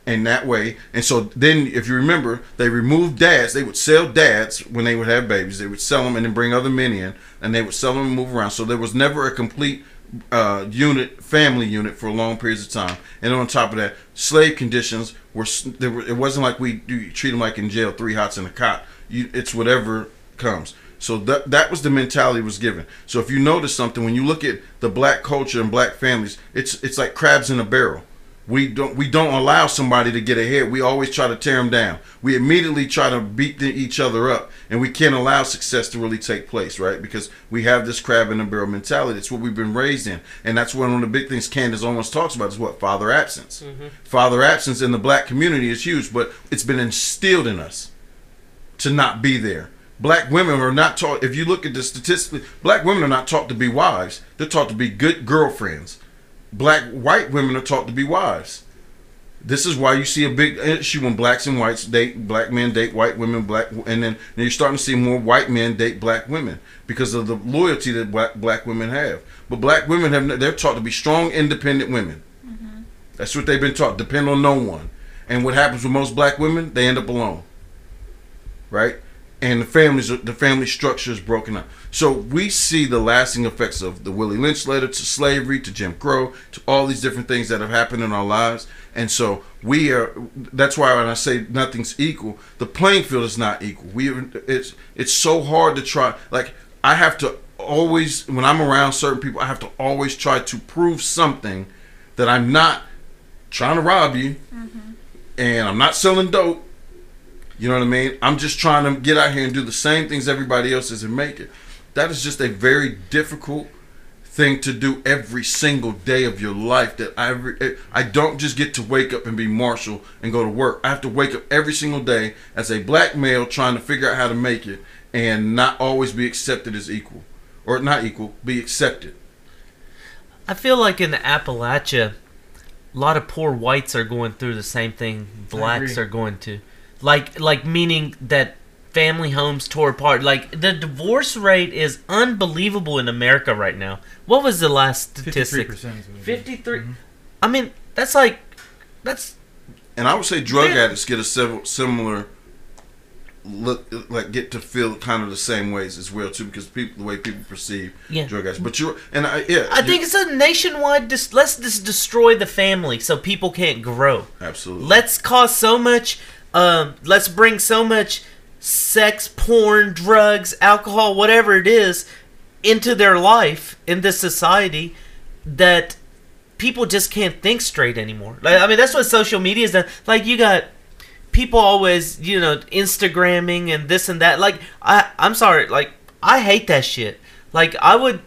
And that way, and so then if you remember, they removed dads. They would sell dads when they would have babies. They would sell them and then bring other men in, and they would sell them and move around. So there was never a complete uh, unit, family unit for long periods of time. And on top of that, slave conditions were, were it wasn't like we treat them like in jail, three hots in a cot. You, it's whatever comes. So that that was the mentality was given. So if you notice something, when you look at the black culture and black families, it's it's like crabs in a barrel. We don't we don't allow somebody to get ahead. We always try to tear them down. We immediately try to beat the, each other up, and we can't allow success to really take place, right? Because we have this crab in a barrel mentality. It's what we've been raised in, and that's one of the big things Candace almost talks about is what father absence. Mm-hmm. Father absence in the black community is huge, but it's been instilled in us to not be there. Black women are not taught. If you look at the statistically, black women are not taught to be wives. They're taught to be good girlfriends. Black white women are taught to be wives. This is why you see a big issue when blacks and whites date black men date white women, black, and then, then you're starting to see more white men date black women because of the loyalty that black, black women have. But black women have they're taught to be strong, independent women. Mm-hmm. That's what they've been taught. Depend on no one. And what happens with most black women? They end up alone. Right? And the families, the family structure is broken up. So we see the lasting effects of the Willie Lynch letter to slavery, to Jim Crow, to all these different things that have happened in our lives. And so we are. That's why when I say nothing's equal, the playing field is not equal. We it's it's so hard to try. Like I have to always when I'm around certain people, I have to always try to prove something that I'm not trying to rob you, mm-hmm. and I'm not selling dope. You know what I mean? I'm just trying to get out here and do the same things everybody else is and make it. That is just a very difficult thing to do every single day of your life. That I re- eh, I don't just get to wake up and be Marshall and go to work. I have to wake up every single day as a black male trying to figure out how to make it and not always be accepted as equal or not equal, be accepted. I feel like in the Appalachia, a lot of poor whites are going through the same thing blacks are going to. Like, like meaning that family homes tore apart. Like the divorce rate is unbelievable in America right now. What was the last Fifty-three statistic? percent. Fifty-three. Mhm. I mean, that's like, that's And I would say drug Yeah. addicts get a several similar look like get to feel kind of the same ways as well too because people the way people perceive Yeah. drug addicts. But you're and I yeah I think it's a nationwide. Dis- let's just destroy the family so people can't grow. absolutely Let's cause so much. Um, let's bring so much sex, porn, drugs, alcohol, whatever it is, into their life in this society that people just can't think straight anymore. Like, I mean, that's what social media is done. Like, you got people always, you know, Instagramming and this and that. Like, I, I'm sorry, like, I hate that shit. Like, I would,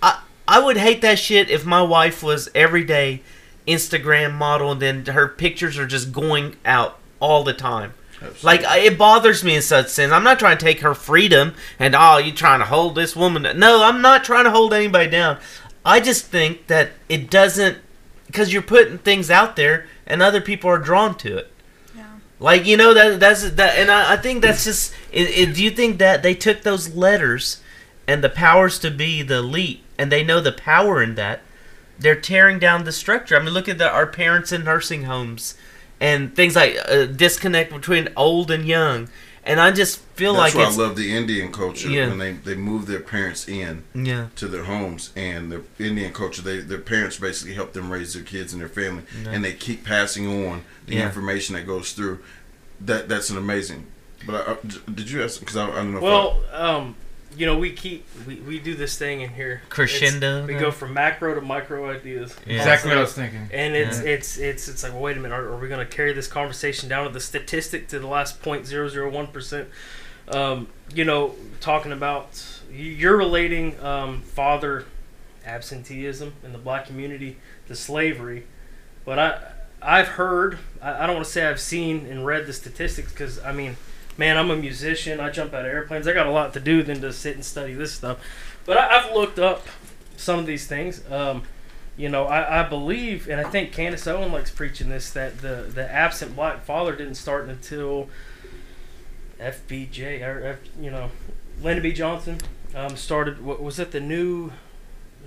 I, I would hate that shit if my wife was every day Instagram model and then her pictures are just going out all the time. Absolutely. Like it bothers me in such sense. I'm not trying to take her freedom and oh, you trying to hold this woman. No, I'm not trying to hold anybody down. I just think that it doesn't because you're putting things out there and other people are drawn to it. Yeah. Like you know that that's that, and I, I think that's just. It, it, do you think that they took those letters and the powers to be, the elite, and they know the power in that? They're tearing down the structure. I mean, look at the, our parents in nursing homes and things like uh, disconnect between old and young. And I just feel That's like why I love the Indian culture Yeah. when they, they move their parents in yeah, to their homes and the Indian culture they their parents basically help them raise their kids and their family Yeah. and they keep passing on the Yeah. information that goes through that that's an amazing. But I, I- did you ask? Because I, I don't know. Well, um, you know, we keep we, we do this thing in here. Crescendo, It's- We go from macro to micro ideas. Yeah. Exactly what I was thinking. And it's Yeah. it's it's it's like, well, wait a minute, are, are we going to carry this conversation down to the statistic to the last point zero zero one percent? Um, you know, talking about you're relating um, father absenteeism in the black community to slavery, but I I've heard I, I don't want to say I've seen and read the statistics because I mean, man, I'm a musician. I jump out of airplanes. I got a lot to do than to sit and study this stuff. But I, I've looked up some of these things. Um, you know, I, I believe, and I think Candace Owen likes preaching this, that the, the absent black father didn't start until FBJ, or, F, you know, Lyndon B. Johnson um, started, what was it, the New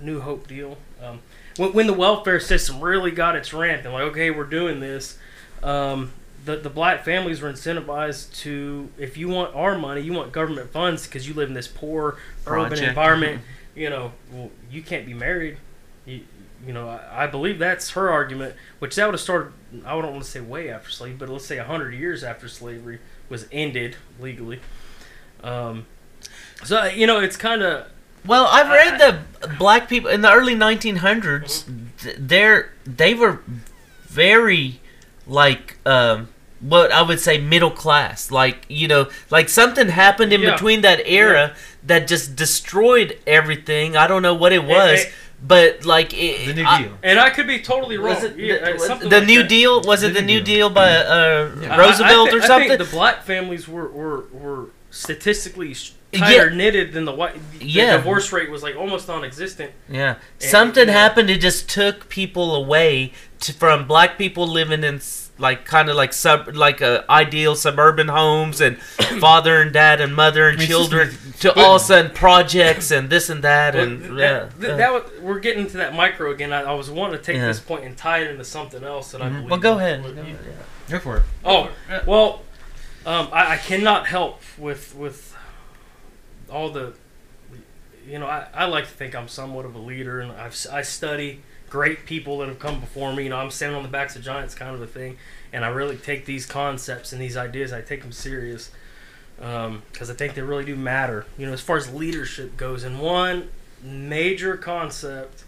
New Hope deal? Um, when, when the welfare system really got its ramp and like, okay, we're doing this, um, the, the black families were incentivized to, if you want our money, you want government funds because you live in this poor urban Project. environment, you know, well, you can't be married. You, you know, I, I believe that's her argument, which that would have started, I don't want to say way after slavery, but let's say 100 years after slavery was ended legally. Um, so, you know, it's kind of, Well, I've read I- that black people in the early 1900s, th- they're they were very like um, what I would say middle class. Like you know, like something happened in Yeah. between that era that just destroyed everything. I don't know what it was, but like it, The New I- Deal. and I could be totally wrong. Was it Yeah, the, the like New that. Deal? Was it The the New New Deal. Deal by uh, Yeah. Roosevelt I, thi- or something? I think the black families were were, were statistically sh- Yeah. tighter knitted than the white. The Yeah. divorce rate was like almost non-existent. Yeah, And- something yeah. happened. It just took people away to, from black people living in s- like kind of like sub like uh, ideal suburban homes and father and dad and mother and I mean, it's just- children to all of a sudden projects and this and that Well, and th- yeah. that, th- that was, we're getting to that micro again. I, I was wanting to take Yeah. this point and tie it into something else that I Mhm. believe. Well, go in. ahead. Well, Go you- ahead. Go for it. Oh, well, um, I, I cannot help with with all the, you know, I, I like to think I'm somewhat of a leader, and I've s- I study great people that have come before me. You know, I'm standing on the backs of giants, kind of a thing, and I really take these concepts and these ideas, I take them serious, um, because I think they really do matter. You know, as far as leadership goes, and one major concept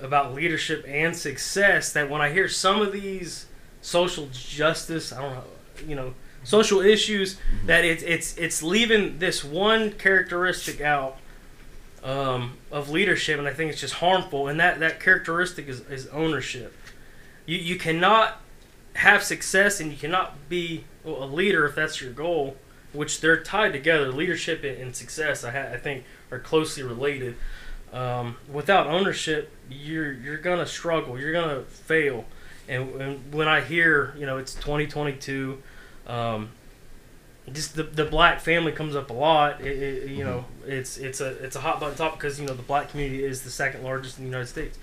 about leadership and success that when I hear some of these social justice, I don't know, you know, social issues that it's it's it's leaving this one characteristic out um, of leadership, and I think it's just harmful. And that that characteristic is, is ownership. You you cannot have success and you cannot be well, a leader if that's your goal, which they're tied together. Leadership and, and success, I, ha- I think, are closely related. Um, without ownership, you're you're gonna struggle. You're gonna fail. And, and when I hear, you know, it's 2022, um, just the, the black family comes up a lot. It, it, you know, it's it's a it's a hot button topic because you know the black community is the second largest in the United States.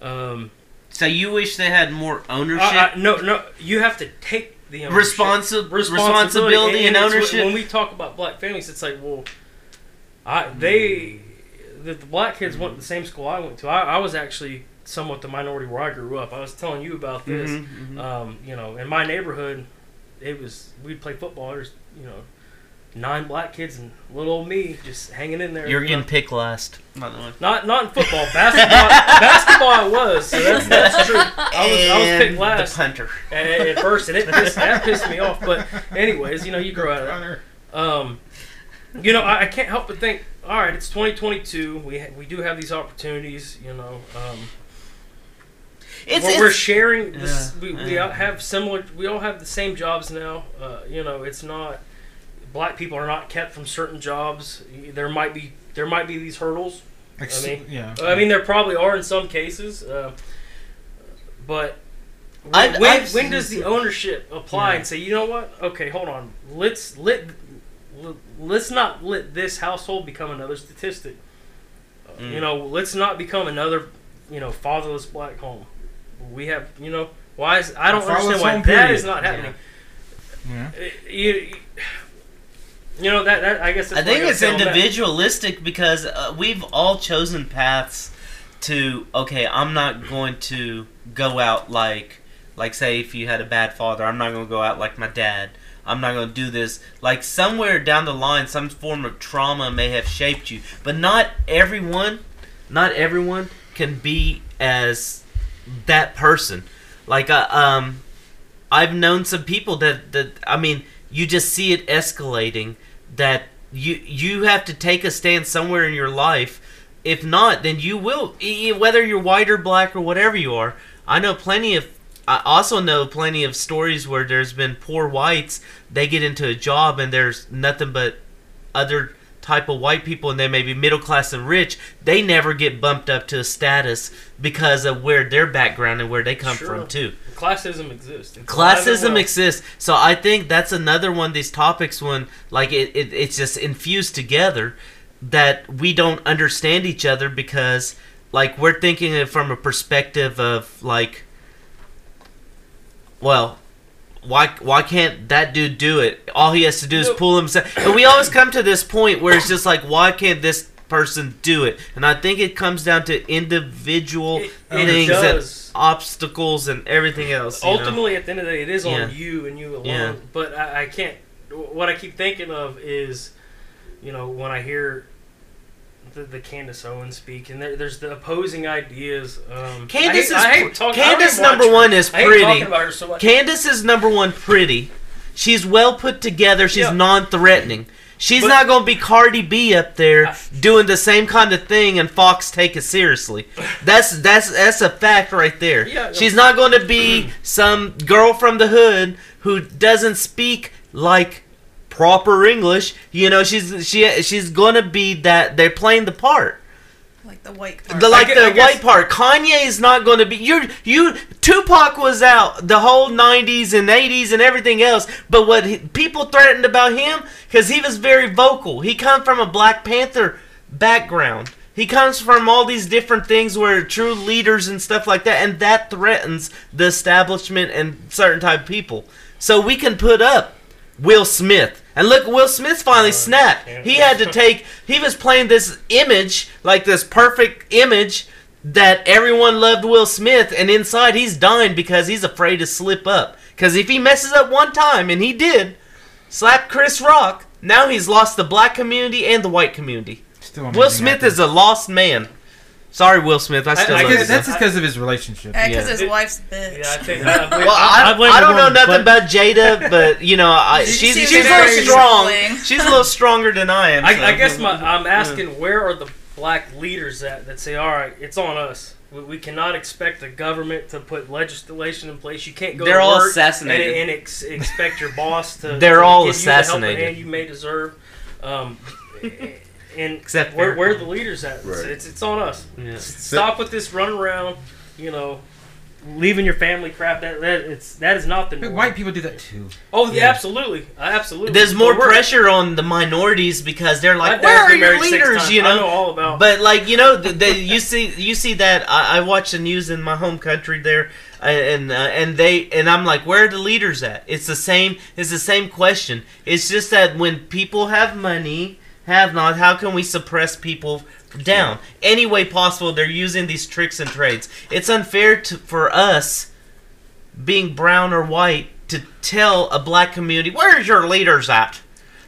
Um, So you wish they had more ownership, I- I- no, no, you have to take the ownership. Responsi- responsibility and when- ownership? When we talk about black families, it's like, well, I they the, the black kids went to the same school I went to. I, I was actually somewhat the minority where I grew up. I was telling you about this. Mhm, mhm. Um, you know, in my neighborhood, it was we'd play football. There's you know nine black kids and little old me just hanging in there. You're getting picked last. By the way. not not in football, basketball. basketball, I was. So that's, that's true. I was I was picked last The punter. at, at first, and it pissed, that pissed me off. But anyways, you know, you grow out of that. Um, you know, I, I can't help but think. All right, it's 2022. We ha- we do have these opportunities. You know, um, It's, we're, we're sharing. This, Yeah, we, we yeah. all have similar. We all have the same jobs now. Uh, you know, it's not. Black people are not kept from certain jobs. There might be there might be these hurdles. Ex- mean, yeah. I mean, there probably are in some cases, uh, but when, I've- when, I've when does the ownership apply Yeah. and say, you know what? Okay, hold on. Let's let let's not let this household become another statistic. Uh, Mm. You know, let's not become another you know fatherless black home. We have you know why is I don't understand why home, that period. is not happening. yeah. Uh, You, you know that, that I guess I think it's say on that. individualistic because uh, we've all chosen paths to okay, I'm not going to go out like Like, say if you had a bad father, I'm not gonna go out like my dad. I'm not gonna do this. Like somewhere down the line, some form of trauma may have shaped you, but not everyone, not everyone can be as that person. Like, uh, um, I've known some people that that I mean, you just see it escalating. That you you have to take a stand somewhere in your life. If not, then you will. Whether you're white or black or whatever you are, I know plenty of. I also know plenty of stories where there's been poor whites. They get into a job and there's nothing but other type of white people, and they may be middle class and rich. They never get bumped up to a status because of where their background and where they come Sure. from too Classism exists. It's classism exists so i think that's another one of these topics when like it, it it's just infused together that we don't understand each other because like we're thinking it from a perspective of like well why why can't that dude do it all he has to do is pull himself and we always come to this point where it's just like why can't this person do it and i think it comes down to individual It, it things that does. obstacles and everything else you know? Ultimately, at the end of the day, it is Yeah. on you and you alone. Yeah. But I, I can't. What I keep thinking of is, you know, when I hear the, the Candace Owens speak, and there, there's the opposing ideas. Um, Candace I hate, is pr- don't Candace number her. one is pretty. talking about her so much. Candace is number one pretty. She's well put together. She's Yeah. non-threatening. She's But- not going to be Cardi B up there I- doing the same kind of thing and Fox take it seriously. That's that's that's a fact right there. Yeah. She's not going to be some girl from the hood who doesn't speak like proper English. You know, she's she she's going to be that they're playing the part. Like the white part. The like gue- the guess- white part. Kanye is not going to be. You you Tupac was out the whole '90s and '80s and everything else. But what he, people threatened about him because he was very vocal. He come from a Black Panther background. He comes from all these different things where true leaders and stuff like that, and that threatens the establishment and certain type of people. So we can put up Will Smith. And look, Will Smith finally snapped. He had to take. He was playing this image, like this perfect image that everyone loved Will Smith, and inside he's dying because he's afraid to slip up. Because if he messes up one time, and he did, slap Chris Rock, now he's lost the black community and the white community. Will Smith is a lost man. Sorry, Will Smith. I still I love guess you. That's just because of his relationship. Because yeah. his wife's bitch. Yeah, I think. I, Well, I, blame I don't know woman, nothing but about Jada, but you know, I, She she's seems she's a very little strong. controlling. She's a little stronger than I am. so- I, I guess my, I'm asking where are the black leaders at that say, all right, it's on us. We, we cannot expect the government to put legislation in place. You can't go. They're to all work assassinated. and, and ex- expect your boss to. They're to all give you the helping assassinated. hand you may deserve. Um, and Except where, where are the leaders at? It's, Right. it's it's on us. Yeah. Stop with this run around. You know, leaving your family crap. That, that it's that is not the norm. white people do that too. Oh, yeah, Yeah. absolutely, absolutely. There's more But pressure on the minorities because they're like, dad's "Where are your leaders?" times. You I know know. all about. But like you know, the, the, you see you see that I, I watch the news in my home country there, uh, and uh, and they and I'm like, where are the leaders at? It's the same. It's the same question. It's just that when people have money, have not, how can we suppress people down any way possible? They're using these tricks and trades. It's unfair to, for us, being brown or white, to tell a black community, where's your leaders at?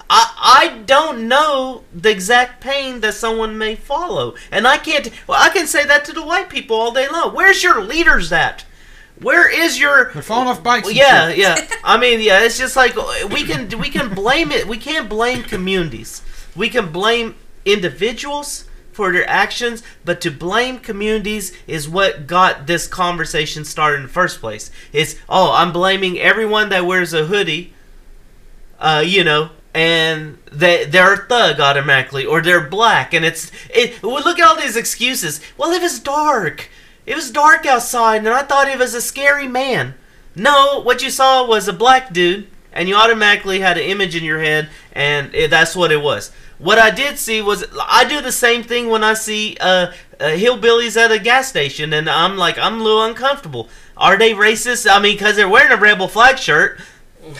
I, I don't know the exact pain that someone may follow. And I can't, well, I can say that to the white people all day long. Where's your leaders at? Where is your. They're falling off bikes. Yeah, yeah. I mean, yeah. It's just like we can we can blame it. We can't blame communities. We can blame individuals for their actions, but to blame communities is what got this conversation started in the first place. It's oh, I'm blaming everyone that wears a hoodie. Uh, you know, and they they're a thug automatically, or they're black, and it's it. Well, look at all these excuses. Well, it was dark. It was dark outside, and I thought it was a scary man. No, what you saw was a black dude, and you automatically had an image in your head, and it, that's what it was. What I did see was I do the same thing when I see uh, uh, hillbillies at a gas station, and I'm like I'm a little uncomfortable. Are they racist? I mean, because they're wearing a rebel flag shirt.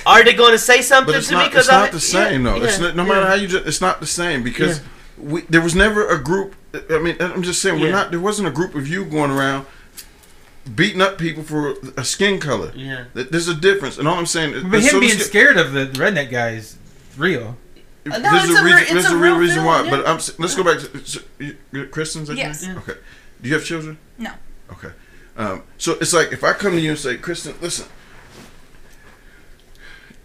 Are they going to say something But it's to me? not, it's I, not the same though. It's not, no matter yeah. how you just, it's not the same because we, there was never a group. I mean, I'm just saying we're Yeah. not. There wasn't a group of you going around beating up people for a skin color. Yeah. There's a difference, and all I'm saying is, But him so being this- scared of the redneck guy is real. No, there's it's a a reason. re- it's there's a a real real reason why. yeah. But I'm, let's go back to so, you, you're Christians. Yes. Yeah. Okay. Do you have children? No. Okay. Um, so it's like if I come to you and say, Kristen, listen.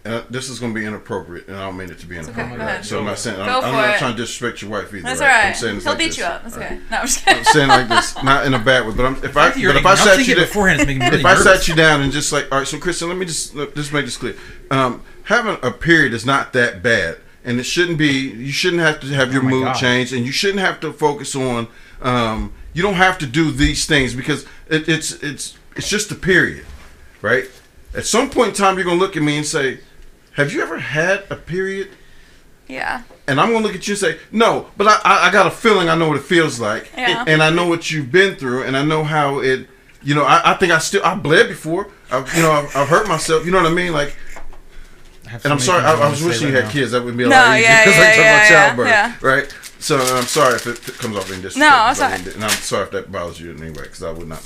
Uh, this is going to be inappropriate, and I don't mean it to be okay, inappropriate. go ahead. So I'm not saying I'm, Go I'm not it. trying to disrespect your wife either. That's right? all right. I'm saying He'll like beat this. you up. That's All right. okay. No, I'm just kidding. I'm saying like this, not in a bad way, but I'm, if I I but if I sat you down, beforehand, it's making me really if I sat you down and just like, all right, so Kristen, let me just let, just make this clear. Um, having a period is not that bad, and it shouldn't be. You shouldn't have to have your Oh mood God. changed, and you shouldn't have to focus on. Um, you don't have to do these things because it, it's it's it's just a period, right? At some point in time, you're gonna look at me and say, "Have you ever had a period?" Yeah. And I'm gonna look at you and say, "No," but I I, I got a feeling I know what it feels like Yeah. and I know what you've been through, and I know how it. You know, I, I think I still I bled before. I, you know, I've, I've hurt myself. You know what I mean? Like, I have so and I'm sorry. I, I was wishing you had now. kids. That would be a No, lot easier yeah, because yeah, I talk yeah, about yeah, childbirth, yeah. right? So I'm sorry if it, comes off in disrespect. No, I alright. wouldn't- And I'm sorry if that bothers you in any way because I would not.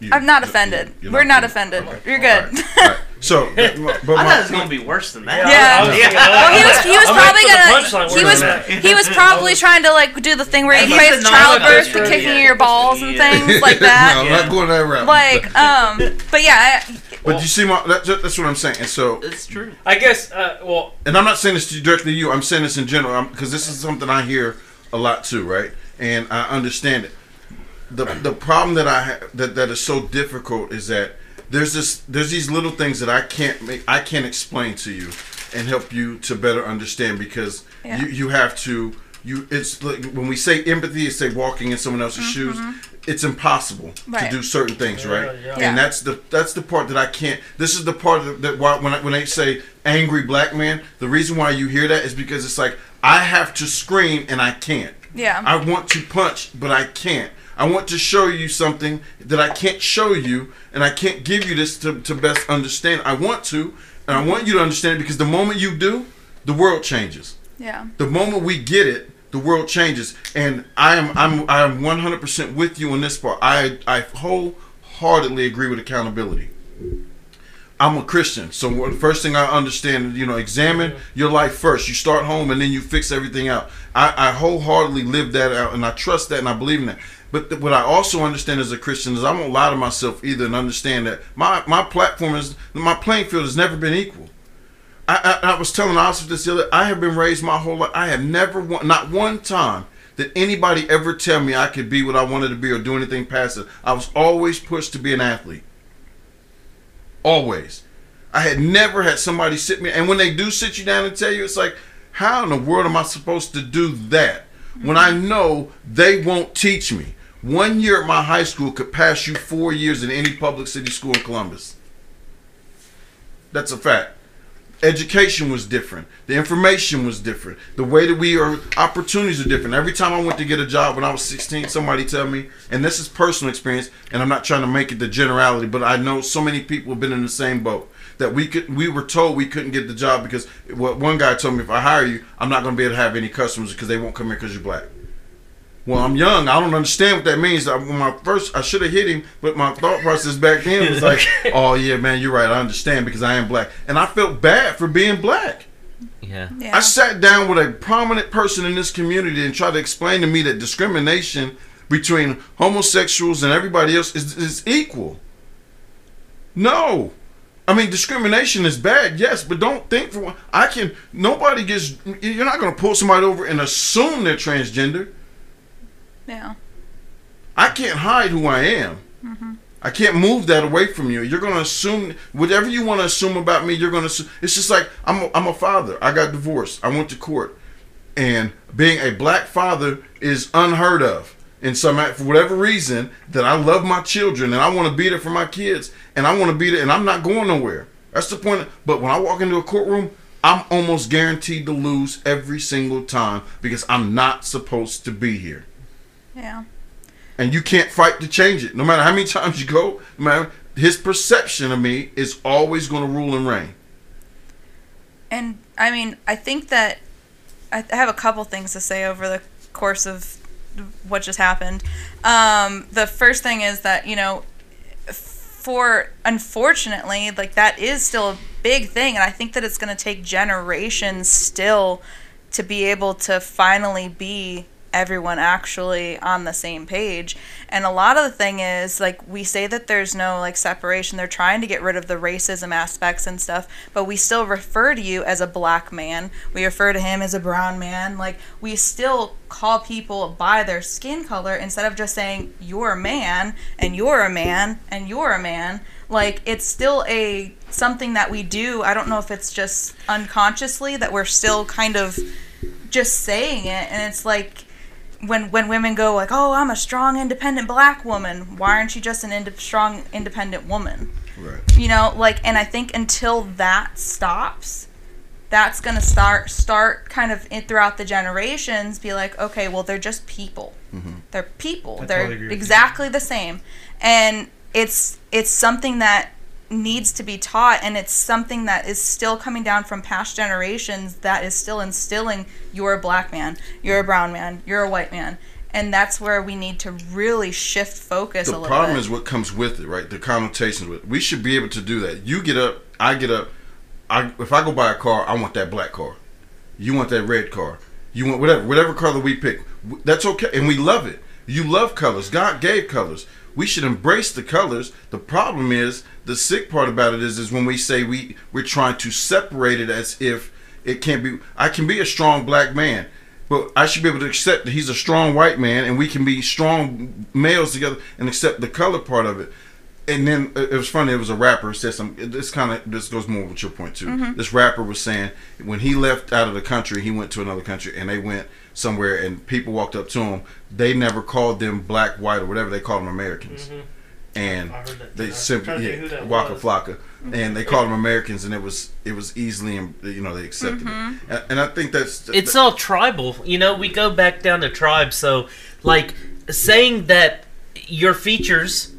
you- I'm not you- offended. you're We're not okay. offended. Okay. You're good. All right. All right. So, but, my- I thought it was gonna be worse than that. Yeah. I was Well, he was he was I'm probably waiting for the gonna he was he was probably trying to like do the thing where he He's equates childbirth to Yeah. kicking your balls and Yeah. things like no, that. I'm not going that route. Like um, but yeah, I, but you see, my that, that's what I'm saying. And so, It's true. I guess. Uh, well, and I'm not saying this to directly to you. I'm saying this in general because this is something I hear a lot too, right? And I understand it. the The problem that I ha- that that is so difficult is that there's this there's these little things that I can't make I can't explain to you and help you to better understand because Yeah. you you have to you it's like when we say empathy it's say walking in someone else's shoes it's impossible. Right. to do certain things Yeah, right yeah. Yeah. and that's the that's the part that I can't. This is the part that, that why, when I, when they say angry black man, the reason why you hear that is because it's like I have to scream and I can't. yeah, I want to punch, but I can't. I want to show you something that I can't show you, and I can't give you this to, to best understand. I want to, and I want you to understand it because the moment you do, the world changes yeah, the moment we get it, the world changes. And I am I'm I'm 100% with you on this part. I I wholeheartedly agree with accountability. I'm a Christian, so the first thing I understand, you know, examine your life first. You start home, and then you fix everything out. I, I wholeheartedly live that out, and I trust that, and I believe in that. But th- what I also understand as a Christian is I won't lie to myself either, and understand that my my platform is my playing field has never been equal. I, I, I was telling Oscar this the other. I have been raised my whole life. I have never, one, not one time, did anybody ever tell me I could be what I wanted to be or do anything past it. I was always pushed to be an athlete. Always. I had never had somebody sit me, and when they do sit you down and tell you, it's like, how in the world am I supposed to do that when I mm-hmm. know they won't teach me? One year at my high school could pass you four years in any public city school in Columbus. That's a fact education was different. The information was different. The way that we are opportunities are different. Every time i went to get a job when i was 16 somebody tell me and this is personal experience and i'm not trying to make it the generality but i know so many people have been in the same boat that we could we were told we couldn't get the job because what one guy told me if i hire you i'm not going to be able to have any customers because they won't come in because you're black well, I'm young. I don't understand what that means. I- When my first, I should have hit him, but my thought process back then was like, "Oh yeah, man, you're right. I understand because I am black," and I felt bad for being black. Yeah. yeah. I sat down with a prominent person in this community and tried to explain to me that discrimination between homosexuals and everybody else is, is equal. No. I mean, discrimination is bad, yes, but don't think for one. I can. Nobody gets. You're not going to pull somebody over and assume they're transgender. Yeah, I can't hide who I am. Mm-hmm. I can't move that away from you. You're going to assume whatever you want to assume about me. You're going to. It's just like I'm. A, I'm a father. I got divorced. I went to court, and being a black father is unheard of. And some for whatever reason that I love my children and I want to be there for my kids and I want to be there and I'm not going nowhere. That's the point. But when I walk into a courtroom, I'm almost guaranteed to lose every single time because I'm not supposed to be here yeah, and you can't fight to change it. No matter how many times you go, no matter his perception of me is always going to rule and reign. and I mean, I think that I I have a couple things to say over the course of what just happened. Um, the first thing is that you know, for unfortunately, like that is still a big thing, and I think that it's going to take generations still to be able to finally be everyone actually on the same page. And a lot of the thing is like we say that there's no like separation. They're trying to get rid of the racism aspects and stuff, but we still refer to you as a black man. We refer to him as a brown man. Like we still call people by their skin color instead of just saying you're a man and you're a man and you're a man. Like it's still a something that we do. I don't know if it's just unconsciously that we're still kind of just saying it and it's like when when women go like, "Oh, I'm a strong, independent black woman," why aren't you just an ind- strong, independent woman? Right. You know, like, and I think until that stops, that's gonna start start kind of in, throughout the generations. Be like, okay, well, they're just people. Mm-hmm. They're people. I they're totally agree exactly the same, and it's it's something that needs to be taught and it's something that is still coming down from past generations that is still instilling you're a black man you're a brown man you're a white man and that's where we need to really shift focus a The little problem bit. is what comes with it, right? The connotations with. It. We should be able to do that. You get up, I get up. I if I go buy a car, I want that black car. You want that red car. You want whatever whatever color we pick. That's okay, and we love it. You love colors. God gave colors. We should embrace the colors. The problem is the sick part about it is is when we say we we're trying to separate it as if it can't be. I can be a strong black man. But I should be able to accept that he's a strong white man, and we can be strong males together and accept the color part of it. And then uh, it was funny. It was a rapper said something. This kind of this goes more with your point too. This rapper was saying when he left out of the country, he went to another country, and they went somewhere, and people walked up to them, They never called them black, white, or whatever. They called them Americans, mm-hmm. and I heard that. they too. I simply to think yeah, that Waka was. Flocka, mm-hmm. and they called them Americans, and it was it was easily you know they accepted it, mm-hmm. and, and I think that's it's all tribal. You know, we go back down to tribe. So, like, saying that your features,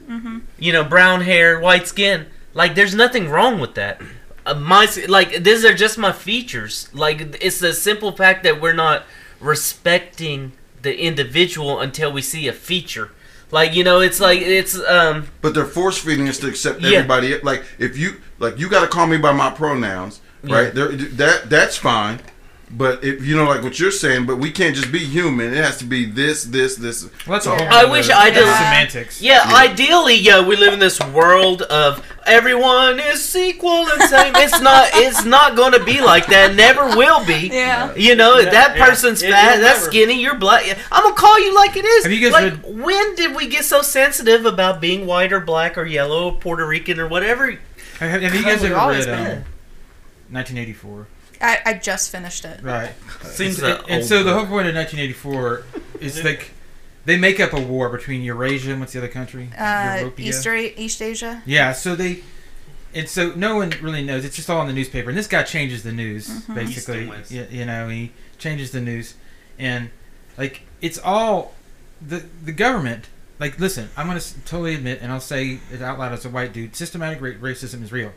you know, brown hair, white skin, like, there's nothing wrong with that. Uh, my like, these are just my features. Like, it's the simple fact that we're not respecting the individual until we see a feature. Like, you know, it's like it's um. But they're force feeding us to accept Yeah. everybody. Like if you like, you got to call me by my pronouns, right? Yeah. There, that that's fine. But if you know, like what you're saying, but we can't just be human. It has to be this, this, this. Well, that's a whole. I wish I did- semantics. Yeah, ideally, yeah, we live in this world of everyone is equal and same. It's not. It's not going to be like that. Never will be. yeah You know Yeah, that person's It- fat. That's skinny. You're black. I'm gonna call you like it is. Have you guys like, read- when did we get so sensitive about being white or black or yellow or Puerto Rican or whatever? Have, have you guys ever read um, 1984? I, I just finished it Right. Seems and, and old so the whole point of 1984 is like they make up a war between Eurasia and what's the other country? uh, Europea? East, East Asia Yeah, so they, and so no one really knows. It's just all in the newspaper, and this guy changes the news Mhm. basically. East. You, you know, he changes the news, and like it's all the the government. Like, listen, I'm gonna totally admit, and I'll say it out loud as a white dude: systematic racism is real.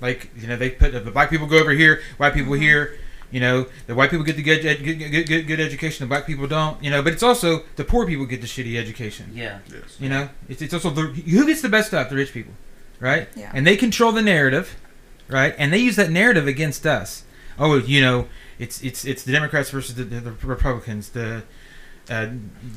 Like, you know, they put the black people go over here, white people here. You know, the white people get the good, good, good, good, good education, the black people don't. You know, but it's also the poor people get the shitty education. Yeah. Yes. You know, it's, it's also the who gets the best stuff, the rich people, right? Yeah. And they control the narrative, right? And they use that narrative against us. Oh, you know, it's it's it's the Democrats versus the, the, the Republicans, the uh,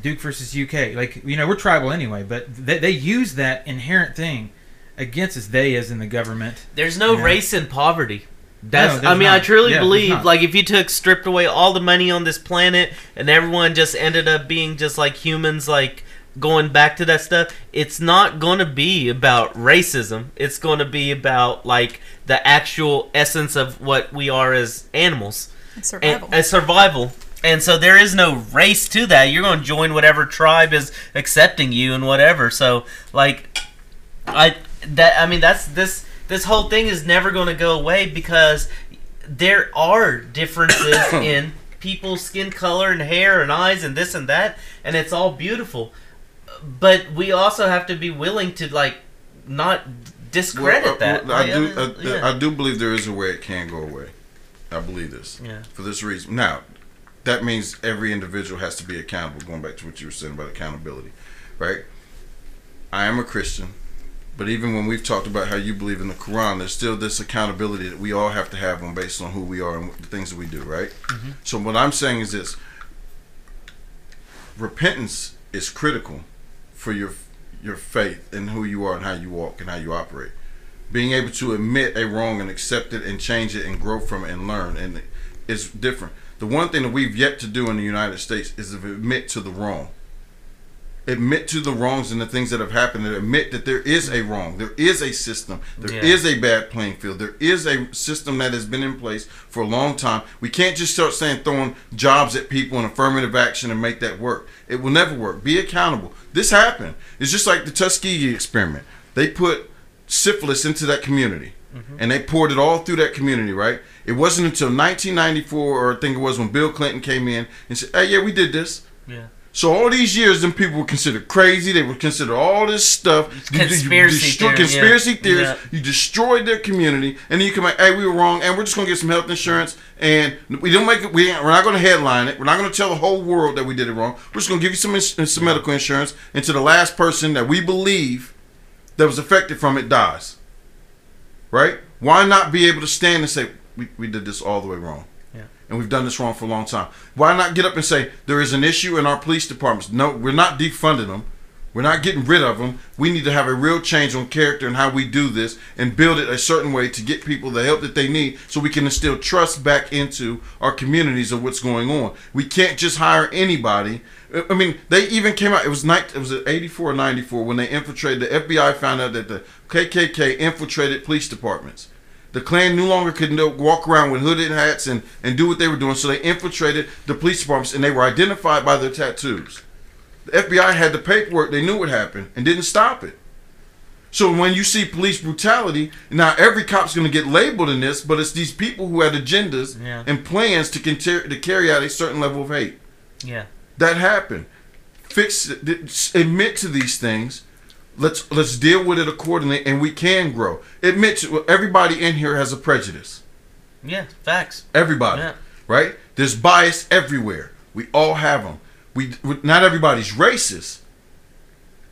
Duke versus UK. Like you know, we're tribal anyway, but they, they use that inherent thing against us. They, is in the government. There's no Yeah. race in poverty. That's. there's I mean, I truly Yeah, believe, like, if you took stripped away all the money on this planet and everyone just ended up being just like humans, like going back to that stuff, it's not going to be about racism. It's going to be about like the actual essence of what we are as animals and survival as survival. And so there is no race to that. You're going to join whatever tribe is accepting you and whatever. So like I that I mean that's this this whole thing is never going to go away because there are differences in people's skin color and hair and eyes and this and that and it's all beautiful. But we also have to be willing to like not discredit Well, uh, that. well, I Like, do. uh, yeah. I do believe there is a way it can go away. I believe this yeah. for this reason. Now, that means every individual has to be accountable. Going back to what you were saying about accountability, right? I am a Christian. But even when we've talked about how you believe in the Quran, there's still this accountability that we all have to have on based on who we are and the things that we do, right? Mhm. So what I'm saying is this: repentance is critical for your your faith and who you are and how you walk and how you operate. Being able to admit a wrong and accept it and change it and grow from it and learn and it's different. The one thing that we've yet to do in the United States is to admit to the wrong. Admit to the wrongs and the things that have happened and admit that there is a wrong. There is a system. There is Yeah. a bad playing field. There is a system that has been in place for a long time. We can't just start saying throwing jobs at people and affirmative action and make that work. It will never work. Be accountable. This happened. It's just like the Tuskegee experiment. They put syphilis into that community mm-hmm. and they poured it all through that community, right? It wasn't until 1994, or I think it was when Bill Clinton came in and said, "Hey, yeah, we did this." Yeah. So all these years, them people were considered crazy. They were considered all this stuff. You- you Conspiracy destroy- theory, yeah. conspiracy theories. Yeah. You destroyed their community, and then you come like, "Hey, we were wrong, and we're just gonna get some health insurance, and we don't make it. We we're not gonna headline it. We're not gonna tell the whole world that we did it wrong. We're just gonna give you some ins- some medical insurance, and to the last person that we believe that was affected from it dies. Right? Why not be able to stand and say we, we did this all the way wrong? And we've done this wrong for a long time. Why not get up and say there is an issue in our police departments? No, we're not defunding them. We're not getting rid of them. We need to have a real change on character and how we do this and build it a certain way to get people the help that they need so we can instill trust back into our communities of what's going on. We can't just hire anybody. I- mean, they even came out. It was night. It was 84 or 94 when they infiltrated. The FBI found out that the KKK infiltrated police departments. The Klan no longer could walk around with hooded hats and, and do what they were doing, so they infiltrated the police departments and they were identified by their tattoos. The FBI had the paperwork, they knew what happened and didn't stop it. So when you see police brutality, now every cop's going to get labeled in this, but it's these people who had agendas Yeah. and plans to, conter- to carry out a certain level of hate. Yeah. That happened. Fix it. Admit to these things. Let's let's deal with it accordingly, and we can grow. Admit to everybody in here has a prejudice. Yeah. Facts. Everybody, Yeah. right? There's bias everywhere. We all have them. We, we not everybody's racist.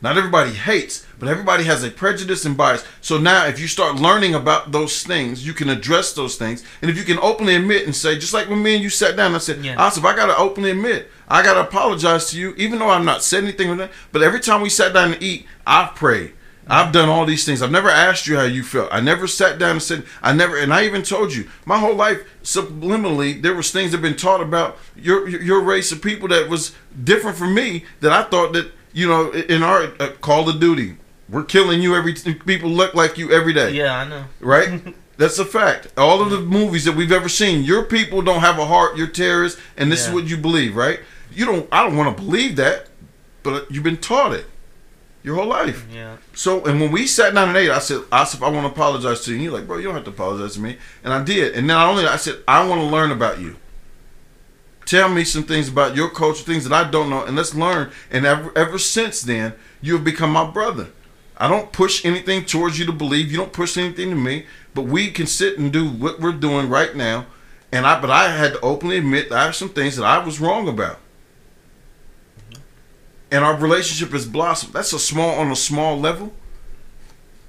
Not everybody hates, but everybody has a prejudice and bias. So now, if you start learning about those things, you can address those things. And if you can openly admit and say, just like when me and you sat down, I said, Yeah. Asif, I got to openly admit, I got to apologize to you, even though I've not said anything with that. But every time we sat down to eat, I've prayed. I've done all these things. I've never asked you how you felt. I never sat down and said, I never, and I even told you, my whole life, subliminally, there was things that have been taught about your, your race of people that was different from me that I thought that, you know, in our uh, Call of Duty, we're killing you every, people look like you every day Yeah. I know. right? That's a fact. All of the movies that we've ever seen, your people don't have a heart. You're terrorists, and this is what you believe, right? You don't. I don't want to believe that, but you've been taught it your whole life. Yeah. So, and when we sat down and ate, I said, Asif, I want to apologize to you. And you're like, bro, you don't have to apologize to me. And I did. And not only I said, I want to learn about you. Tell me some things about your culture, things that I don't know, and let's learn. And ever, ever since then, you have become my brother. I don't push anything towards you to believe. You don't push anything to me. But we can sit and do what we're doing right now. And I, but I had to openly admit that I have some things that I was wrong about and our relationship has blossomed. That's a small on a small level,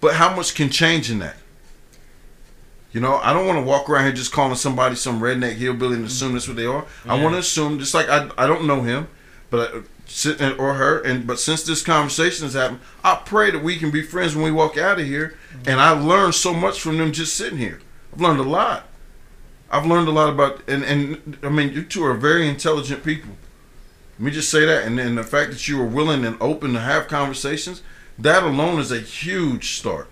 but how much can change in that? You know, I don't want to walk around here just calling somebody some redneck hillbilly and assume that's what they are. I want to assume, just like I, I don't know him, but uh, I, or her, and but since this conversation has happened, I pray that we can be friends when we walk out of here. Mm-hmm. And I learned so much from them just sitting here. I've learned a lot. I've learned a lot about, and and I mean, you two are very intelligent people. Let me just say that, and then the fact that you were willing and open to have conversations, that alone is a huge start.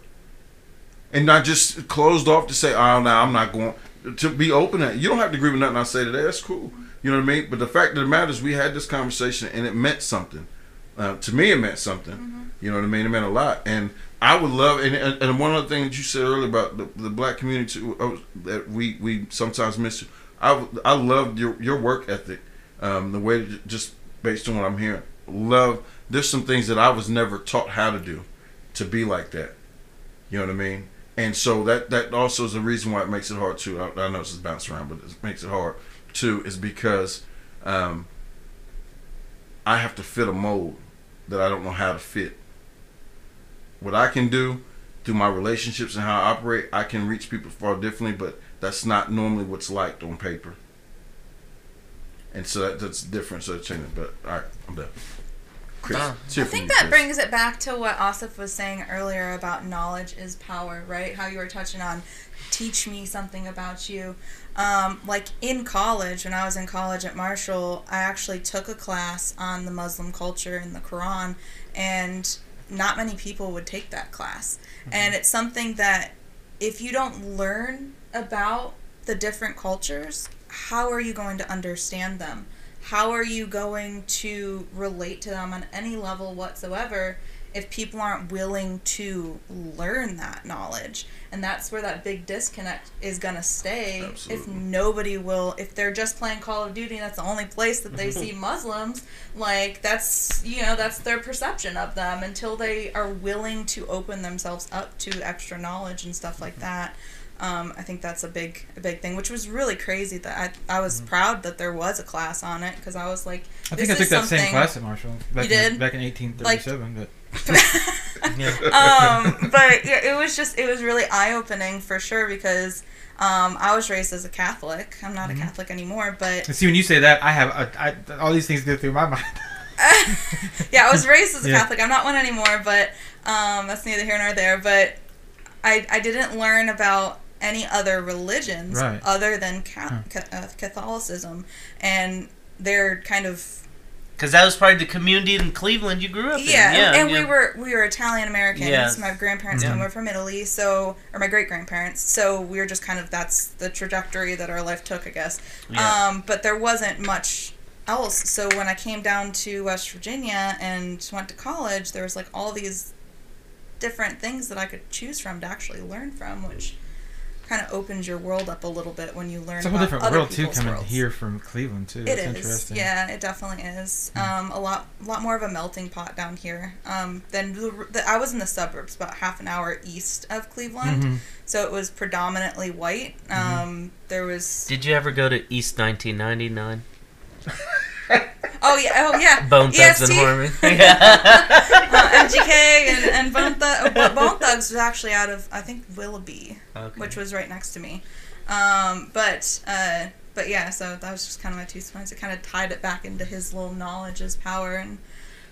And not just closed off to say, "Oh, no, I'm not going." To be open at, you don't have to agree with nothing I say today. That's cool. You know what I mean? But the fact of the matter is, we had this conversation, and it meant something. Uh, to me, it meant something. You know what I mean? It meant a lot. And I would love, and, and, one other thing that you said earlier about the, the black community too, uh, that we we sometimes miss. I I loved your your work ethic um, the way just based on what I'm hearing. Love. There's some things that I was never taught how to do, to be like that. You know what I mean? And so that that also is the reason why it makes it hard too. I, I know it's just bouncing around, but it makes it hard too. Is because um, I have to fit a mold that I don't know how to fit. What I can do through my relationships and how I operate, I can reach people far differently, but that's not normally what's liked on paper. And so that, that's different. So it's changing. But all right, I'm done. Chris, it's here I think you, that Chris. brings it back to what Asif was saying earlier about knowledge is power, right? How you were touching on teach me something about you. Um, like in college, when I was in college at Marshall, I actually took a class on the Muslim culture and the Quran, and not many people would take that class. And it's something that if you don't learn about the different cultures, how are you going to understand them? How are you going to relate to them on any level whatsoever if people aren't willing to learn that knowledge? And that's where that big disconnect is going to stay if nobody will if they're just playing Call of Duty and that's the only place that they see Muslims, like that's you know, that's their perception of them until they are willing to open themselves up to extra knowledge and stuff like mm-hmm. that. Um, I think that's a big, a big thing, which was really crazy. That I, I was proud that there was a class on it because I was like, I think I is took that same class at Marshall. Back You in, did? back in 1837. but um, but yeah, it was just it was really eye opening for sure because um, I was raised as a Catholic. I'm not Mhm. a Catholic anymore, but see, when you say that, I have a, I, all these things go through my mind. yeah, I was raised as a Yeah. Catholic. I'm not one anymore, but um, that's neither here nor there. But I I didn't learn about any other religions Right. other than ca- ca- uh, Catholicism, and they're kind of Because that was probably the community in Cleveland you grew up in. yeah, Yeah, and yeah. we were we were Italian Americans. Yes. My grandparents Yeah. came over from Italy, so or my great grandparents. So we were just kind of that's the trajectory that our life took, I guess. Yeah. Um, but there wasn't much else. So when I came down to West Virginia and went to college, there was like all these different things that I could choose from to actually learn from, which kind of opens your world up a little bit when you learn It's a whole about different other world too, people's coming worlds. here from Cleveland too. It That's is, interesting. yeah, it definitely is. Hmm. Um, a lot, lot more of a melting pot down here. Um, than the, the, I was in the suburbs, about half an hour east of Cleveland, Mhm. so it was predominantly white. Mm-hmm. Um, there was, Did you ever go to East 1999? oh yeah, oh yeah, Bone Thugs and EST, Harmony. yeah. uh, MGK and and Bone, Thug, Bone Thugs was actually out of I think Willoughby, Okay. which was right next to me. Um, but uh, but yeah, so that was just kind of my two cents. It kind of tied it back into his little knowledge is power and.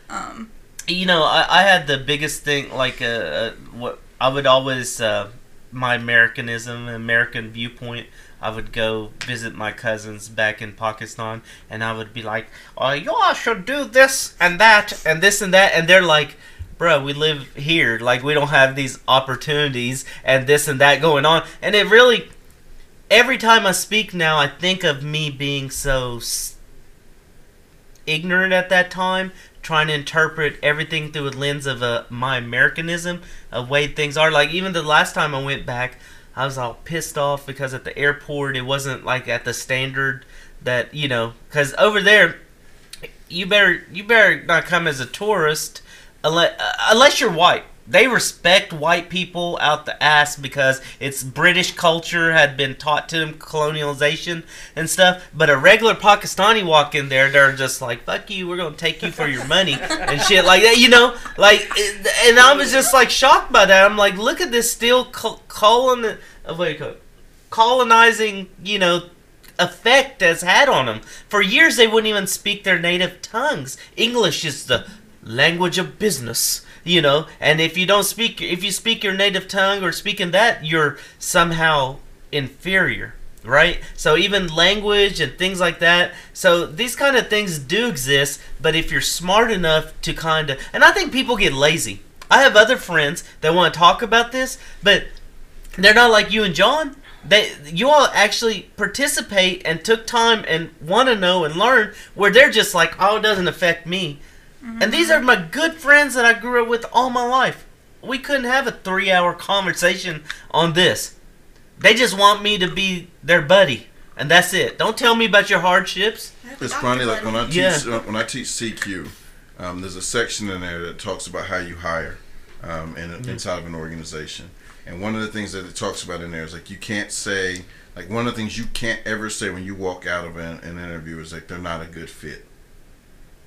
Um, you know, I, I had the biggest thing, like, uh, uh, what I would always, uh, my Americanism, American viewpoint, I would go visit my cousins back in Pakistan, and I would be like, oh, y'all should do this and that, and this and that, and they're like, bro, we live here, like, we don't have these opportunities, and this and that going on, and it really, every time I speak now, I think of me being so ignorant at that time trying to interpret everything through a lens of uh, my Americanism, of way things are. Like even the last time I went back, I was all pissed off because at the airport it wasn't like at the standard that you know. Because over there, you better you better not come as a tourist unless, uh, unless you're white. They respect white people out the ass because it's British culture had been taught to them colonialization and stuff. But a regular Pakistani walk in there, they're just like, "Fuck you, we're gonna take you for your money" and shit like that. You know, like, and I was just like shocked by that. I'm like, look at this still colon, colonizing, you know, effect has had on them. For years, they wouldn't even speak their native tongues. English is the language of business, you know. And if you don't speak, if you speak your native tongue or speaking that, you're somehow inferior, right? So even language and things like that. So these kind of things do exist, but if you're smart enough to kind of, and I think people get lazy. I have other friends that want to talk about this, but they're not like you and John. They you all actually participate and took time and want to know and learn where they're just like, oh, it doesn't affect me. And these are my good friends that I grew up with all my life. We couldn't have a three hour conversation on this. They just want me to be their buddy. And that's it. Don't tell me about your hardships. It's funny, like when I teach Yeah. uh, when I teach CQ, um, there's a section in there that talks about how you hire um, in, inside of an organization. And one of the things that it talks about in there is like you can't say like one of the things you can't ever say when you walk out of an, an interview is like they're not a good fit.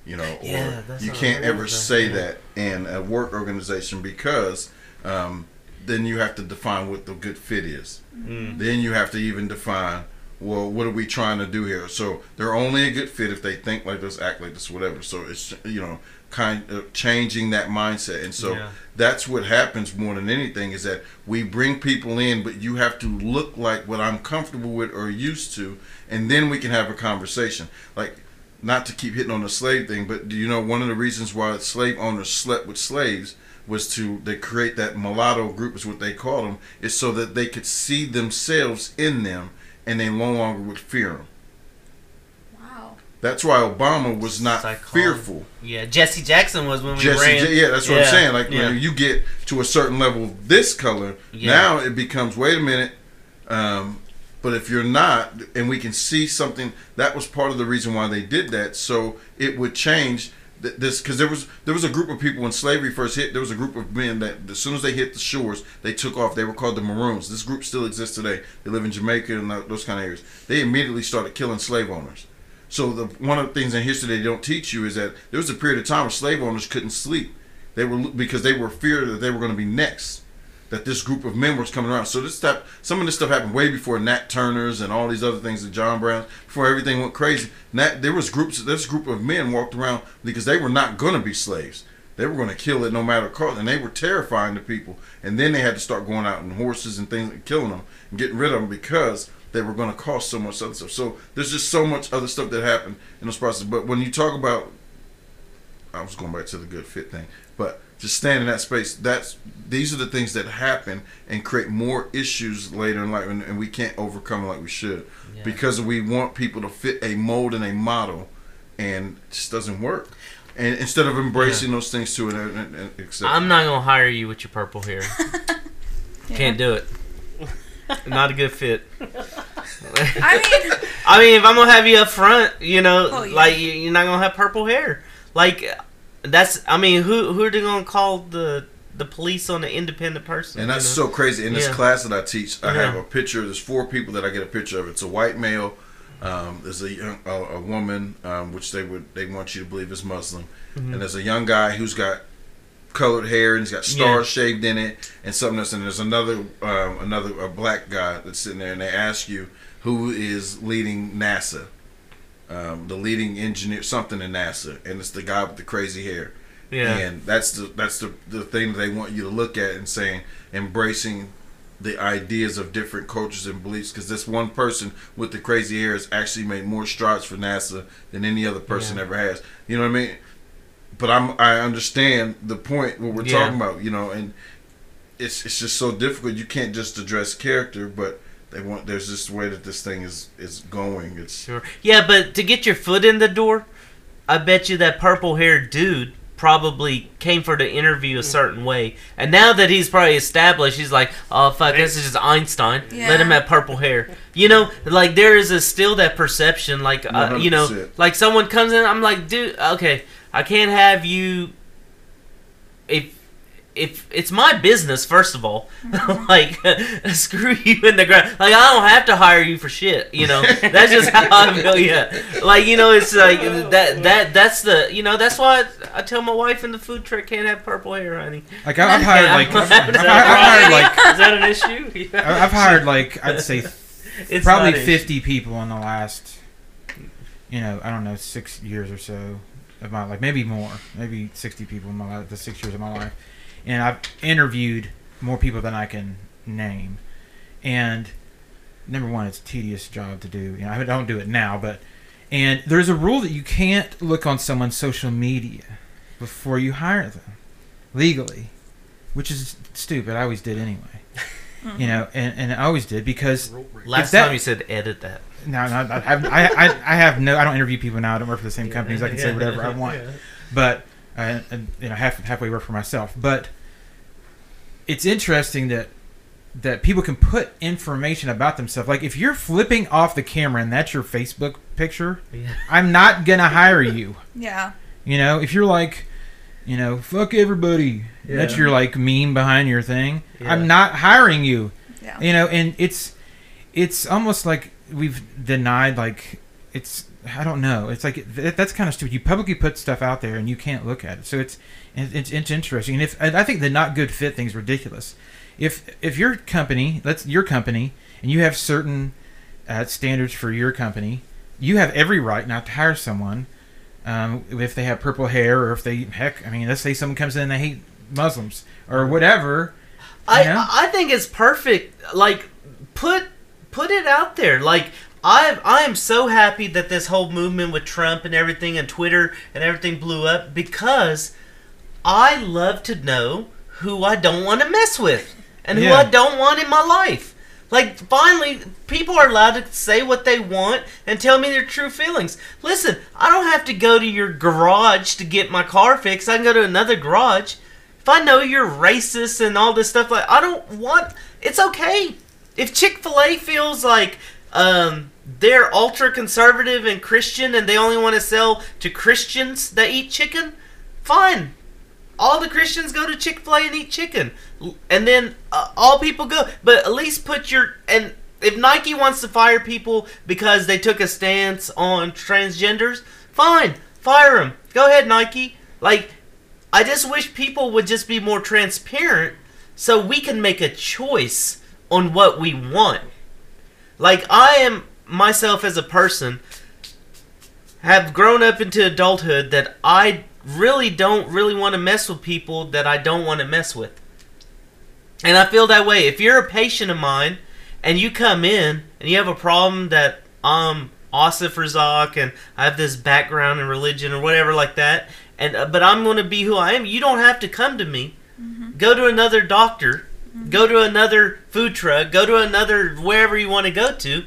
You know, Yeah, or you can't ever say yeah. that in a work organization because um, then you have to define what the good fit is. Mm. Then you have to even define, well, what are we trying to do here? So they're only a good fit if they think like this, act like this, whatever. So it's you know kind of changing that mindset, and so Yeah. that's what happens more than anything is that we bring people in, but you have to look like what I'm comfortable with or used to, and then we can have a conversation. Like, not to keep hitting on the slave thing, but do you know one of the reasons why slave owners slept with slaves was to they create that mulatto group is what they call them is so that they could see themselves in them and they no longer would fear them. Wow. That's why Obama was not Psychology. fearful. Yeah, Jesse Jackson was when we Jesse, ran. J- yeah, that's what Yeah, I'm saying. Like yeah. when you get to a certain level of this color, Yeah. now it becomes wait a minute. Um, but if you're not, and we can see something, that was part of the reason why they did that. So it would change this because there was there was a group of people when slavery first hit. There was a group of men that as soon as they hit the shores, they took off. They were called the Maroons. This group still exists today. They live in Jamaica and those kind of areas. They immediately started killing slave owners. So the one of the things in history they don't teach you is that there was a period of time where slave owners couldn't sleep. They were because they were feared that they were going to be next. That this group of men was coming around. So this stuff, some of this stuff happened way before Nat Turner's and all these other things, and John Brown, before everything went crazy. Nat, there was groups. This group of men walked around because they were not going to be slaves. They were going to kill it no matter what and they were terrifying to people. And then they had to start going out on horses and things and killing them and getting rid of them because they were going to cost so much other stuff. So there's just so much other stuff that happened in this process. But when you talk about, I was going back to the good fit thing, but just stand in that space. That's these are the things that happen and create more issues later in life, and, and we can't overcome like we should Yeah. because we want people to fit a mold and a model, and it just doesn't work. And instead of embracing those things too, and, and, and accept I'm not gonna hire you with your purple hair. Can't do it. Not a good fit. I mean, I mean, if I'm gonna have you up front, you know, Oh, yeah. like you're not gonna have purple hair. Like that's, I mean, who who are they gonna call the the police on the independent person? And that's you know? so crazy. In this Yeah. class that I teach, I have a picture. There's four people that I get a picture of. It's a white male. Um, there's a young, a, a woman, um, which they would they want you to believe is Muslim, Mhm. and there's a young guy who's got colored hair and he's got stars shaved in it and something else. And there's another um, another a black guy that's sitting there, and they ask you who is leading NASA, um, the leading engineer, something in NASA, and it's the guy with the crazy hair. yeah. And that's the that's the the thing that they want you to look at and saying embracing the ideas of different cultures and beliefs because this one person with the crazy hair has actually made more strides for NASA than any other person Yeah. ever has. You know what I mean? But I'm I understand the point what we're Yeah. talking about, you know, and it's it's just so difficult. You can't just address character, but they want there's this way that this thing is is going. It's Sure. Yeah, but to get your foot in the door, I bet you that purple haired dude probably came for the interview a certain way. And now that he's probably established, he's like, oh, fuck, this is just Einstein. Yeah. Let him have purple hair. You know, like there is a, still that perception, like, uh, you know, like someone comes in, I'm like, dude, okay, I can't have you. If if it's my business, first of all, like screw you in the ground. Like I don't have to hire you for shit. You know, that's just how I feel. Yeah, like you know, it's like that. That that's the you know that's why I, I tell my wife in the food truck can't have purple hair, honey. Like I've hired like I've, I've, I've hired like Is that an issue? I- I've hired like I'd say It's probably a- 50 people in the last you know i don't know six years or so of my life maybe more maybe 60 people in my life the six years of my life and i've interviewed more people than i can name and number one it's a tedious job to do you know i don't do it now but and there's a rule that you can't look on someone's social media before you hire them legally which is stupid i always did anyway you know and, and i always did because Last that- time you said edit that. no, no, I have, I, I, I have no. I don't interview people now. I don't work for the same companies. I can say whatever I want. But uh, and, you know, half halfway work for myself. But it's interesting that that people can put information about themselves. Like if you're flipping off the camera and that's your Facebook picture, Yeah. I'm not gonna hire you. yeah. You know, if you're like, you know, fuck everybody, that's Yeah. your like meme behind your thing. Yeah. I'm not hiring you Yeah. you know and it's it's almost like we've denied like it's I don't know. It's like th- that's kind of stupid. You publicly put stuff out there and you can't look at it. So it's it- it's, it's interesting. And if and I think the not good fit thing is ridiculous. If if your company, let's your company, and you have certain uh, standards for your company, you have every right not to hire someone um, if they have purple hair or if they heck. I mean, let's say someone comes in and they hate Muslims or whatever. I Yeah. I think it's perfect. Like put put it out there. Like I I am so happy that this whole movement with Trump and everything and Twitter and everything blew up because I love to know who I don't want to mess with and who Yeah. I don't want in my life. Like finally, people are allowed to say what they want and tell me their true feelings. Listen, I don't have to go to your garage to get my car fixed. I can go to another garage. If I know you're racist and all this stuff, like I don't want. It's okay. If Chick Fil A feels like um, they're ultra conservative and Christian and they only want to sell to Christians that eat chicken, fine. All the Christians go to Chick Fil A and eat chicken, and then uh, all people go. But at least put your and if Nike wants to fire people because they took a stance on transgenders, fine, fire them. Go ahead, Nike. Like, I just wish people would just be more transparent so we can make a choice on what we want. Like, I am myself as a person have grown up into adulthood that I really don't really want to mess with people that I don't want to mess with. And I feel that way. If you're a patient of mine and you come in and you have a problem that I'm Asif Razak and I have this background in religion or whatever like that, and uh, but I'm going to be who I am, you don't have to come to me. Go to another doctor. Go to another food truck. Go to another wherever you want to go to.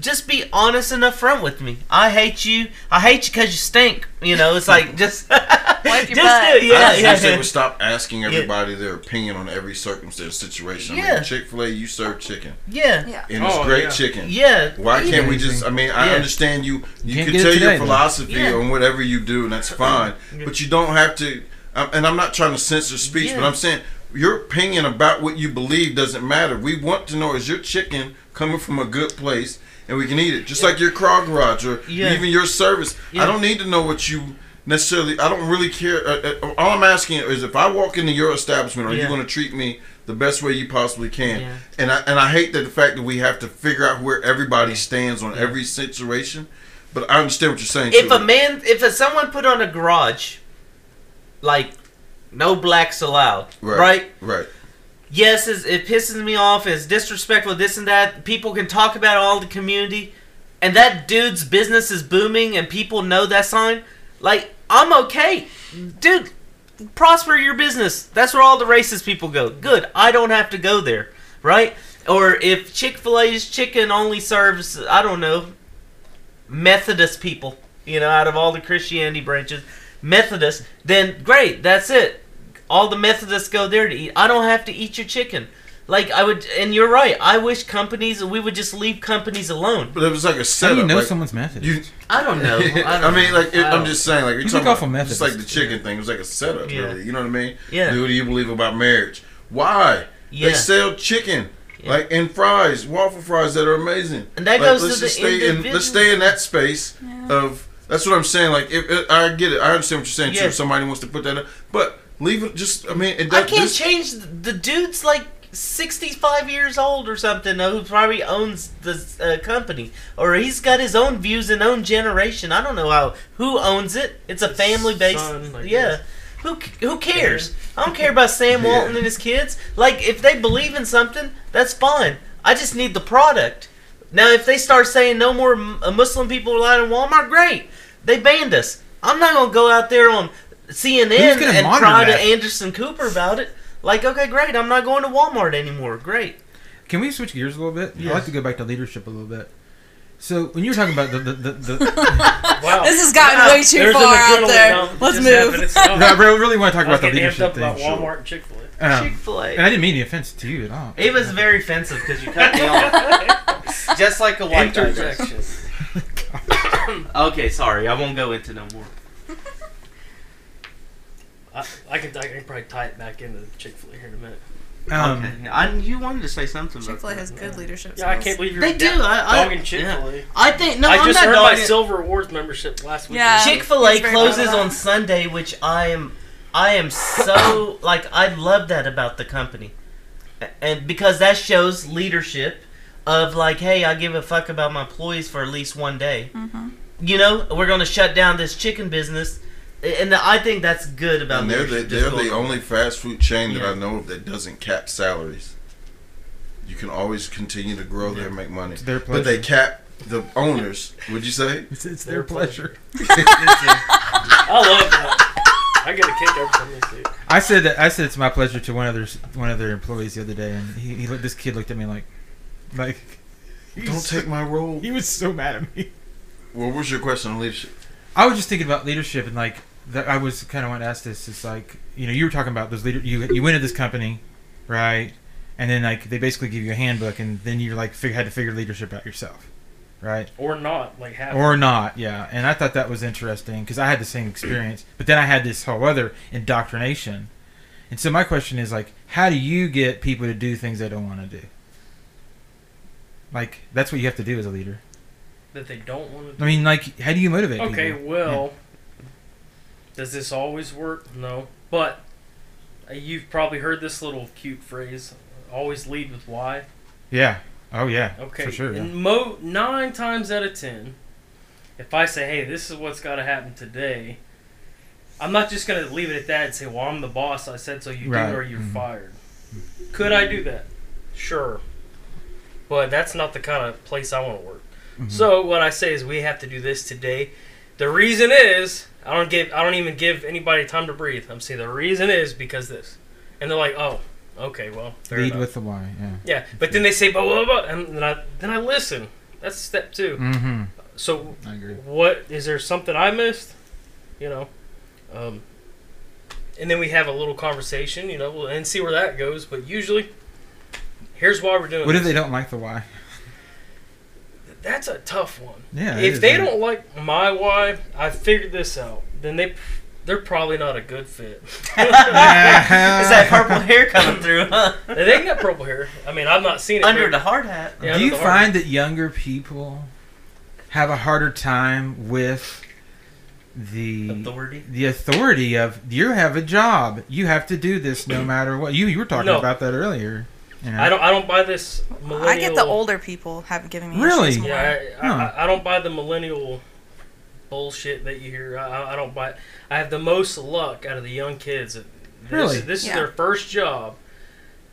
Just be honest and upfront with me. I hate you. I hate you because you stink. You know, it's like just just do it. Yeah, I yeah. wish they would stop asking everybody their opinion on every circumstance situation. I Yeah. mean, Chick Fil A, you serve chicken, Yeah. Yeah. and it's Oh, great yeah. chicken. Yeah. Why can't we just? I mean, I understand you. You can't can tell today, your philosophy Yeah. on whatever you do, and that's fine. But you don't have to. um, And I'm not trying to censor speech, but I'm saying your opinion about what you believe doesn't matter. We want to know is your chicken coming from a good place, and we can eat it, just like your car garage or Yeah. even your service. Yeah. I don't need to know what you necessarily. I don't really care. Uh, uh, all I'm asking is if I walk into your establishment, are you going to treat me? The best way you possibly can, Yeah. and I and I hate that the fact that we have to figure out where everybody stands on every situation. But I understand what you're saying. If too. a man, if a, someone put on a garage, like, no blacks allowed, right? right, right, Yes, it pisses me off. It's disrespectful. This and that. People can talk about all the community, and that dude's business is booming, and people know that sign. Like, I'm okay, dude. Prosper your business. That's where all the racist people go. Good. I don't have to go there, right? Or if Chick Fil A's chicken only serves, I don't know, Methodist people, you know, out of all the Christianity branches, Methodist, then great, that's it. All the Methodists go there to eat. I don't have to eat your chicken. Like I would, and you're right. I wish companies we would just leave companies alone. but it was like a How setup. do you know like, someone's method? you, I don't know. I, don't I mean, like it, I I'm just saying, like you're You talking took off about, on just like the Methodists. chicken thing. It was like a setup, Yeah. really. You know what I mean? Yeah. Do what do you believe about marriage? Why? Yeah. They sell chicken. Yeah. Like and fries, waffle fries that are amazing. And that Like, goes let's to the just stay in. individual. Let's stay in that space Yeah. of. That's what I'm saying. Like, if, if- I get it. I understand what you're saying. Too. If somebody wants to put that up, but leave it. Just. I mean, it I can't this- change the, the dude's like 65 years old or something uh, who probably owns the uh, company or he's got his own views and own generation. I don't know how who owns it. It's a family based. son, Yeah. Who who cares? I don't care about Sam Yeah. Walton and his kids. Like if they believe in something, that's fine. I just need the product. Now if they start saying no more uh, Muslim people allowed in Walmart, great. They banned us. I'm not gonna go out there on CNN and monitor cry to that? Anderson Cooper about it. Like, okay, great. I'm not going to Walmart anymore. Great. Can we switch gears a little bit? Yeah. I'd like to go back to leadership a little bit. So when you were talking about the the, the, the Wow. This has gotten Yeah, way too There's far out there. Let's move. No, I really really want to talk about the leadership up about thing. Walmart and Chick Fil A. Um, Chick Fil and A. I didn't mean any offense to you at all. It was very offensive because you cut me off, just like a white guy. Interjection. Okay, sorry. I won't go into no more. I, I can I can probably tie it back into Chick Fil A here in a minute. Um, okay. I, you wanted to say something about it. Chick Fil A has good leadership. Yeah, I can't believe you're They do. da- I, I, dogging Chick Fil A. I think no. I I'm just not earned my it. Silver Awards membership last week. Yeah. Chick Fil A He's very proud of closes on Sunday, which I am, I am so like I love that about the company, and because that shows leadership of like, hey, I give a fuck about my employees for at least one day. Mhm. You know, we're gonna shut down this chicken business, and I think that's good about. And they're the, they're the only fast food chain that Yeah. I know of that doesn't cap salaries. You can always continue to grow there and make money. It's their But they cap the owners. Would you say? It's, it's their pleasure. I love that. I get a kick every time they see it. I said that I said it's my pleasure to one of their one of their employees the other day, and he, he looked, this kid looked at me like, like, Don't take my role. He was so mad at me. What was your question on leadership? I was just thinking about leadership and like that. I was kind of wanting to ask this. It's like you know you were talking about those leader. You you went to this company, right? And then like they basically give you a handbook, and then you're like fig- had to figure leadership out yourself, right? Or not, like half. Or not, yeah. And I thought that was interesting because I had the same experience, but then I had this whole other indoctrination. And so my question is like, how do you get people to do things they don't want to do? Like that's what you have to do as a leader. that they don't want to do. I mean, like, how do you motivate people? Okay, people? well, does this always work? No. But uh, you've probably heard this little cute phrase always lead with why. Yeah. Oh yeah. Okay. For sure. Yeah. Mo- nine times out of ten, if I say, hey, this is what's got to happen today, I'm not just going to leave it at that and say, well, I'm the boss. I said so you Right. do or you're Mhm. fired. Could I do that? Sure. But that's not the kind of place I want to work. Mhm. So what I say is we have to do this today. The reason is I don't give I don't even give anybody time to breathe. I'm saying the reason is because this, and they're like, oh, okay, well, Lead enough. with the why. Yeah. yeah. But then they say blah blah blah, and then I then I listen. That's step two. Mm-hmm. So I agree. what is there something I missed? You know, um, and then we have a little conversation. You know, and see where that goes. But usually, here's why we're doing. It. What if they don't like the why? That's a tough one. Yeah. if is, they yeah. don't like my why, I figured this out. Then they they're probably not a good fit. Is that purple hair coming through? Huh? they ain't got purple hair. I mean, I've not seen it Under very- the hard hat. Yeah, do you the hard- find that younger people have a harder time with the Authority. the authority of you have a job, you have to do this no matter what. You you were talking No. about that earlier. You know? I don't. I don't buy this. Millennial, I get the older people have given me Really? issues more. Yeah, I, Huh. I, I don't buy the millennial bullshit that you hear. I, I- I don't buy. I have the most luck out of the young kids. This, Really? This is their first job,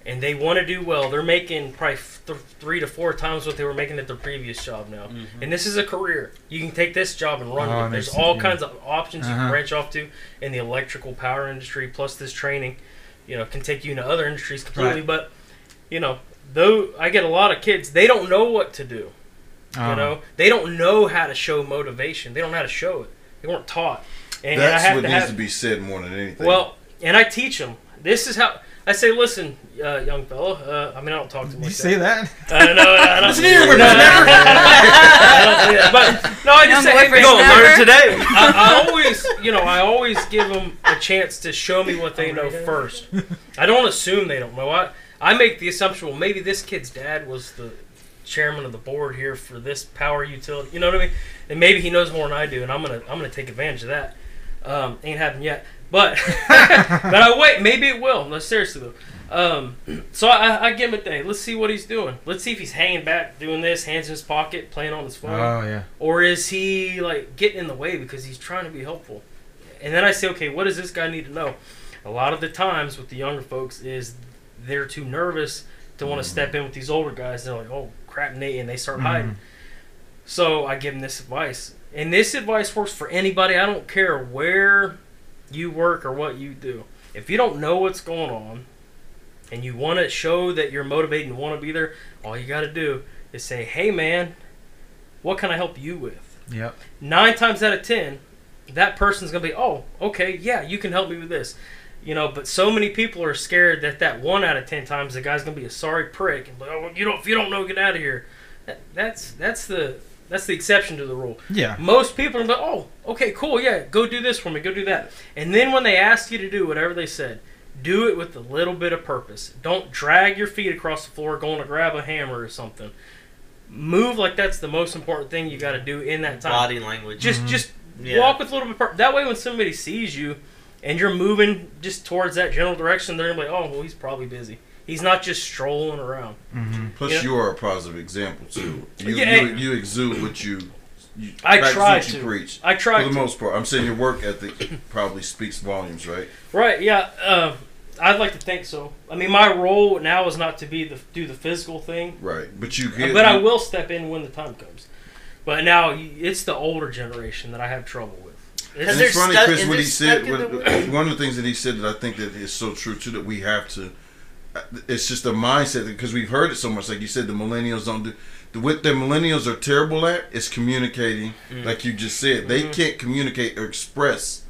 and they want to do well. They're making probably th- three to four times what they were making at their previous job now. And this is a career. You can take this job and run Oh, it it. There's all kinds of options you Uh-huh. can branch off to in the electrical power industry. Plus, this training, you know, can take you into other industries completely. Right. But, you know, though I get a lot of kids, they don't know what to do. You Um, know, they don't know how to show motivation. They don't know how to show it. They weren't taught. And, and I That's have what to needs have to be said more than anything. well, and I teach them. This is how I say. Listen, uh, young fella. Uh, I mean, I don't talk to them you like say that? that. I don't know. I don't, Listen here, no, whippersnapper. I don't say that. But no, I Young just say, hey, whippersnapper. go Gonna learn today. I, I always, you know, I always give them a chance to show me what they know first. I don't assume they don't know. I I make the assumption, well, maybe this kid's dad was the chairman of the board here for this power utility. You know what I mean? And maybe he knows more than I do, and I'm gonna I'm gonna take advantage of that. Um, ain't happened yet, but but I wait. Maybe it will. No, seriously though. Um, so I, I give him a day. Let's see what he's doing. Let's see if he's hanging back, doing this, hands in his pocket, playing on his phone Oh yeah. or is he like getting in the way because he's trying to be helpful? And then I say, okay, what does this guy need to know? A lot of the times with the younger folks is they're too nervous to want to mm-hmm. step in with these older guys. They're like, oh crap, Nate, and they start mm-hmm. hiding. So I give them this advice, and this advice works for anybody. I don't care where you work or what you do. If you don't know what's going on, and you want to show that you're motivated and want to be there, all you got to do is say, "Hey, man, what can I help you with?" Yep. nine times out of ten, that person's gonna be, oh, okay, yeah, you can help me with this, you know. But so many people are scared that that one out of ten times the guy's gonna be a sorry prick and like, oh, you don't, if you don't know, get out of here. That, that's that's the that's the exception to the rule. Yeah. Most people are like, oh, okay, cool, yeah, go do this for me, go do that. And then when they ask you to do whatever they said, do it with a little bit of purpose. Don't drag your feet across the floor going to grab a hammer or something. Move like that's the most important thing you got to do in that time. Body language. Just Mhm. just Yeah. walk with a little bit. Pur- that way, when somebody sees you and you're moving just towards that general direction, they're gonna be like, "Oh, well, he's probably busy. He's not just strolling around." hmm Plus, Yeah. you are a positive example too. You, Yeah. you, you exude what you. you I practice try what you to. preach. I try For the to. most part, I'm saying your work ethic probably speaks volumes, right? Right? Yeah. Uh, I'd like to think so. I mean, my role now is not to be the do the physical thing, Right, but you. but I will step in when the time comes. But now it's the older generation that I have trouble with. And It's, funny, stuck- Chris, what he said. What, one of the things that he said that I think that is so true too. That we have to. It's just a mindset because we've heard it so much. Like you said, the millennials don't do. The, what the millennials are terrible at is communicating. Like you just said, they Mhm. can't communicate or express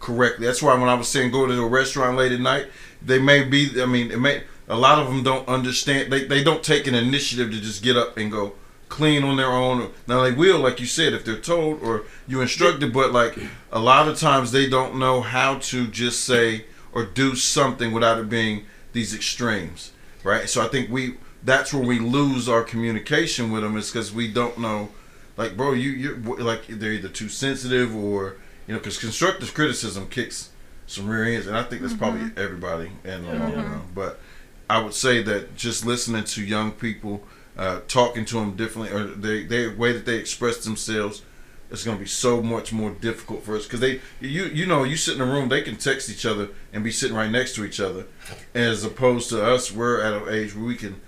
correctly. That's why when I was saying go to a restaurant late at night, they may be. I mean, it may. A lot of them don't understand. They they don't take an initiative to just get up and go clean on their own. Now they will, like you said, if they're told or you instructed. But like a lot of times they don't know how to just say or do something without it being these extremes, right? So I think we that's where we lose our communication with them is because we don't know. Like, bro, you you're like they're either too sensitive or you know, because constructive criticism kicks some rear ends, and I think that's probably mm-hmm. everybody in the long run. But I would say that just listening to young people, uh, talking to them differently, or they they way that they express themselves, it's going to be so much more difficult for us because they you you know you sit in a room they can text each other and be sitting right next to each other, as opposed to us we're at an age where we can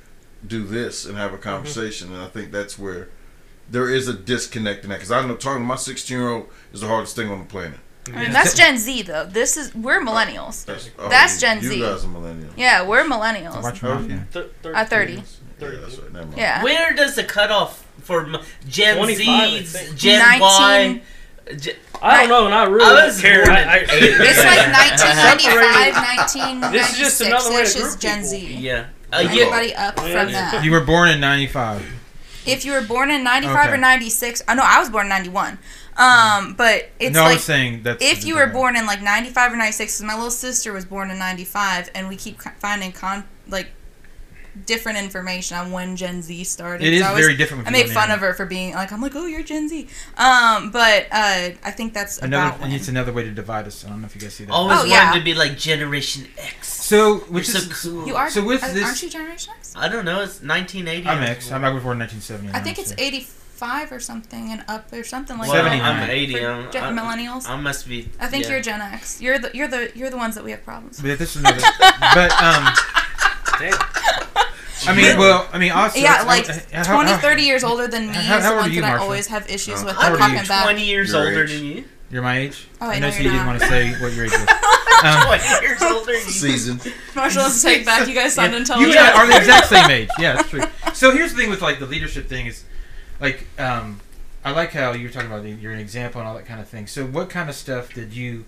do this and have a conversation, and I think that's where there is a disconnect in that because I know talking to my 16 year old is the hardest thing on the planet. I mean, that's Gen Z though. This is we're millennials. That's, oh, That's you- Gen you Z. guys are millennials. Yeah, we're millennials. Watch Mafia. Th- At 30. Yeah, that's right. Never mind. Yeah. Where does the cutoff for m- Gen 25, I Z, think. Gen 19 Y? Gen- I don't know, and I really I don't was care. born I, in I, It's like 1995, This is just 1996 another way to ish is group Gen people. Z. yeah. Uh, yeah. Everybody up Yeah. from that. You were born in '95. If you were born in 95 or Okay. 96, I know I was born in 91. Um, but it's no, I like was saying that's. if you were born in like 95 or 96 because my little sister was born in 95 and we keep co- finding con like different information on when gen z started it is So I always- very different. i with make fun of her for being like i'm like oh you're gen z um but uh i think that's Another, about when. and it's another way to divide us. I don't know if you guys see that. Always Oh, wanted yeah. to be like Generation X. So, Which which so is cool. you are So with uh, this- aren't you generation x I don't know. It's 1980. I'm I was X. born. I'm, I was born in 1970. i think it's 85 or something and up or something like Well, that 79. I'm 80. For I'm, gen- I'm, millennials I must be. i think yeah. you're gen x you're the you're the you're the ones that we have problems with. But this is another. but um, Damn. I mean, well, I mean, also, yeah like I- I- 20 30 years older than me How- is how the old are ones you, that i always have issues Uh, with how I'm old they're are you? talking back 20 years Your older age. than you. You're my age. Oh, I I know know, so you're you didn't want to say what your age was. Um, 20 years older than you. Season. Marshall wants to take back. You guys sound you intelligent. and I are the exact same age. Yeah, that's true. So here's the thing with like the leadership thing is, like, um, I like how you were talking about you're an example and all that kind of thing. So what kind of stuff did you?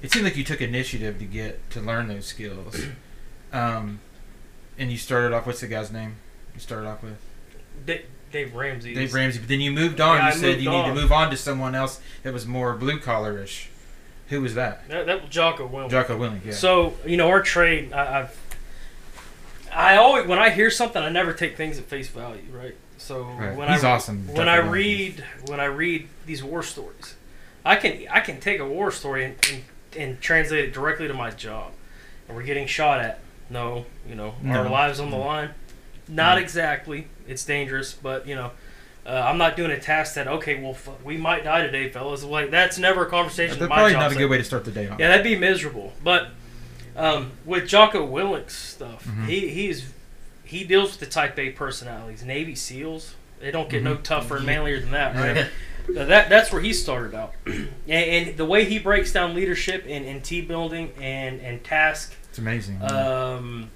It seemed like you took initiative to get to learn those skills, um, and you started off. What's the guy's name? You started off with Dave, Dave Ramsey. Dave Ramsey, but then you moved on. Yeah, I you said moved you need to move on to someone else that was more blue collarish. Who was that? That, that was Jocko Willink. Jocko Willink. Yeah. So you know our trade. I, I've. I always when I hear something, I never take things at face value, right? So Right. when He's I awesome, when I read when I read these war stories, I can I can take a war story and, and, and translate it directly to my job, and we're getting shot at. No, you know our lives on the line. Not No. exactly. It's dangerous, but you know. Uh, I'm not doing a task that okay, well, f- we might die today, fellas. Like that's never a conversation. That's probably not a good way to start the day off. Yeah, that'd be miserable. But um, with Jocko Willink's stuff, Mhm. he he's he deals with the Type A personalities. Navy SEAls, they don't get no Mhm. tougher and manlier than that, right? That that's where he started out, and, and the way he breaks down leadership and, and team building and and task, It's amazing. um,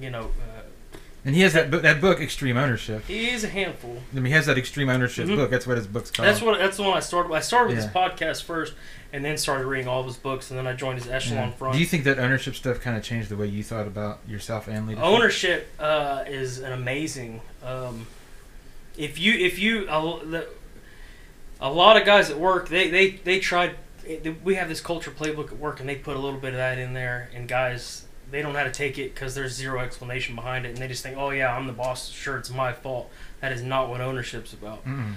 you know, uh, and he has that book, that book, Extreme Ownership. he is a handful. I mean, he has that Extreme Ownership Mhm. book. That's what his book's called. That's what that's the one I started. with. I started with Yeah. his podcast first, and then started reading all of his books, and then I joined his Echelon Yeah. Front. Do you think that ownership stuff kind of changed the way you thought about yourself and leadership? ownership uh, is an amazing um, if you if you a, the- a lot of guys at work they they they tried it, we have this culture playbook at work, and they put a little bit of that in there, and guys they don't know how to take it because there's zero explanation behind it, and they just think, oh yeah, I'm the boss. Sure, it's my fault. That is not what ownership's about. Mm.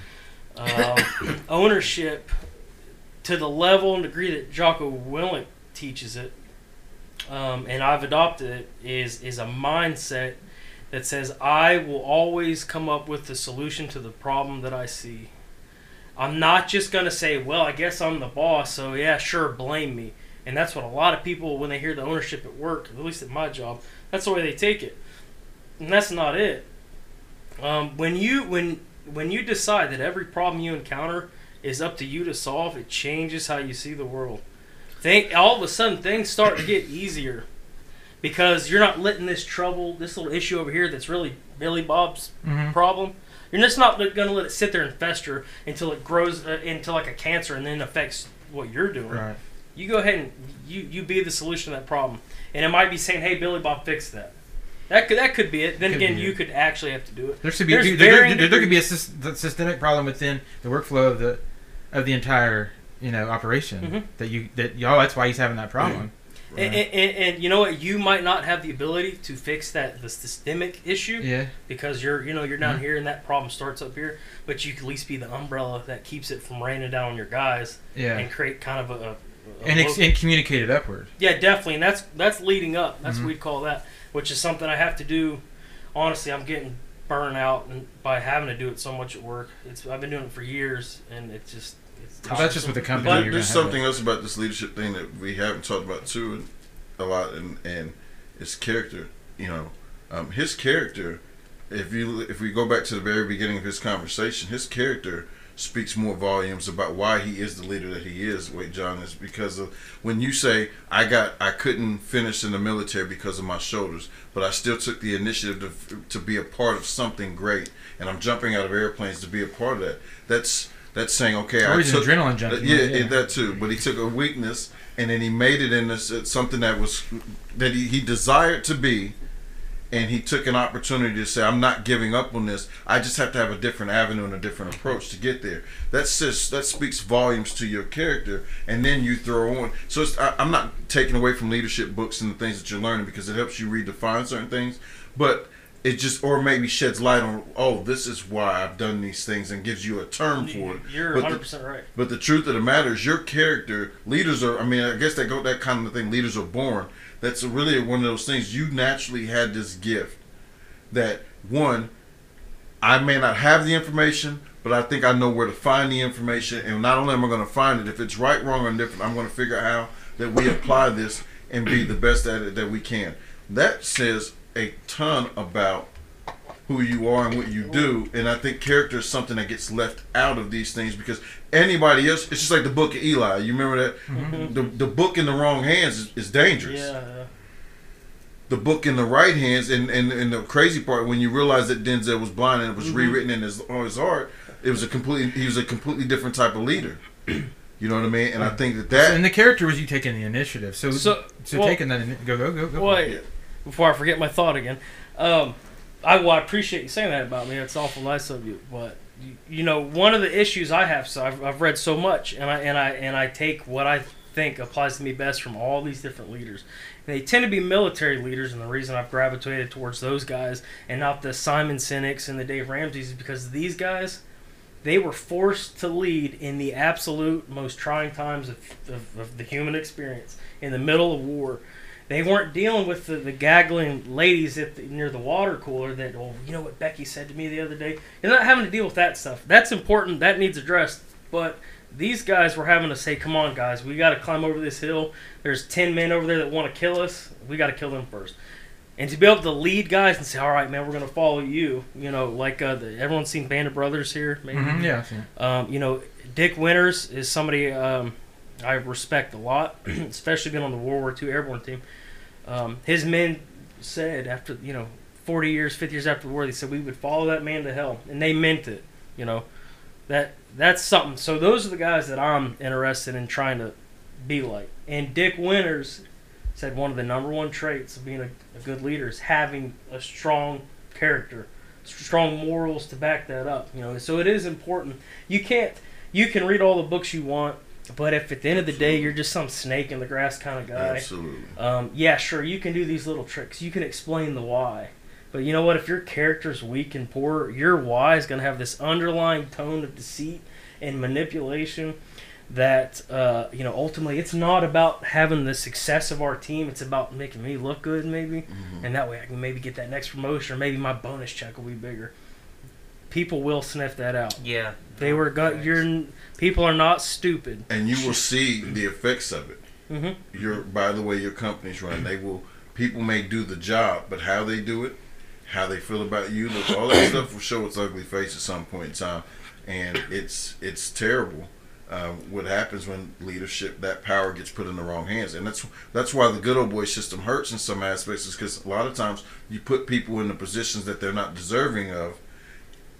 Um, ownership, to the level and degree that Jocko Willink teaches it, um, and I've adopted it, is is a mindset that says I will always come up with the solution to the problem that I see. I'm not just gonna say, well, I guess I'm the boss, so yeah, sure, blame me. And that's what a lot of people, when they hear the ownership at work, at least at my job, that's the way they take it. And that's not it. Um, when you when when you decide that every problem you encounter is up to you to solve, it changes how you see the world. Think all of a sudden things start to get easier because you're not letting this trouble, this little issue over here that's really Billy Bob's hmm problem. You're just not going to let it sit there and fester until it grows uh, into like a cancer and then affects what you're doing. Right. You go ahead and you, you be the solution to that problem. And it might be saying, "Hey, Billy Bob, fix that." That could that could be it. Then Could again, be you could actually have to do it. There should be there, there, there, there could be a degrees. sys- the systemic problem within the workflow of the of the entire you know operation Mhm. that you that y'all. that's why he's having that problem. And, and, and, and you know what? You might not have the ability to fix that the systemic issue Yeah. because you're you know you're down Mhm. here and that problem starts up here. But you could at least be the umbrella that keeps it from raining down on your guys Yeah. and create kind of a, a, And, ex- and communicate it upward. Yeah, definitely, and that's that's leading up. That's Mhm. what we call that, which is something I have to do. Honestly, I'm getting burned out by having to do it so much at work. It's I've been doing it for years, and it's just That's just with the company. But there's have something else about this leadership thing that we haven't talked about too, a lot, and and it's character. You know, um, his character. If you if we go back to the very beginning of his conversation, his character speaks more volumes about why he is the leader that he is. Wait, John is because of when you say I got I couldn't finish in the military because of my shoulders, but I still took the initiative to, to be a part of something great, and I'm jumping out of airplanes to be a part of that. That's that's saying okay. Or I he's an adrenaline junkie. yeah, yeah. that too. But he took a weakness and then he made it into something that was that he, he desired to be, and he took an opportunity to say, "I'm not giving up on this. I just have to have a different avenue and a different approach to get there." That's just that speaks volumes to your character, and then you throw on. So it's, I, I'm not taking away from leadership books and the things that you're learning because it helps you redefine certain things, but. It just, or maybe sheds light on, oh, this is why I've done these things, and gives you a term for it. You're But the- 100 percent right. but the truth of the matter is, your character, leaders are. I mean, I guess that go that kind of thing. Leaders are born. That's really one of those things. You naturally had this gift. That one, I may not have the information, but I think I know where to find the information. And not only am I going to find it, if it's right, wrong, or different I'm going to figure out how that we apply this and be the best at it that we can. That says a ton about who you are and what you do. And I think character is something that gets left out of these things because anybody else, it's just like the book of Eli. You remember that? Mhm. The, the book in the wrong hands is, is dangerous. Yeah. The book in the right hands, and, and, and the crazy part, when you realize that Denzel was blind and it was Mhm. rewritten in his, on his heart, it was a completely, he was a completely different type of leader. You know what I mean? And I think that that, and the character was you taking the initiative. So so, So, well, taking that go go go go. Wait, before I forget my thought again, um, I well, I appreciate you saying that about me. It's awful nice of you, but you, you know, one of the issues I have, so I've, I've read so much, and I and I and I take what I think applies to me best from all these different leaders. And they tend to be military leaders, and the reason I've gravitated towards those guys and not the Simon Sinek's and the Dave Ramseys is because these guys, they were forced to lead in the absolute most trying times of, of, of the human experience in the middle of war. They weren't dealing with the, the gaggling ladies at the, near the water cooler that, oh, you know what Becky said to me the other day? You're not having to deal with that stuff. That's important. That needs addressed. But these guys were having to say, come on, guys, we got to climb over this hill. There's 10 men over there that want to kill us. We got to kill them first. And to be able to lead guys and say, all right, man, we're going to follow you. You know, like uh, the, everyone's seen Band of Brothers here, maybe. Mhm, yeah. I've seen it. Um, you know, Dick Winters is somebody um, I respect a lot, especially being on the World War II airborne team. Um, his men said after you know 40 years, 50 years after the war, they said we would follow that man to hell, and they meant it. You know, that that's something. So those are the guys that I'm interested in trying to be like. And Dick Winters said one of the number one traits of being a, a good leader is having a strong character, strong morals to back that up. You know, so it is important. You can't. You can read all the books you want. But if at the end of the day you're just some snake in the grass kind of guy, Absolutely. um, yeah, sure, you can do these little tricks. You can explain the why. But you know what? If your character's weak and poor, your why is going to have this underlying tone of deceit and manipulation that, uh, you know, ultimately it's not about having the success of our team. It's about making me look good, maybe. Mhm. And that way I can maybe get that next promotion or maybe my bonus check will be bigger. People will sniff that out. Yeah. They were got you're people are not stupid. And you will see the effects of it. Mm-hmm. Your by the way your company's run, they will. People may do the job, but how they do it, how they feel about you, look, all that stuff will show its ugly face at some point in time, and it's it's terrible. Um, what happens when leadership, that power gets put in the wrong hands, and that's that's why the good old boy system hurts in some aspects, is because a lot of times you put people in the positions that they're not deserving of,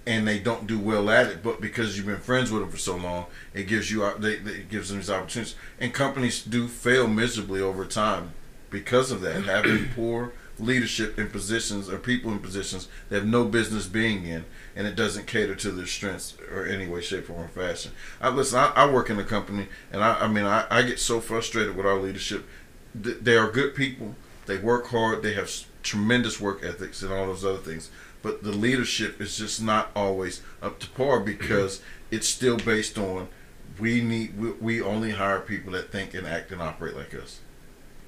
and they don't do well at it. But because you've been friends with them for so long, it gives you uh, they, they it gives them these opportunities. And companies do fail miserably over time because of that, having poor leadership in positions or people in positions they have no business being in, and it doesn't cater to their strengths or any way, shape, form, or fashion. I listen. I, I work in a company, and I, I mean, I, I get so frustrated with our leadership. They are good people. They work hard. They have tremendous work ethics and all those other things. But the leadership is just not always up to par because it's still based on we need we, we only hire people that think and act and operate like us.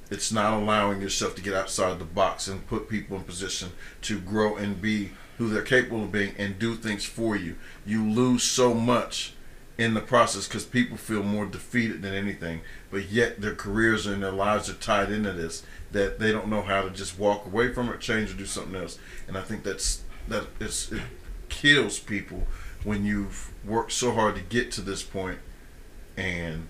It's not allowing yourself to get outside the box and put people in position to grow and be who they're capable of being and do things for you. You lose so much in the process because people feel more defeated than anything, but yet their careers and their lives are tied into this that they don't know how to just walk away from it, change, or do something else. And I think that's that it's, it kills people when you've worked so hard to get to this point and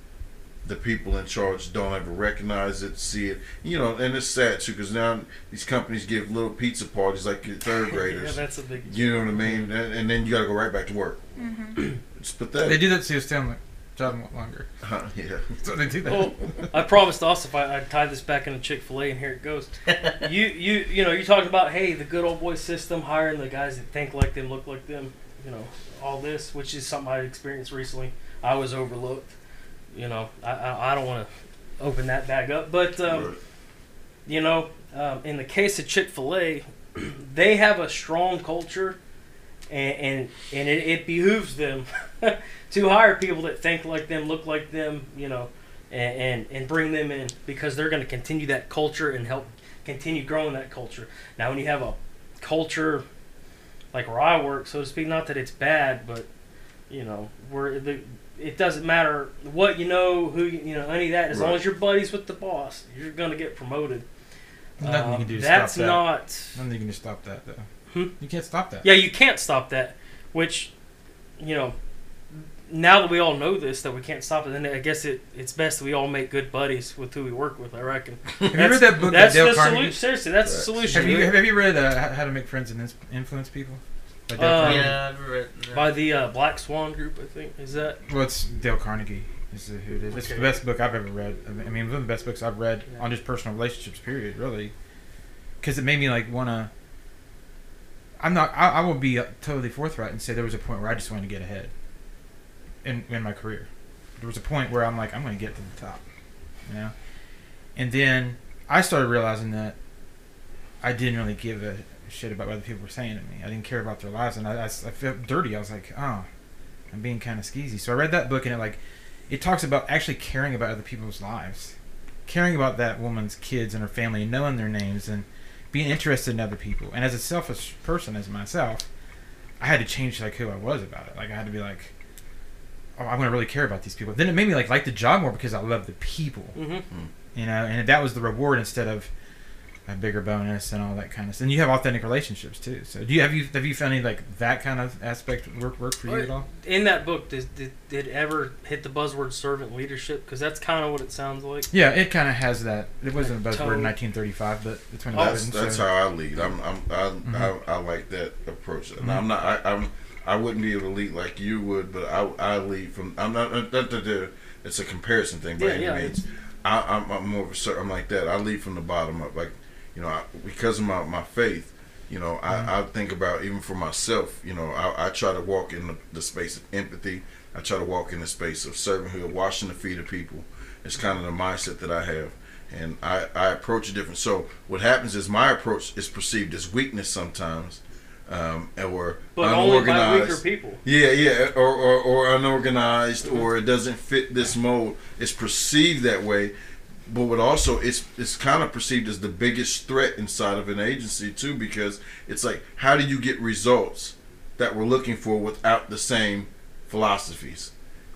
the people in charge don't ever recognize it, see it. You know, and it's sad too because now these companies give little pizza parties like your third yeah, graders. that's a big. you know what I mean? And, and then you got to go right back to work. Mm-hmm. It's They do that to see us down job longer. Huh, yeah. So they do that. Well, I promised us if I, I tie this back into Chick Fil A, and here it goes. you you you know you talking about hey the good old boy system hiring the guys that think like them, look like them, you know all this, which is something I experienced recently. I was overlooked. You know I I, I don't want to open that bag up, but um, Right. you know um, in the case of Chick Fil A, they have a strong culture, and and, and it, it behooves them to hire people that think like them, look like them, you know, and and, and bring them in because they're going to continue that culture and help continue growing that culture. Now, when you have a culture like where I work, so to speak, not that it's bad, but you know, where the it doesn't matter what you know, who you, you know, any of that. As long as you're buddies with the boss, you're going to get promoted. Nothing you Um, can do to that's stop that. not. Nothing you can do to stop that though. Hmm? You can't stop that. Yeah, you can't stop that. Which, you know, now that we all know this, that we can't stop it, then I guess it, it's best that we all make good buddies with who we work with. I reckon. Have you read that book by That's Dale the Carnegie? solution. Seriously, that's the solution. Have you have you read uh, How- How to Make Friends and Influence People? By Dale Uh, Carnegie? Yeah, I've read that. By the uh, Black Swan Group, I think. Is that? Well, it's Dale Carnegie. Is who it is. It's the best book I've ever read. I mean, I one of the best books I've read Yeah. on just personal relationships. Period. Really, because it made me like wanna. I'm not. I, I will be uh, totally forthright and say there was a point where I just wanted to get ahead. In in my career, there was a point where I'm like, I'm going to get to the top, you know. And then I started realizing that I didn't really give a shit about what other people were saying to me. I didn't care about their lives, and I, I, I felt dirty. I was like, oh, I'm being kind of skeezy. So I read that book, and it like, it talks about actually caring about other people's lives, caring about that woman's kids and her family, and knowing their names, and being interested in other people. And as a selfish person, as myself, I had to change like who I was about it. Like I had to be like, oh, I'm gonna really care about these people. Then it made me like like the job more because I love the people Mm-hmm. you know, and that was the reward instead of a bigger bonus and all that kind of stuff. And you have authentic relationships too. So do you have you have you found any like that kind of aspect work work for you at all? In that book, did, did, did it ever hit the buzzword servant leadership? Because that's kind of what it sounds like. Yeah, it kind of has that. It wasn't a buzzword Tone. in 1935, but it's when it That's was. that's so. how I lead. I'm, I'm I, Mhm. I, I like that approach. And Mhm. I'm not. I, I'm. I wouldn't be able to lead like you would, but I, I lead from. I'm not. Not that it's a comparison thing by Yeah, any yeah, means. I, I'm, I'm more of a. cer- I'm like that. I lead from the bottom up. Like, you know, I, because of my, my faith. You know, Mhm. I, I think about even for myself. You know, I, I try to walk in the, the space of empathy. I try to walk in the space of servanthood, washing the feet of people. It's kind of the mindset that I have. And I, I approach it different. So what happens is my approach is perceived as weakness sometimes, um, or But unorganized. weaker people. Yeah, yeah, or, or, or unorganized, or it doesn't fit this mold. It's perceived that way, but what also it's it's kind of perceived as the biggest threat inside of an agency too, because it's like how do you get results that we're looking for without the same philosophies?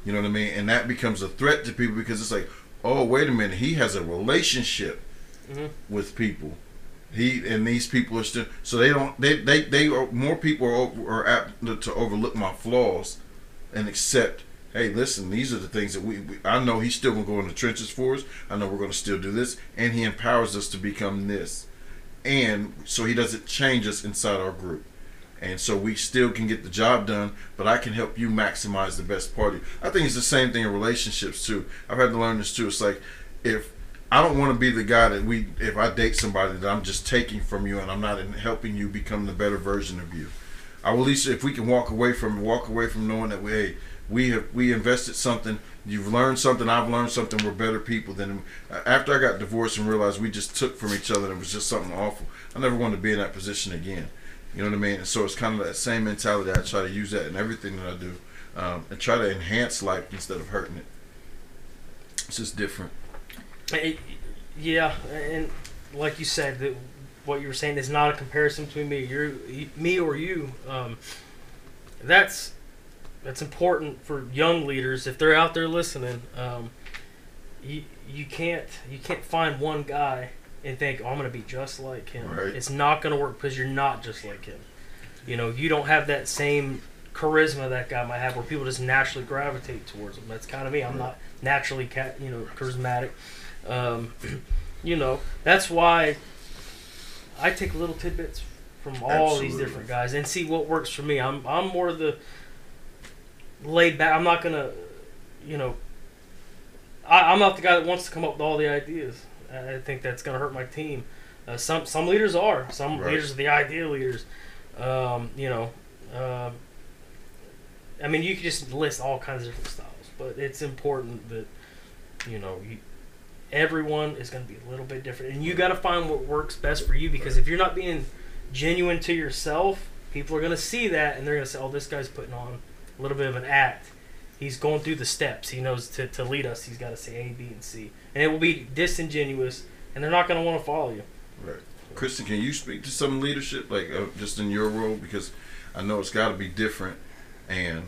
You know what I mean? And that becomes a threat to people because it's like, oh, wait a minute, he has a relationship Mhm. with people. He and these people are still so they don't they they they are more people are, are apt to- to overlook my flaws and accept. Hey, listen, these are the things that we, we. I know he's still gonna go in the trenches for us. I know we're gonna still do this, and he empowers us to become this, and so he doesn't change us inside our group, and so we still can get the job done. But I can help you maximize the best part of you. I think it's the same thing in relationships too. I've had to learn this too. It's like if I don't want to be the guy that we, if I date somebody that I'm just taking from you and I'm not in helping you become the better version of you. I will at least, if we can walk away from, walk away from knowing that we, hey, we have, we invested something, you've learned something, I've learned something, we're better people than, after I got divorced and realized we just took from each other and it was just something awful, I never wanted to be in that position again. You know what I mean? And so it's kind of that same mentality. I try to use that in everything that I do um, and try to enhance life instead of hurting it. It's just different. Yeah, and like you said, that what you were saying is not a comparison between me, you're, me or you. Um, that's that's important for young leaders if they're out there listening. Um, you you can't you can't find one guy and think oh, I'm gonna be just like him. Right. It's not gonna work because you're not just like him. You know, you don't have that same charisma that guy might have, where people just naturally gravitate towards him. That's kind of me. I'm not naturally, ca- you know, charismatic. Um, you know, that's why I take little tidbits from all these different guys and see what works for me. I'm I'm more the laid back. I'm not gonna, you know, I, I'm not the guy that wants to come up with all the ideas. I think that's gonna hurt my team. Uh, some some leaders are. Some Right. leaders are the idea leaders. Um, you know, um, I mean, you could just list all kinds of different styles, but it's important that you know you, everyone is going to be a little bit different, and you got to find what works best for you. Because if you're not being genuine to yourself, people are going to see that, and they're going to say, "Oh, this guy's putting on a little bit of an act. He's going through the steps. He knows to, to lead us. He's got to say A, B, and C, and it will be disingenuous, and they're not going to want to follow you." Right. Kristen, can you speak to some leadership, like uh, just in your role? Because I know it's got to be different, and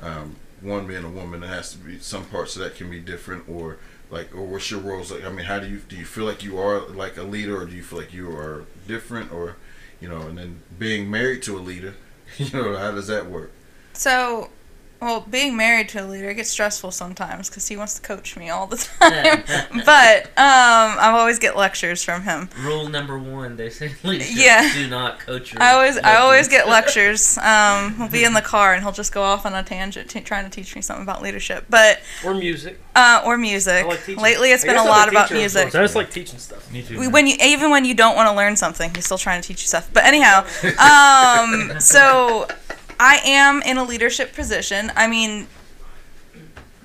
um, one being a woman, it has to be some parts of that can be different, or like, or what's your roles like? I mean, how do you do you feel like you are like a leader, or do you feel like you are different, or you know, and then being married to a leader, you know, how does that work? So, well, being married to a leader gets stressful sometimes because he wants to coach me all the time. but um, I always get lectures from him. Rule number one: They say leadership. Yeah. Do not coach your. I always, I always get lectures. Um, we'll be in the car and he'll just go off on a tangent, t- trying to teach me something about leadership, but Or music. uh, or music. I like. Lately, it's I been a a I'm lot about music. sorts. I just like teaching stuff. Me too. Man. when you even when you don't want to learn something, he's still trying to teach you stuff. But anyhow, um, so I am in a leadership position. I mean,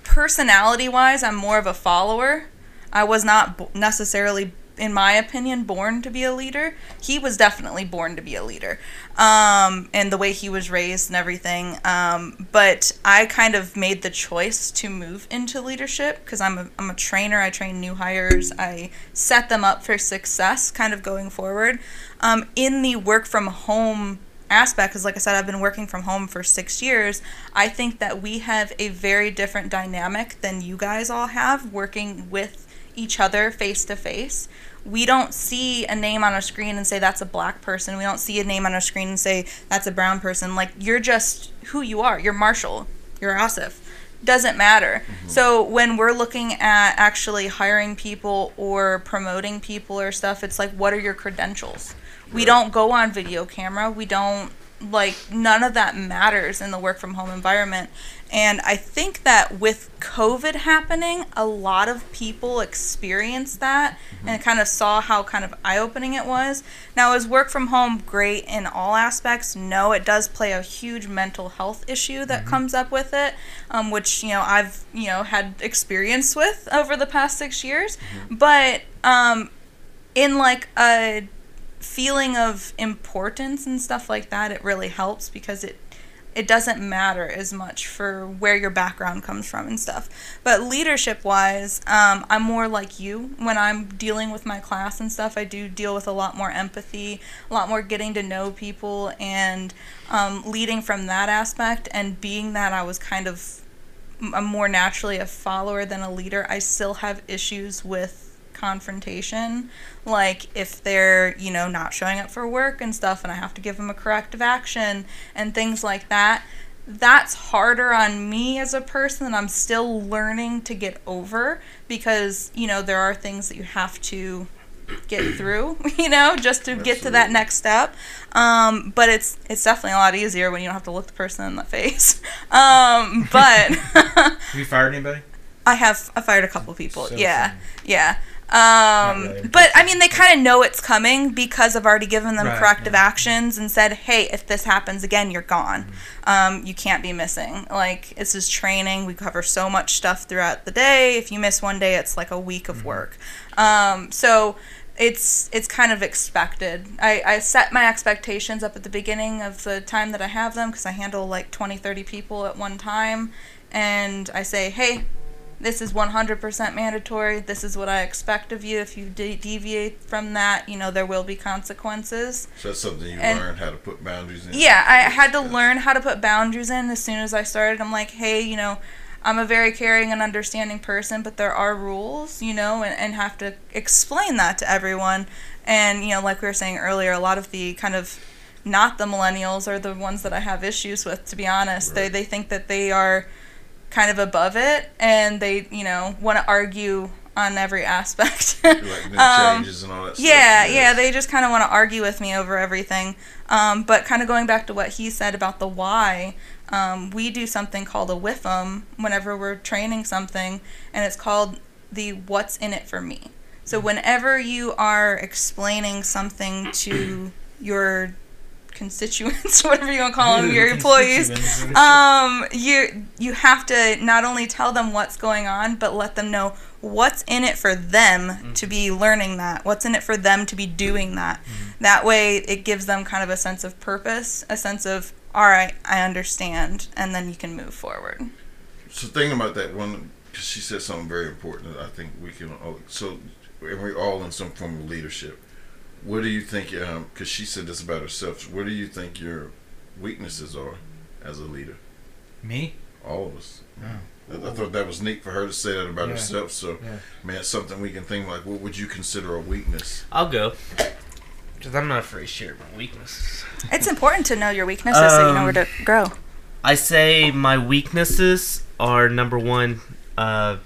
personality wise, I'm more of a follower. I was not necessarily, in my opinion, born to be a leader. He was definitely born to be a leader, um, and the way he was raised and everything. Um, but I kind of made the choice to move into leadership because I'm a, I'm a trainer. I train new hires. I set them up for success, kind of going forward. Um, in the work from home aspect because like i said i've been working from home for six years i think that we have a very different dynamic than you guys all have working with each other face to face we don't see a name on a screen and say that's a black person. We don't see a name on a screen and say that's a brown person. Like you're just who you are. You're marshall. You're asif. Doesn't matter. Mm-hmm. So when we're looking at actually hiring people or promoting people or stuff, it's like what are your credentials? We don't go on video camera. We don't like none of that matters in the work from home environment. and I think that with COVID happening, a lot of people experienced that and kind of saw how kind of eye opening it was. Now, is work from home great in all aspects? No, it does play a huge mental health issue that comes up with it, um, which, you know, I've, you know, had experience with over the past six years. But um, in like a feeling of importance and stuff like that, it really helps because it it doesn't matter as much for where your background comes from and stuff. But leadership wise, um, I'm more like you when I'm dealing with my class and stuff. I do deal with a lot more empathy, a lot more getting to know people, and um, leading from that aspect. And being that I was kind of I'm more naturally a follower than a leader, I still have issues with confrontation like if they're you know not showing up for work and stuff and i have to give them a corrective action and things like that that's harder on me as a person and i'm still learning to get over because you know there are things that you have to get through you know just to get to that next step um, but it's it's definitely a lot easier when you don't have to look the person in the face um, but Have you fired anybody? I have I fired a couple people. So yeah, funny. yeah. Um, really. but I mean, they kind of know it's coming because I've already given them Right, corrective yeah. actions and said, "Hey, if this happens again, you're gone. Mm-hmm. Um, you can't be missing. Like this is training. We cover so much stuff throughout the day. If you miss one day, it's like a week Mm-hmm. of work. Um, so." It's it's kind of expected. I, I set my expectations up at the beginning of the time that I have them because I handle like 20, 30 people at one time. And I say, hey, this is 100% mandatory. This is what I expect of you. If you de- deviate from that, you know, there will be consequences. So that's something you And- learned how to put boundaries in. Yeah, I had to learn how to put boundaries in as soon as I started. I'm like, hey, you know, I'm a very caring and understanding person, but there are rules, you know, and, and have to explain that to everyone. And, you know, like we were saying earlier, a lot of the kind of not the millennials are the ones that I have issues with, to be honest. They, they think that they are kind of above it and they, you know, want to argue on every aspect. Like new Um, changes and all that stuff. yeah, Yes. yeah, they just kind of want to argue with me over everything. Um, but kind of going back to what he said about the why, um, we do something called a WIFM whenever we're training something, and it's called the What's in It for Me. So whenever you are explaining something to your constituents, whatever you want to call them, your employees, um, you you have to not only tell them what's going on, but let them know what's in it for them to be learning that. What's in it for them to be doing that. That way, it gives them kind of a sense of purpose, a sense of all right, I understand, and then you can move forward. So thinking about that one, because she said something very important that I think we can. all So, and we're all in some form of leadership. What do you think? Because she said this about herself. What do you think your weaknesses are as a leader? Me? All of us. Oh. I, I thought that was neat for her to say that about Yeah. herself. So, Yeah. man, it's something we can think like. What would you consider a weakness? I'll go. Because I'm not afraid to share my weaknesses. It's important to know your weaknesses so you know where to grow. I say my weaknesses are number one, uh,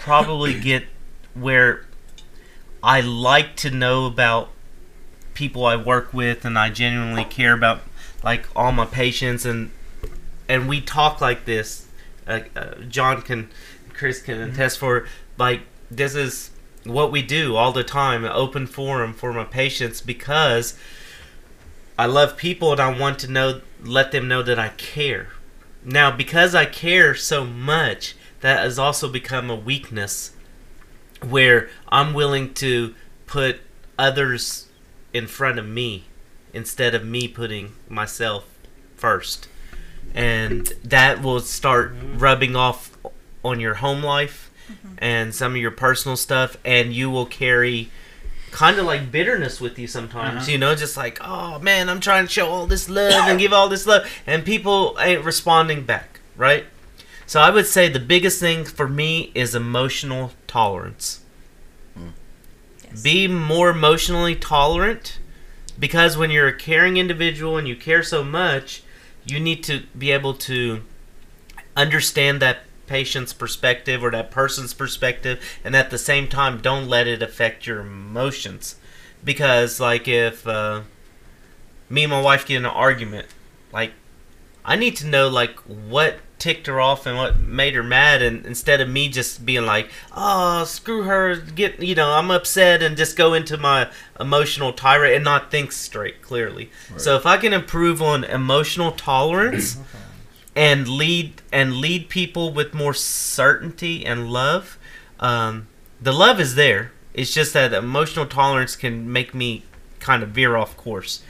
probably get where I like to know about people I work with, and I genuinely care about like all my patients, and and we talk like this. Uh, uh, John can, Chris can attest for like this is what we do all the time, an open forum for my patients because I love people and I want to know, let them know that I care. Now, because I care so much, that has also become a weakness where I'm willing to put others in front of me instead of me putting myself first. And that will start rubbing off on your home life and some of your personal stuff, and you will carry kind of like bitterness with you sometimes. Uh-huh. You know, just like, oh man, I'm trying to show all this love and give all this love, and people ain't responding back, right? So I would say the biggest thing for me is emotional tolerance. Be more emotionally tolerant because when you're a caring individual and you care so much, you need to be able to understand that patient's perspective or that person's perspective and at the same time don't let it affect your emotions. Because like if uh, me and my wife get in an argument like i need to know like what ticked her off and what made her mad and instead of me just being like oh screw her get you know i'm upset and just go into my emotional tirade and not think straight clearly. So if i can improve on emotional tolerance and lead and lead people with more certainty and love um, the love is there. It's just that emotional tolerance can make me kind of veer off course.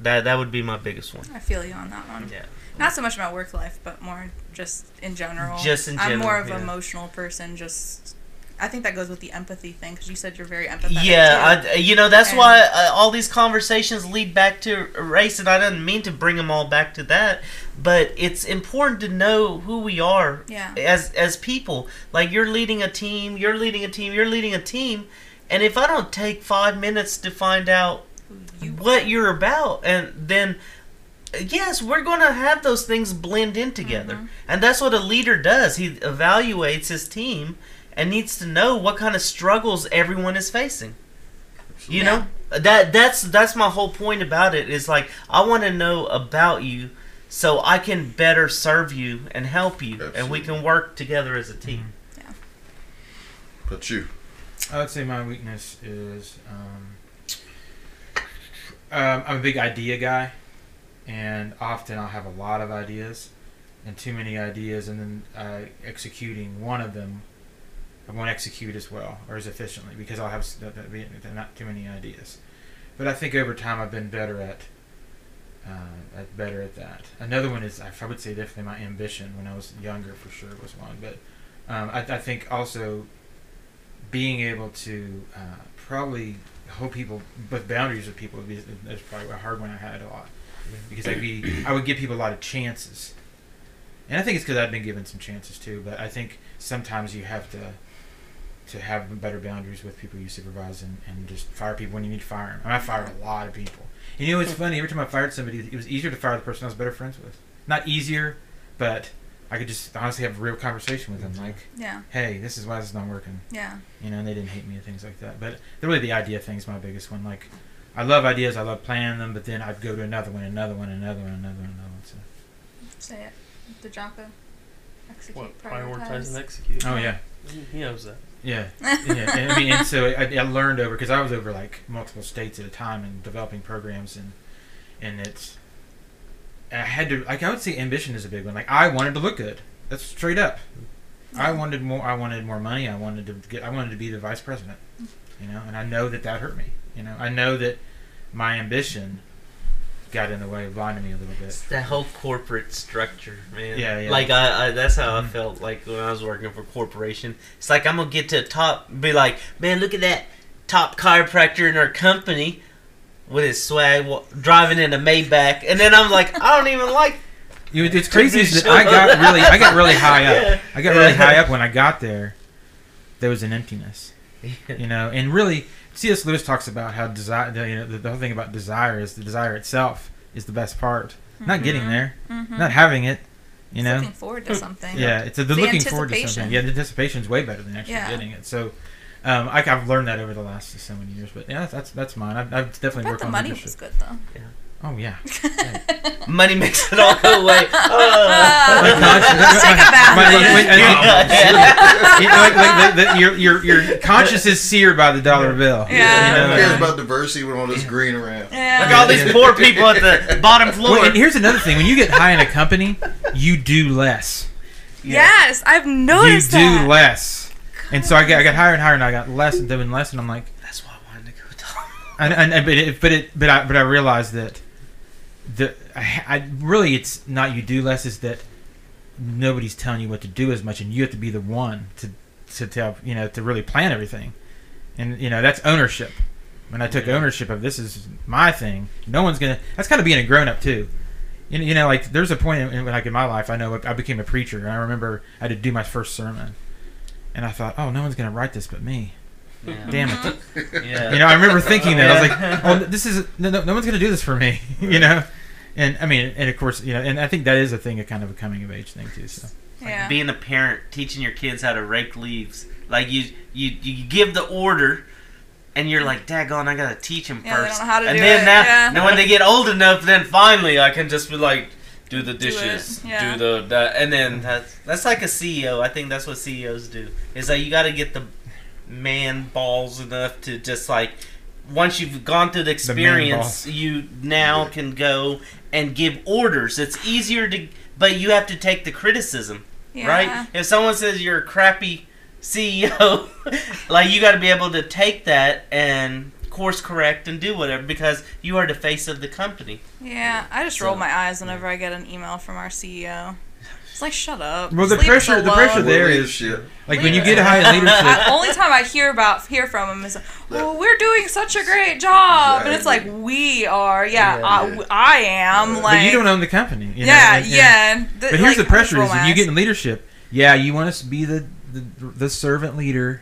That that would be my biggest one. I feel you on that one. yeah Not so much about work life, but more just in general. Just in general. I'm more of yeah. an emotional person. Just, I think that goes with the empathy thing because you said you're very empathetic. Yeah. I, you know that's And- why uh, all these conversations lead back to race, and I didn't mean to bring them all back to that, but it's important to know who we are Yeah. as as people. Like you're leading a team, you're leading a team, you're leading a team, and if I don't take five minutes to find out You- what you're about, and then yes, we're going to have those things blend in together, Mm-hmm. and that's what a leader does. He evaluates his team and needs to know what kind of struggles everyone is facing. You know that that's that's my whole point about it. Is like I want to know about you, so I can better serve you and help you, and we can work together as a team. Yeah. But you, I would say my weakness is um, um, I'm a big idea guy, and often I'll have a lot of ideas and too many ideas, and then uh, executing one of them, I won't execute as well or as efficiently because I'll have not too many ideas. But I think over time I've been better at. Uh, at better at that. Another one is I would say definitely my ambition when I was younger for sure was one, but um, I, I think also being able to uh, probably hold people with boundaries with people is, probably a hard one I had a lot because I'd be I would give people a lot of chances, and I think it's because I've been given some chances too. But I think sometimes you have to to have better boundaries with people you supervise and, and just fire people when you need to fire them. And I fired a lot of people. And you know what's funny? Every time I fired somebody, it was easier to fire the person I was better friends with. Not easier, but I could just honestly have a real conversation with them. Like, Yeah. hey, this is why this is not working Yeah. you know, and they didn't hate me and things like that. But really, the idea thing is my biggest one. Like, I love ideas, I love planning them, but then I'd go to another one, another one, another one, another one, another one. So. Say it. The Jocko. Execute. What prioritize prioritize. and execute? Oh yeah, He- He knows that. yeah, yeah. And, I mean, and so I, I learned over because I was over like multiple states at a time and developing programs, and and it's I had to like I would say ambition is a big one. Like I wanted to look good. That's straight up. I wanted more. I wanted more money. I wanted to get. I wanted to be the vice president. You know, and I know that that hurt me. You know, I know that my ambition got in the way, blinded me a little bit. That whole corporate structure, man. Yeah, yeah. Like I, I that's how I Mhm. felt like when I was working for a corporation. It's like I'm gonna get to the top, be like, man, look at that top chiropractor in our company with his swag, wa- driving in a Maybach, and then I'm like, I don't even like. You it's crazy that I got really, I got really high up. I got really high up when I got there. There was an emptiness, you know, and really, C.S. Lewis talks about how desire, the, you know, the, the whole thing about desire is the desire itself is the best part. Not getting there, Mhm. not having it, you It's know. Looking forward to something. Yeah, it's a, the The looking forward to something. Yeah, the anticipation is way better than actually Yeah. getting it. So, um, I, I've learned that over the last so many years. But yeah, that's that's mine. I've, I've I definitely bet worked the on money leadership. was good though. Oh yeah. Money makes it all go away. Oh. My conscience- Let's take a bath. my- my- Yeah. you know, like, like the, the, your, your, your conscience is seared by the dollar bill. Yeah. You know, who cares about diversity when all this green around? Yeah. Look at all these poor people at the bottom floor. Well, and here's another thing: when you get high in a company, you do less. Yes, I've noticed you do that. less. And so I got, I got higher and higher, and I got less and doing less, and I'm like, That's why I wanted to go top. and, and, and but it, but it, but I, but I realized that the I, I really it's not you do less is that nobody's telling you what to do as much, and you have to be the one to to tell you know to really plan everything, and you know that's ownership. When I took Yeah. ownership of this is my thing, no one's gonna. That's kind of being a grown up too. You know, you know, like there's a point in, like in my life. I know I became a preacher, and I remember I had to do my first sermon, and I thought, oh, no one's gonna write this but me. Damn it. Yeah. You know, I remember thinking that. I was like, "Oh, this is no, no, no one's gonna do this for me." you know, and I mean, and of course, you know, and I think that is a thing, a kind of a coming of age thing too. So Yeah. being a parent, teaching your kids how to rake leaves. Like you, you, you give the order, and you're like, "Daggone, I gotta teach them Yeah, they first. don't know how to and do then it, now, yeah. now when they get old enough, then finally I can just be like, do the Do dishes, yeah. do the that, and then That's that's like a CEO. I think that's what CEOs do. Is that you got to get the man balls enough to just like once you've gone through the experience, balls. you now can go and give orders. It's easier to, but you have to take the criticism, Yeah. right? If someone says you're a crappy CEO, like you got to be able to take that and course correct and do whatever because you are the face of the company. Yeah, I just So- roll my eyes whenever I get an email from our CEO. It's like, shut up. Well, the Just leave us pressure- the alone. pressure there is- Leadership. Like when you get high in I, leadership, only time I hear about hear from him is, "Oh, we're doing such a great job," and it's like, "We are, yeah, Yeah, I, yeah. I am." But Like, but you don't own the company. You know? yeah, and- yeah. and But here's the pressure: is that if you get in leadership, yeah, you want us to be the the, the servant leader,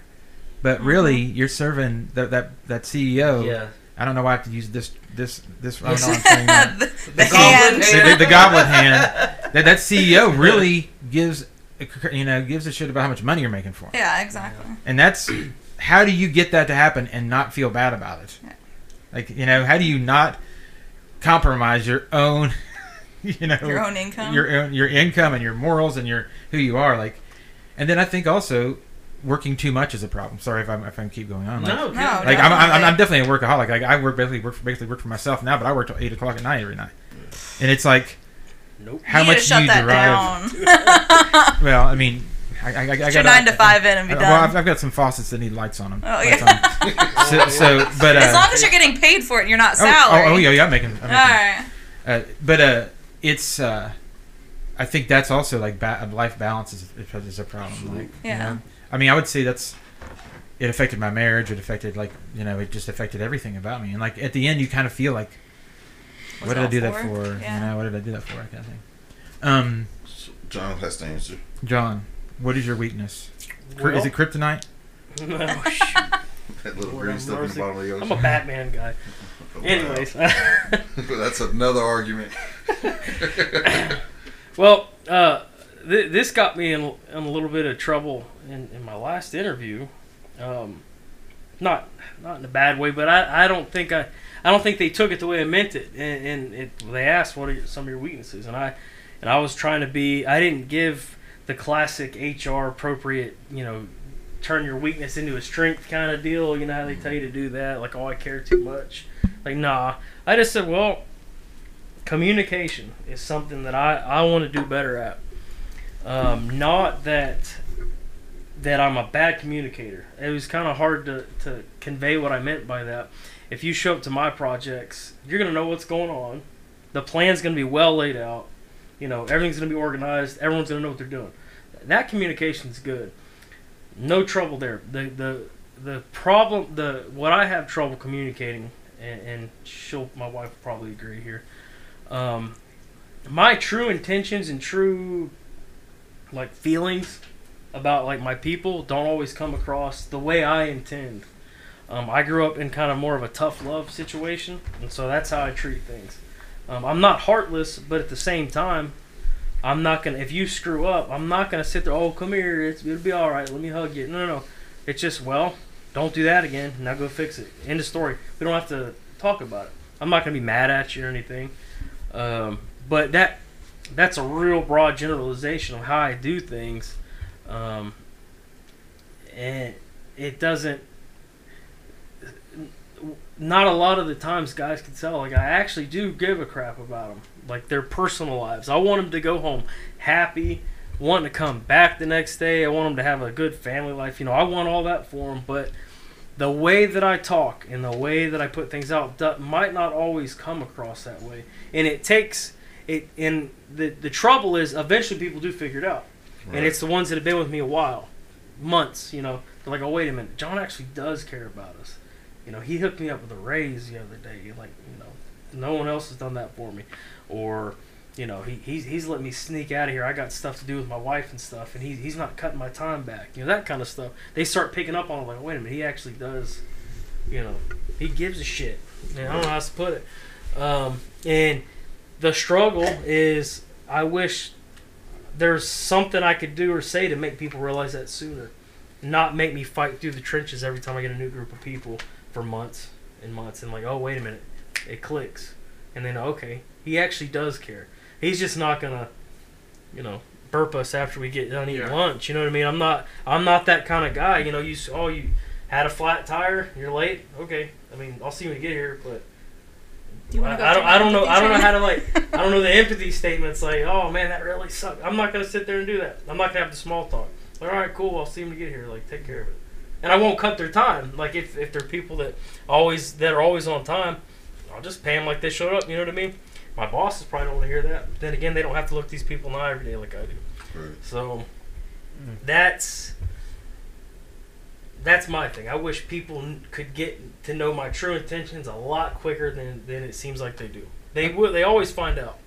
but mm-hmm. really you're serving that that that CEO. Yeah. I don't know why I have to use this this this. I don't know. why I'm saying the, The the goblet hand. the, goblet hand. That that CEO really gives a you know gives a shit about how much money you're making for him. Yeah, exactly. And that's how do you get that to happen and not feel bad about it? Yeah. Like you know, how do you not compromise your own, you know, Your own income. your own, your income and your morals and your who you are like, and then I think also working too much is a problem. Sorry if I'm if I keep going on. Like, No, No, like I'm, I'm, I'm definitely. definitely a workaholic. Like I work basically work for, basically work for myself now, but I work till eight o'clock at night every night, and it's like Nope. how you need much to shut you that derive. down. Well, I mean, I, I, I, I got your nine to five in and be Well, done. I've, I've got some faucets that need lights on them. Oh, yeah. on 'em. so, so, but uh, as long as you're getting paid for it, and you're not oh, salary. oh, oh, yeah, yeah, I'm making. I'm making All right. uh, but uh, it's. Uh, I think that's also like ba- life balance is, is a problem. Like, you Yeah. know? I mean, I would say that's. It affected my marriage. It affected like you know. It just affected everything about me. And like at the end, you kind of feel like, What's what did I all do that for? for? Yeah. You know, what did I do that for? Kind of thing. Um, So John has to answer. John, what is your weakness? Well, is it kryptonite? no, shoot. That little green stuff in the bottom of the ocean. I'm a Batman guy. Oh, wow. Anyways, that's another argument. well, uh, th- this got me in, in a little bit of trouble in, in my last interview. Um, not not in a bad way, but I, I don't think I I don't think they took it the way I meant it. And, and it, they asked what are some of your weaknesses, and I and I was trying to be. I didn't give the classic HR appropriate, you know, turn your weakness into a strength kind of deal. You know how they tell you to do that, like oh I care too much. Like nah, I just said well, communication is something that I I want to do better at. Um, not that that I'm a bad communicator. It was kind of hard to, to convey what I meant by that. If you show up to my projects, you're gonna know what's going on. The plan's gonna be well laid out. You know, everything's gonna be organized. Everyone's gonna know what they're doing. That communication's good. No trouble there. The the the problem the what I have trouble communicating, and, and she'll my wife will probably agree here. Um, my true intentions and true like feelings about like my people don't always come across the way I intend. Um, I grew up in kind of more of a tough love situation, and so that's how I treat things. Um, I'm not heartless, but at the same time, I'm not gonna. If you screw up, I'm not gonna sit there. Oh, come here. It's, it'll be all right. Let me hug you. No, no, no. It's just well, don't do that again. Now go fix it. End of story. We don't have to talk about it. I'm not gonna be mad at you or anything. Um, but that that's a real broad generalization of how I do things. Um, and it doesn't. Not a lot of the times guys can tell. Like I actually do give a crap about them, like their personal lives. I want them to go home happy, wanting to come back the next day. I want them to have a good family life. You know, I want all that for them. But the way that I talk and the way that I put things out might not always come across that way, and it takes it. And the the trouble is, eventually people do figure it out and it's the ones that have been with me a while, months. You know, they're like, oh wait a minute, John actually does care about us. You know, he hooked me up with a raise the other day. Like, you know, no one else has done that for me, or you know, he, he's he's let me sneak out of here. I got stuff to do with my wife and stuff, and he, he's not cutting my time back. You know, that kind of stuff. They start picking up on it. Like, wait a minute, he actually does. You know, he gives a shit. And I don't know how to put it. Um, and the struggle is, I wish there's something I could do or say to make people realize that sooner. Not make me fight through the trenches every time I get a new group of people for months and months and like, oh wait a minute, it clicks. And then okay, he actually does care. he's just not gonna, you know, burp us after we get done eating Yeah. lunch. You know what I mean? I'm not I'm not that kind of guy. You know, you oh you had a flat tire, you're late. Okay, I mean I'll see you when you get here, but. Do you wanna I, go I don't. through I don't know. I don't know how to like. I don't know the empathy statements. Like, oh man, that really sucked. I'm not gonna sit there and do that. I'm not gonna have the small talk. Like, All right, cool. I'll see them to get here. Like, take care of it. And I won't cut their time. Like, if if they're people that always that are always on time, I'll just pay them like they showed up. You know what I mean? My bosses probably don't want to hear that. But then again, they don't have to look these people in the eye every day like I do. Right. So mm. that's that's my thing. I wish people could get to know my true intentions a lot quicker than, than it seems like they do. They will. They always find out,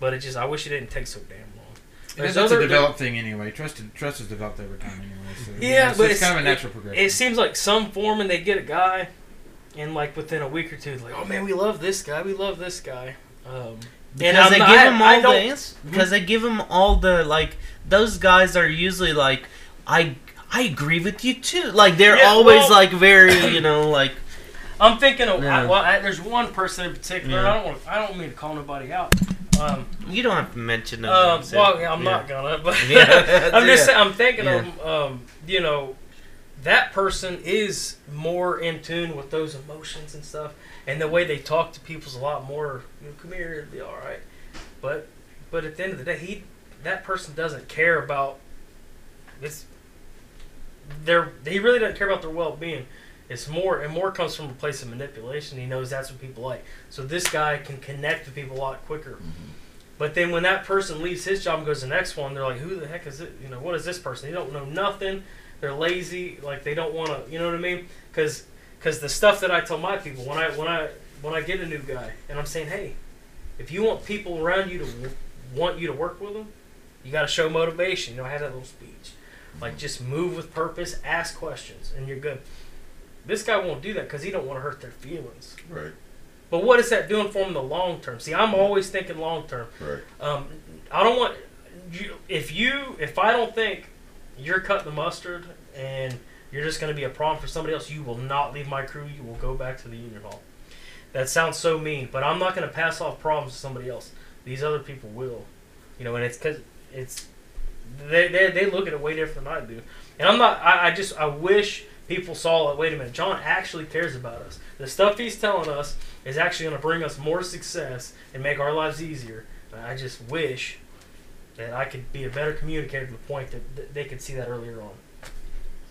but it just I wish it didn't take so damn long. It's There's a other- developed thing anyway. Trust trust is developed over time anyway. So, you Yeah, know, so but it's, it's- kind of a it- natural progression. It seems like some foreman they get a guy, and like within a week or two, like oh man, we love this guy, we love this guy. Um, Because I'm they not- give I- them all don't- the because they give them all the like those guys are usually like I I agree with you too. Like they're Yeah, always well- like very you know like I'm thinking of Yeah. I, well, I, there's one person in particular. Yeah. I don't want I don't mean to call nobody out. Um, you don't have to mention them. Um, well, yeah, I'm not gonna, but I'm just saying, I'm thinking of, um, you know, that person is more in tune with those emotions and stuff, and the way they talk to people's a lot more. You know, come here, it'll be all right. But, but at the end of the day, he, that person doesn't care about this. Their, he really doesn't care about their well-being. It's more, and more comes from a place of manipulation. He knows that's what people like. So this guy can connect with people a lot quicker. Mm-hmm. But then when that person leaves his job and goes to the next one, they're like, "Who the heck is it? You know, what is this person? They don't know nothing. They're lazy. Like they don't want to. You know what I mean? Because because the stuff that I tell my people when I when I when I get a new guy and I'm saying, hey, if you want people around you to w- want you to work with them, you got to show motivation. You know, I have that little speech, like just move with purpose, ask questions, and you're good. This guy won't do that because he don't want to hurt their feelings. Right. But what is that doing for him in the long term? See, I'm always thinking long term. Right. Um, I don't want you. If you, if I don't think you're cutting the mustard and you're just going to be a problem for somebody else, you will not leave my crew. You will go back to the union hall. That sounds so mean, but I'm not going to pass off problems to somebody else. These other people will, you know, and it's because it's they, they they look at it way different than I do. And I'm not. I, I just I wish people saw it. Wait a minute, John actually cares about us. The stuff he's telling us is actually going to bring us more success and make our lives easier. And I just wish that I could be a better communicator to the point that, they could see that earlier on.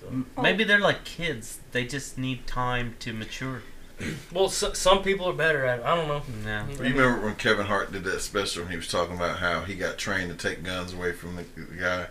So, Maybe they're like kids. They just need time to mature. well, so, some people are better at it. I don't know. No. You remember when Kevin Hart did that special and he was talking about how he got trained to take guns away from the, the guy,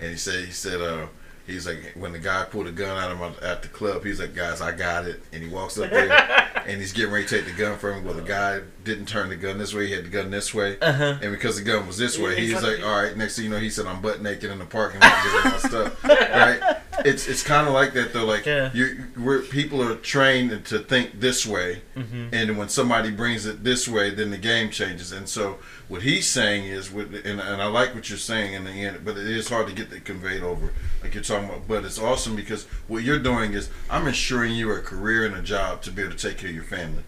and he said he said uh he's like when the guy pulled a gun out of my, at the club, he's like guys I got it, and he walks up there and he's getting ready to take the gun from him. Well, the guy didn't turn the gun this way; he had the gun this way. Uh huh. And because the gun was this way, Yeah, he was like, "All right." Next thing you know, he said, "I'm butt naked in the parking lot getting my stuff." Right? It's it's kind of like that though. Like Yeah. you, we're people are trained to think this way, hmm and when somebody brings it this way, then the game changes. And so what he's saying is, with and, and I like what you're saying in the end, but it is hard to get that conveyed over, like you're talking about. But it's awesome because what you're doing is, I'm ensuring you a career and a job to be able to take care of your family.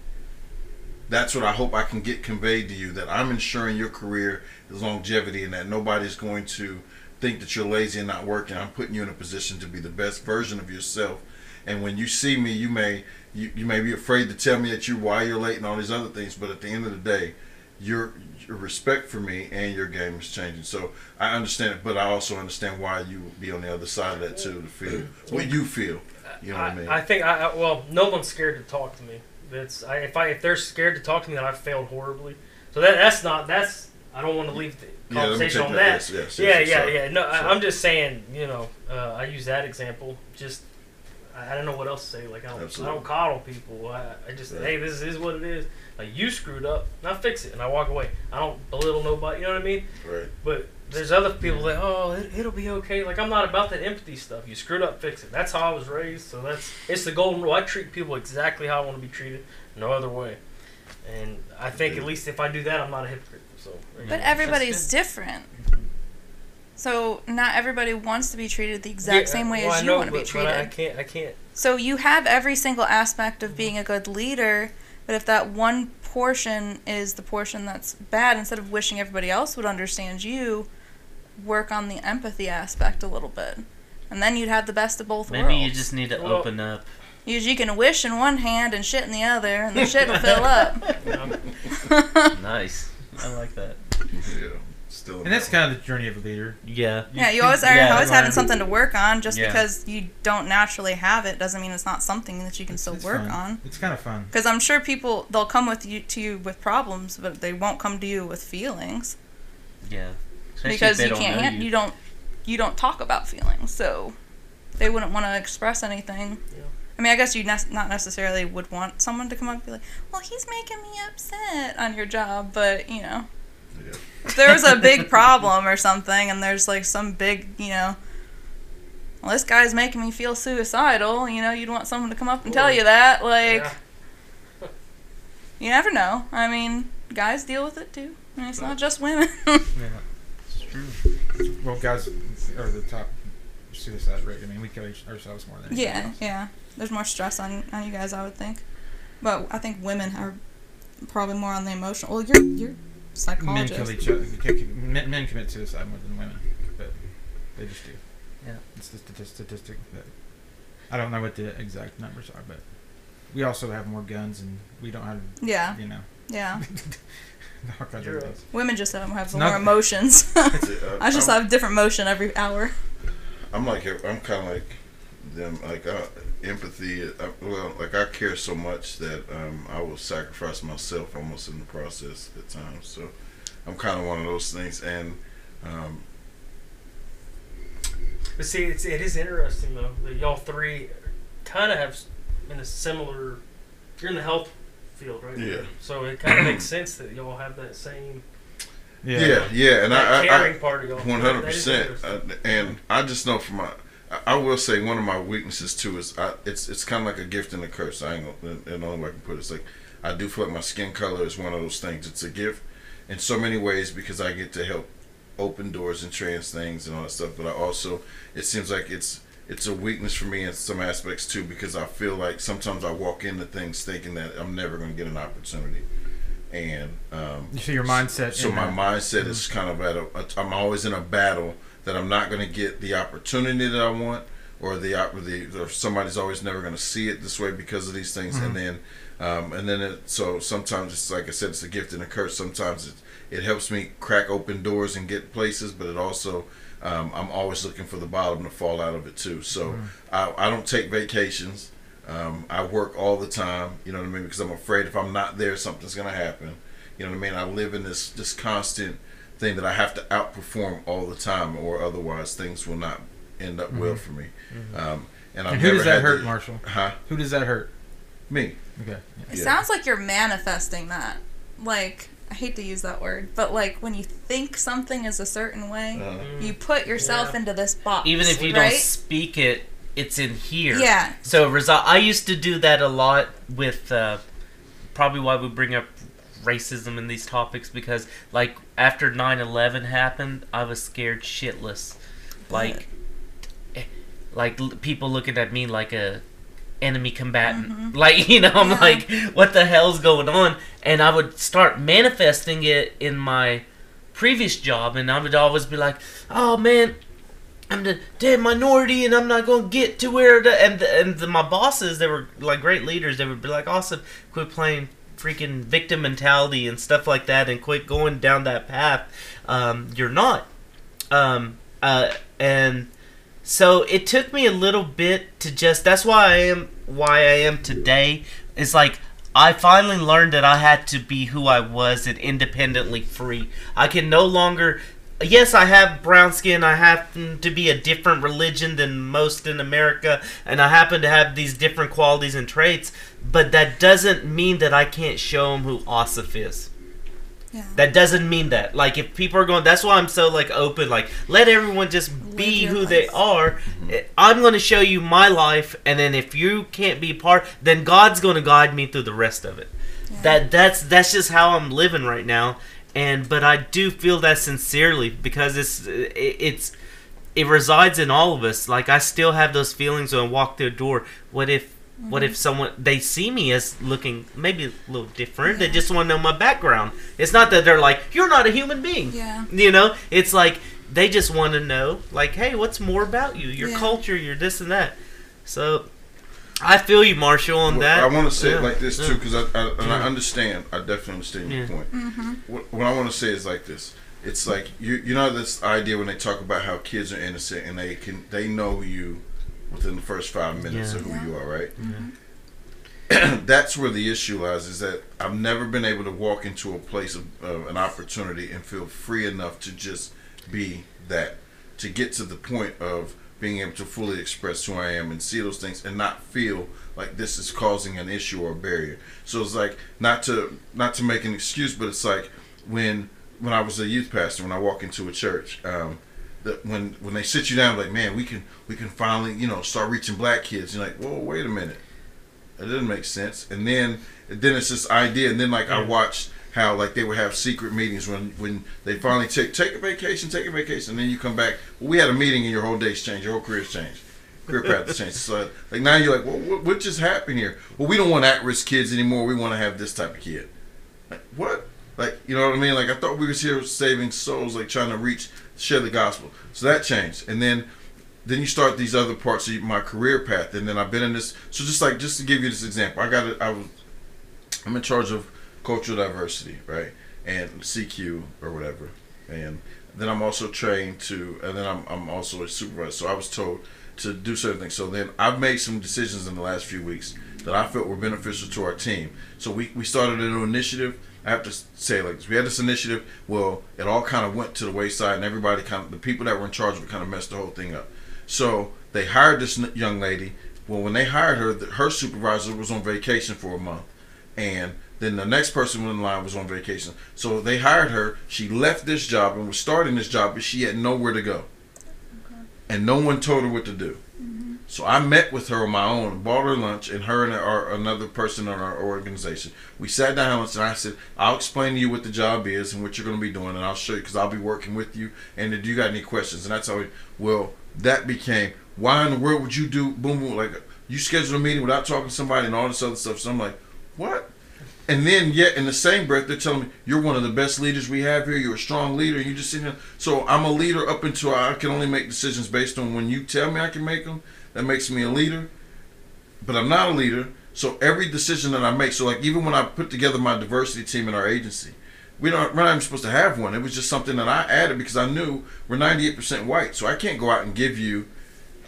That's what I hope I can get conveyed to you. That I'm ensuring your career is longevity, and that nobody's going to think that you're lazy and not working. I'm putting you in a position to be the best version of yourself. And when you see me, you may you, you may be afraid to tell me that you why you're late and all these other things, but at the end of the day, your your respect for me and your game is changing. So I understand it, but I also understand why you would be on the other side of that too to feel what you feel. You know what I mean? I think I, I well, no one's scared to talk to me. That's I, if I if they're scared to talk to me, then I failed horribly. So that that's not that's I don't want to leave the yeah, conversation take on that. that. Yes, yes, yeah, yes, yeah, sorry. yeah. No, I, I'm just saying. You know, uh, I use that example. Just I, I don't know what else to say. Like I don't, I don't coddle people. I, I just Right. hey, this is what it is. Like you screwed up, now fix it, and I walk away. I don't belittle nobody. You know what I mean? Right. But there's other people that oh it, it'll be okay. Like I'm not about that empathy stuff. You screwed up, fix it. That's how I was raised. So that's it's the golden rule. I treat people exactly how I want to be treated, no other way. And I think at least if I do that, I'm not a hypocrite. So But go. everybody's different. So not everybody wants to be treated the exact Yeah, same way well, as you know, want to be but- but I treated. can't. I can't. So you have every single aspect of being a good leader, but if that one portion is the portion that's bad instead of wishing everybody else would understand you work on the empathy aspect a little bit and then you'd have the best of both Maybe worlds Maybe you just need to Well- open up. you, you can wish in one hand and shit in the other and the shit will fill up Nice. I like that. Yeah, still. And that's kind of the journey of a leader. Yeah. yeah you always are Yeah, always having something to work on just Yeah. because you don't naturally have it doesn't mean it's not something that you can still It's work fun. on It's kind of fun. because i'm sure people they'll come with you to you with problems but they won't come to you with feelings Yeah. Especially because you can't know han- you. don't you don't talk about feelings so they wouldn't want to express anything Yeah. i mean i guess you ne- not necessarily would want someone to come up and be like well he's making me upset on your job but you know Yeah. if there was a big problem or something and there's like some big you know well this guy's making me feel suicidal you know you'd want someone to come up and tell you that like Yeah. you never know i mean guys deal with it too I mean, it's not just women Yeah. It's true. Well, guys are the top suicide rate. I mean, we kill ourselves more than anything Yeah, else. yeah. There's more stress on on you guys, I would think. But I think women are probably more on the emotional. Well, you're you're Men kill each other. Men, men commit suicide more than women, but they just do. Yeah. It's the stati- statistic that I don't know what the exact numbers are, but we also have more guns and we don't have, Yeah, you know, yeah. all kinds of right. Women just have, have It's more not- emotions. Uh, I just I'm- have different motion every hour. I'm like I'm kind of like them. Like uh, empathy. Uh, well, like I care so much that um, I will sacrifice myself almost in the process at times. So I'm kind of one of those things. And um, But see, it's, it is interesting though that y'all three kind of have in a similar. You're in the health field, right? Yeah. So it kind of makes sense that y'all have that same yeah, yeah, and that I, I, I part of y'all. One hundred That is percent, interesting. Uh, and I just know from my, I- will say one of my weaknesses too is I, it's it's kind of like a gift and a curse. I ain't gonna, and the only way I can put it is like I do feel like my skin color is one of those things. It's a gift in so many ways because I get to help open doors and trans things and all that stuff. But I also, it seems like it's it's a weakness for me in some aspects too because I feel like sometimes I walk into things thinking that I'm never going to get an opportunity, and um, So your mindset. so my that- mindset is kind of at a. I'm always in a battle that I'm not going to get the opportunity that I want, or the op- the or somebody's always never going to see it this way because of these things, and then, um, and then it, so sometimes it's like I said, it's a gift and a curse. Sometimes it it helps me crack open doors and get places, but it also um, I'm always looking for the bottom to fall out of it too. So I, I don't take vacations. Um, I work all the time, you know what I mean, because I'm afraid if I'm not there, something's gonna happen. You know what I mean? I live in this this constant thing that I have to outperform all the time, or otherwise things will not end up well for me. Um, and I've And who never does that hurt, the- Marshall? Huh? Who does that hurt? Me? Okay. It Yeah. sounds like you're manifesting that. Like I hate to use that word, but like when you think something is a certain way, Uh, you put yourself Yeah. into this box. Even if you right? don't speak it, it's in here. Yeah. So result. I used to do that a lot with. Uh, probably why we bring up racism in these topics because, like, after 9/11 happened, I was scared shitless. Like, eh, like people looking at me like a enemy combatant. Like, you know, I'm Yeah. like, what the hell's going on? And I would start manifesting it in my previous job, and I would always be like, oh man, I'm the dead minority, and I'm not gonna get to where the and the, and the, my bosses, they were like great leaders. They would be like, "Awesome, quit playing freaking victim mentality and stuff like that, and quit going down that path. Um, you're not." Um, uh, and so it took me a little bit to just. That's why I am why I am today. Is like I finally learned that I had to be who I was and independently free. I can no longer. Yes, I have brown skin. I happen to be a different religion than most in America, and I happen to have these different qualities and traits. But that doesn't mean that I can't show them who Asif is. Yeah. That doesn't mean that. Like, if people are going, that's why I'm so like open. Like, let everyone just be who they life. are. Eh, I'm going to show you my life, and then if you can't be part, then God's going to guide me through the rest of it. Yeah. That that's that's just how I'm living right now. And but I do feel that sincerely because it's it, it's it resides in all of us. Like I still have those feelings when I walk through a door. What if What Mm-hmm. if someone they see me as looking maybe a little different? They just want to know my background. It's not that they're like, "You're not a human being." Yeah. You know, it's like they just want to know, like, "Hey, what's more about you? Your Yeah. culture, your this and that." So, I feel you, Marshall, on Well, that. I want to say Yeah, it like this too, because I, I and I understand. I definitely understand your Yeah. point. Mm-hmm. What, what I want to say is like this. It's like you you know this idea when they talk about how kids are innocent and they can they know you within the first five minutes Yeah. of who Yeah. you are, right? Mm-hmm. That's where the issue lies. Is that I've never been able to walk into a place of, of an opportunity and feel free enough to just be that, to get to the point of being able to fully express who I am and see those things and not feel like this is causing an issue or a barrier. So it's like not to not to make an excuse, but it's like when when I was a youth pastor, when I walk into a church, um, that when when they sit you down, like man, we can we can finally you know start reaching black kids. You're like, whoa, wait a minute, that doesn't make sense. And then then it's this idea, and then like I watched how like they would have secret meetings when when they finally take take a vacation, take a vacation, and then you come back. Well, we had a meeting and your whole day's changed, your whole career's changed. Career path has changed. So like now you're like, well, what, what just happened here? Well, we don't want at-risk kids anymore. We want to have this type of kid. Like what? Like you know what I mean? Like I thought we was here saving souls, like trying to reach, share the gospel. So that changed, and then then you start these other parts of my career path, and then I've been in this. So just like just to give you this example, I got it. I was I'm in charge of cultural diversity, right, and CQ or whatever, and then I'm also trained to, and then I'm I'm also a supervisor. So I was told to do certain things. So then I've made some decisions in the last few weeks that I felt were beneficial to our team. So we, we started a new initiative. I have to say like. We had this initiative. Well, it all kind of went to the wayside, and everybody kind of the people that were in charge of it kind of messed the whole thing up. So they hired this young lady. Well, when they hired her, her supervisor was on vacation for a month, and then the next person in line was on vacation. So they hired her. She left this job and was starting this job, but she had nowhere to go, and no one told her what to do. Mm-hmm. So I met with her on my own, bought her lunch, and her and our, another person in our organization. We sat down and I said, "I'll explain to you what the job is and what you're going to be doing, and I'll show you because I'll be working with you. And if you got any questions, and that's how we. Well, that became why in the world would you do boom boom like you schedule a meeting without talking to somebody and all this other stuff. So I'm like, what? And then yet in the same breath they're telling me you're one of the best leaders we have here. You're a strong leader. You just sitting here. So I'm a leader up until I can only make decisions based on when you tell me I can make them. That makes me a leader. But I'm not a leader. So every decision that I make. So like even when I put together my diversity team in our agency, we don't we're not even supposed to have one. It was just something that I added because I knew we're 98% white. So I can't go out and give you.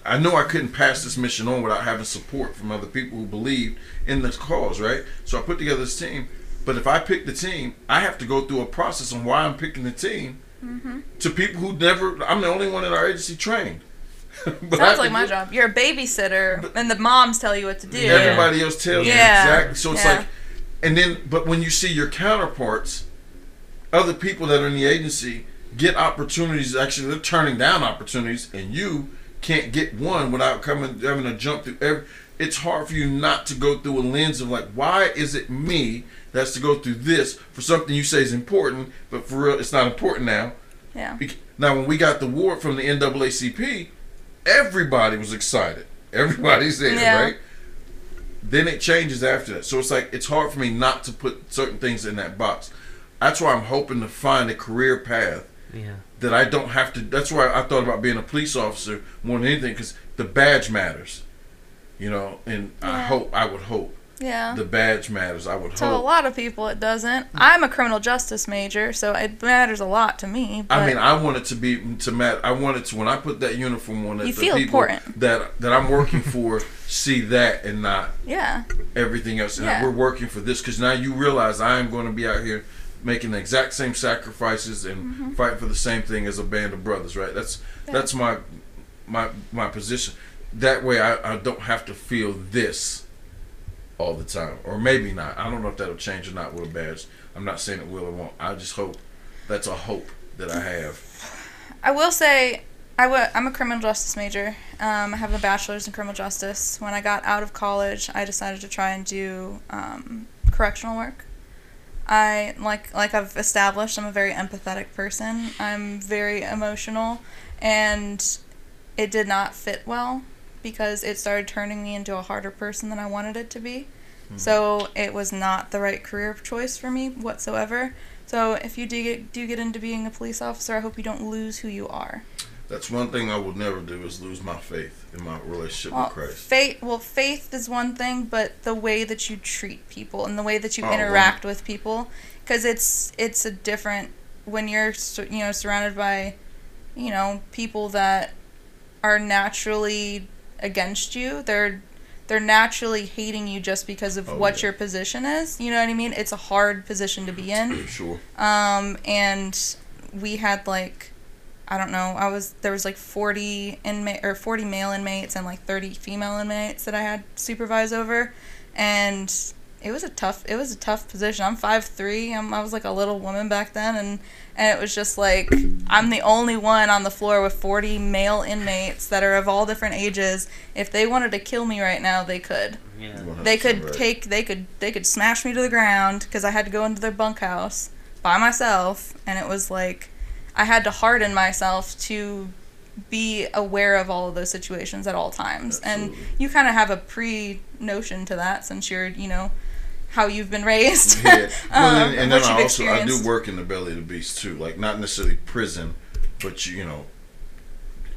I know I couldn't pass this mission on without having support from other people who believed in this cause, right? So I put together this team. But if I pick the team, I have to go through a process on why I'm picking the team mm-hmm. to people who never. I'm the only one in our agency trained. I Sounds to like my job. You're a babysitter, and the moms tell you what to do. Everybody else tells you Yeah. exactly. So it's Yeah. like, and then, but when you see your counterparts, other people that are in the agency get opportunities. Actually, they're turning down opportunities, and you can't get one without coming having to jump through every. It's hard for you not to go through a lens of like, why is it me that's to go through this for something you say is important, but for real, it's not important now. Yeah. Now, when we got the award from the NAACP, everybody was excited. Everybody's there, Yeah. right? Then it changes after that. So it's like it's hard for me not to put certain things in that box. That's why I'm hoping to find a career path Yeah. That I don't have to. That's why I thought about being a police officer more than anything because the badge matters, you know. And I hope I would hope Yeah. the badge matters. I would To a lot of people, it doesn't. I'm a criminal justice major, so it matters a lot to me. But I mean, I want it to be to Matt. I want it to when I put that uniform on. That You the feel people important. that that I'm working for see that and not yeah, everything else. And Yeah. we're working for this because now you realize I am going to be out here making the exact same sacrifices and Mm-hmm. fighting for the same thing as a band of brothers. Right? That's that's my my my position. That way, I, I don't have to feel this all the time, or maybe not. I don't know if that'll change or not with a badge. I'm not saying it will or won't. I just hope that's a hope that I have. I will say I w- I'm a criminal justice major. Um, I have a bachelor's in criminal justice. When I got out of college, I decided to try and do um, correctional work. I like like I've established. I'm a very empathetic person. I'm very emotional, and it did not fit well because it started turning me into a harder person than I wanted it to be. Hmm. So it was not the right career choice for me whatsoever. So if you do get, do get into being a police officer, I hope you don't lose who you are. That's one thing I will never do is lose my faith in my relationship Well, with Christ. faith, well, faith is one thing, but the way that you treat people and the way that you Oh, interact with people, because it's it's a different when you're you know surrounded by, you know, people that are naturally against you. They're they're naturally hating you just because of Oh, what yeah. your position is. You know what I mean? It's a hard position to be in. Sure. Um, and we had like, I don't know, I was there was like forty inmate or forty male inmates and like thirty female inmates that I had supervise over, and it was a tough it was a tough position. I'm five three. I'm, I was like a little woman back then, and and it was just like I'm the only one on the floor with forty male inmates that are of all different ages. If they wanted to kill me right now, they could Yeah. they could right. take they could they could smash me to the ground because I had to go into their bunkhouse by myself and it was like I had to harden myself to be aware of all of those situations at all times and you kind of have a pre notion to that since you're you know how you've been raised Yeah. Well, um, and, and then I also I do work in the belly of the beast too. Like not necessarily prison, but you, you know,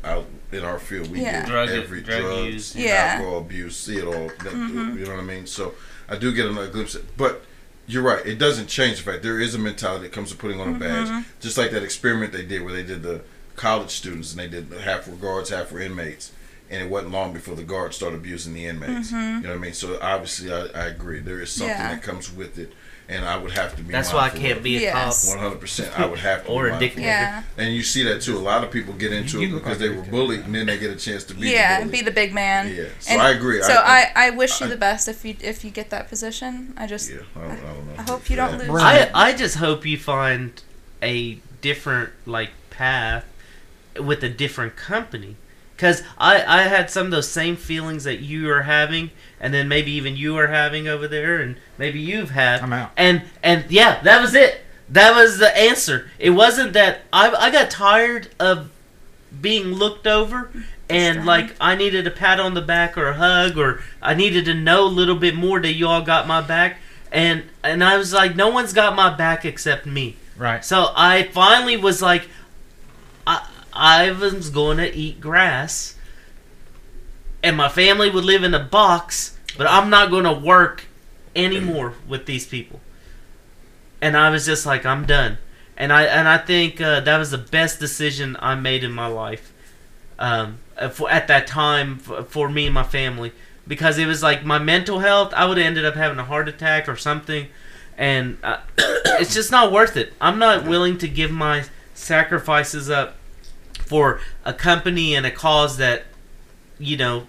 out in our field we Yeah. get Drug- every drug drugs, use. Yeah. alcohol abuse, see it all. That, Mhm. You know what I mean? So I do get another glimpse. Of, but you're right. It doesn't change the fact there is a mentality that comes to putting on a badge. Mm-hmm. Just like that experiment they did where they did the college students and they did half were guards, half were inmates. And it wasn't long before the guards started abusing the inmates. You know what I mean? So obviously, I, I agree. There is something Mm-hmm. Yeah. that comes with it, and I would have to be. That's why I can't be a cop. One hundred percent. I would have to. Or be a mindful. dictator. yeah And you see that too. A lot of people get into You it because they were bullied, and then they get a chance to be. yeah the bully. be the big man Yeah. So And I agree. so I, I, I, wish you I- the best if you if you get that position I just yeah. I don't, I don't know. I hope you don't Yeah. lose Bring I. I just hope you find a different like path with a different company. Cause I, I had some of those same feelings that you are having, and then maybe even you are having over there, and maybe you've had. I'm out. And and yeah, that was it. That was the answer. It wasn't that I I got tired of being looked over and like I needed a pat on the back or a hug or I needed to know a little bit more that you all got my back and and I was like no one's got my back except me. Right. So I finally was like I I was going to eat grass and my family would live in a box, but I'm not going to work anymore with these people. And I was just like, I'm done. And I and I think uh, that was the best decision I made in my life. Um, uh, for, at that time for, for me and my family because it was like my mental health. I would have ended up having a heart attack or something, and uh, it's just not worth it. I'm not willing to give my sacrifices up for a company and a cause that, you know,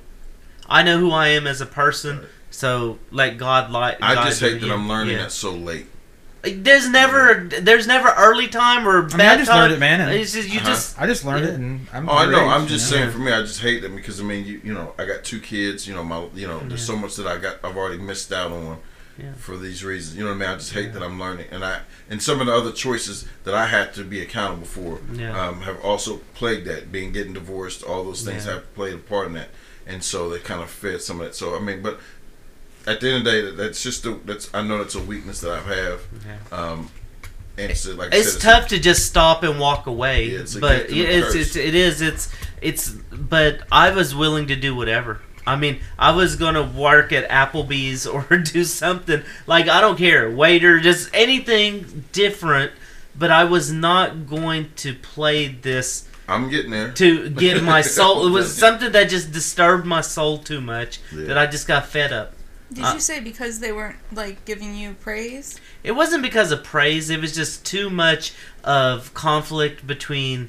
I know who I am as a person. Right. So let God light. I guide just hate that you. I'm learning Yeah. that so late. There's never, there's never early time or bad I mean, I just time. learned it, man. And It's just, you Uh-huh. just I just learned it, and I'm. Oh, I know. your I'm just you know? saying. For me, I just hate them because I mean, you you know, I got two kids. You know, my you know, there's so much that I got. I've already missed out on Yeah. for these reasons. You know what I mean? I just hate that I'm learning, and I and some of the other choices that I had to be accountable for Yeah. um, have also plagued that. Being getting divorced, all those things Yeah. have played a part in that, and so they kind of fed some of that. So I mean, but at the end of the day, that- that's just a, that's I know that's a weakness that I have. Yeah. Um, and so, like it's said, tough to just stop and walk away. Yeah, it's but gift it's, it's it is it's it's but I was willing to do whatever. I mean, I was gonna work at Applebee's or do something like I don't care, waiter, just anything different. But I was not going to play this I'm getting there. to get my soul. It was something that just disturbed my soul too much Yeah. that I just got fed up. Did Uh, you say because they weren't like giving you praise? It wasn't because of praise. It was just too much of conflict between.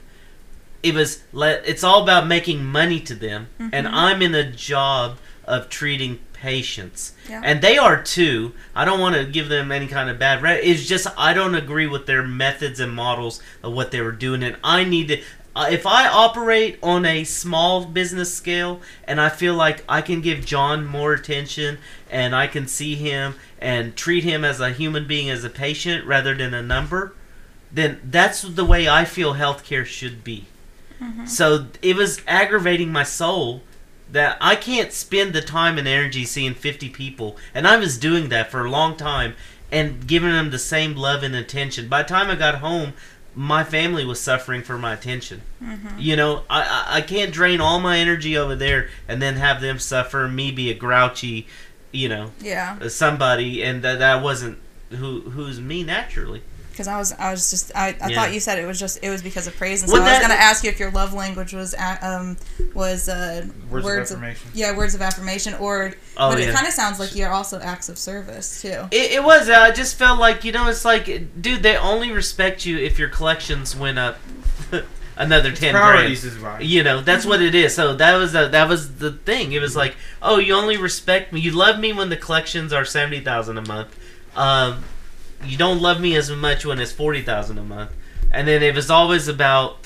It was. It's all about making money to them, and Mhm. I'm in a job of treating patients, Yeah. and they are too. I don't want to give them any kind of bad. Re- it's just I don't agree with their methods and models of what they were doing, and I need to. Uh, if I operate on a small business scale and I feel like I can give John more attention and I can see him and treat him as a human being, as a patient rather than a number, then that's the way I feel healthcare should be. Mhm. So it was aggravating my soul that I can't spend the time and energy seeing 50 people, and I was doing that for a long time and giving them the same love and attention. By the time I got home, my family was suffering for my attention. You know, I, I can't drain all my energy over there and then have them suffer. Me be a grouchy, you know, Yeah. somebody, and that that wasn't who who's me naturally. Because I was, I was just, I, I Yeah. thought you said it was just, it was because of praise, and so Well, I was gonna ask you if your love language was, um, was uh, Words, words of affirmation. yeah, words of affirmation, or, Oh but yeah. it kind of sounds like you're also acts of service too. It, it was. I just felt like you know, it's like, dude, they only respect you if your collections went up another ten grand. Priorities is why. You know, that's what it is. So that was the, that was the thing. It was like, oh, you only respect me. You love me when the collections are seventy thousand a month. Um, you don't love me as much when it's forty thousand a month. And then it was always about,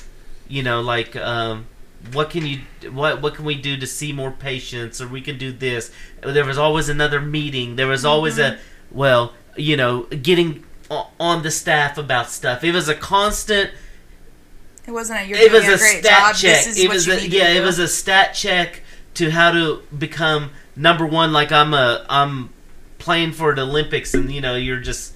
you know, like, um, what can you, what what can we do to see more patients, or we can do this. There was always another meeting. There was always a, well, you know, getting on the staff about stuff. It was a constant It wasn't a you're it was a, a great stat job. check. This is It what was you a, need to yeah, it was a stat check to how to become number one. Like I'm a I'm playing for the Olympics, and you know you're just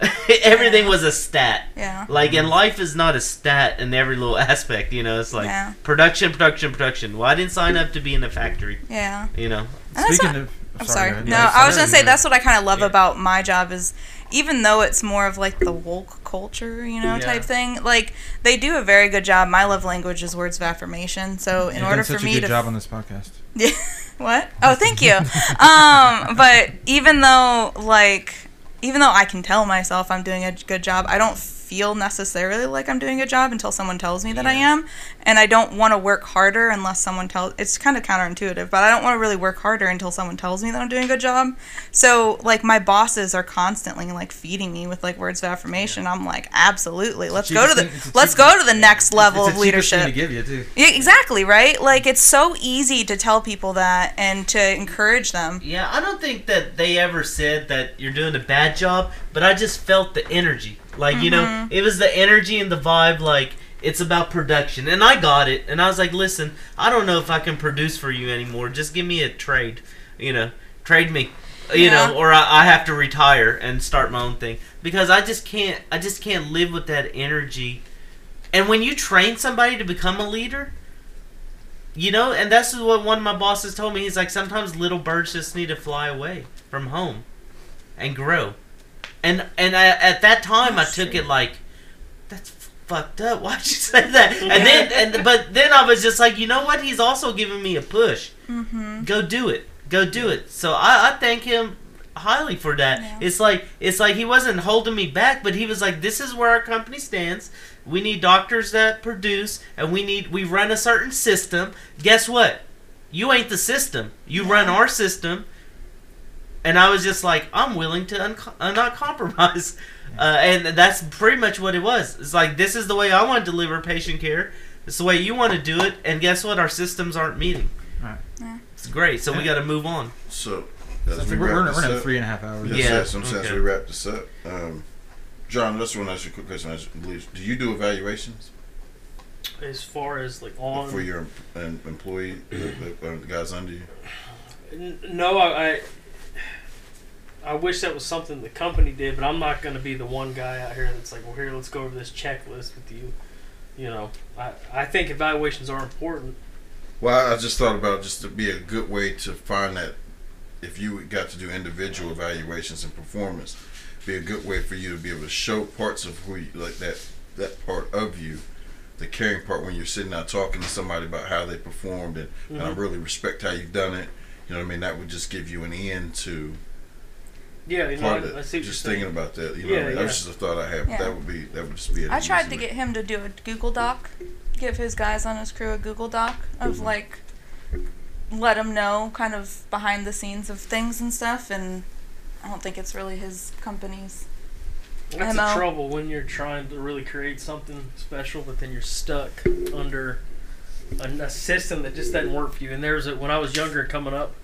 everything was a stat. yeah. Like and life is not a stat in every little aspect. You know, it's like Yeah. production, production, production. Well, I didn't sign up to be in a factory. Yeah. You know, And Speaking not- of, I'm sorry. go ahead. No, Yeah, I was gonna say that's what I kind of love Yeah. about my job is, even though it's more of like the woke culture, you know, Yeah. type thing. Like they do a very good job. My love language is words of affirmation. So in You've order done for such me a good to job on this podcast. Yeah. What? Oh, thank you. um, but even though like even though I can tell myself I'm doing a good job, I don't feel necessarily like I'm doing a job until someone tells me that I am, and I don't want to work harder unless someone tells. It's kind of counterintuitive, but I don't want to really work harder until someone tells me that I'm doing a good job. So like my bosses are constantly like feeding me with like words of affirmation. I'm like, absolutely, let's go to the thing- let's go to the next level of the cheapest thing leadership. to give you too. Yeah, exactly, right? Like it's so easy to tell people that and to encourage them. Yeah, I don't think that they ever said that you're doing a bad job, but I just felt the energy. Like, you know, mm-hmm. it was the energy and the vibe like it's about production. And I got it. And I was like, "Listen, I don't know if I can produce for you anymore. Just give me a trade, you know. Trade me, you Yeah. know, or I, I have to retire and start my own thing because I just can't I just can't live with that energy. And when you train somebody to become a leader, you know, and that's what one of my bosses told me. He's like, sometimes little birds just need to fly away from home and grow. And and I, at that time, I took it like, that's fucked up. Why'd you say that? And then and but then I was just like, you know what? He's also giving me a push. Mm-hmm. Go do it. Go do it. So I, I thank him highly for that. Yeah. It's like it's like he wasn't holding me back, but he was like, this is where our company stands. We need doctors that produce, and we need we run a certain system. Guess what? You ain't the system. You run our system. And I was just like, I'm willing to un- uh, not compromise. Uh, and that's pretty much what it was. It's like, this is the way I want to deliver patient care. It's the way you want to do it. And guess what? Our systems aren't meeting. Right. Yeah. It's great. So we got to move on. So, So we we're, wrap we're, this we're in three and a half hours. yes, Yeah, yes, some sense okay. we wrap this up. Um, John, I just want ask you a quick question. I believe, do you do evaluations As far as like on for your um, employee, the, the, uh, guys under you? No, I, I I wish that was something the company did, but I'm not going to be the one guy out here that's like, well, here, let's go over this checklist with you. You know, I, I think evaluations are important. Well, I just thought about just to be a good way to find that if you got to do individual evaluations and performance, be a good way for you to be able to show parts of who you, like that that part of you, the caring part when you're sitting out talking to somebody about how they performed and, and I Mhm. really respect how you've done it. You know what I mean? That would just give you an end to Yeah, you know, part I, of I it. see what Just you're thinking saying. about that. You know what I Yeah, mean? yeah. That's just a thought I have. Yeah. That would be that would just be an I tried to way. get him to do a Google Doc, give his guys on his crew a Google Doc of like, let him know kind of behind the scenes of things and stuff, and I don't think it's really his company's. That's MO. the trouble when you're trying to really create something special, but then you're stuck under a, a system that just doesn't work for you. And there's a, when I was younger and coming up,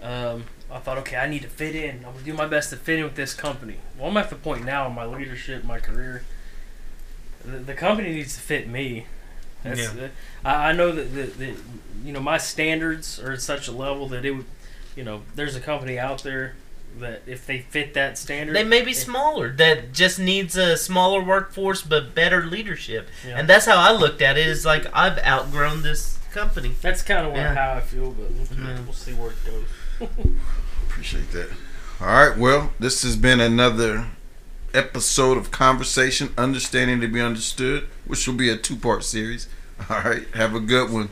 um, I thought, okay, I need to fit in. I'm gonna do my best to fit in with this company. Well, I'm at the point now in my leadership, my career. The, the company needs to fit me. That's, Yeah. uh, I, I know that, that, that you know my standards are at such a level that it would, you know, there's a company out there that if they fit that standard, They may be it- smaller. That just needs a smaller workforce but better leadership. Yeah. And that's how I looked at it. Is like I've outgrown this company. That's kind of Yeah. how I feel, but we'll, we'll see where it goes. Appreciate that. All right. Well, this has been another episode of Conversation Understanding to be Understood, which will be a two part series. All right. Have a good one.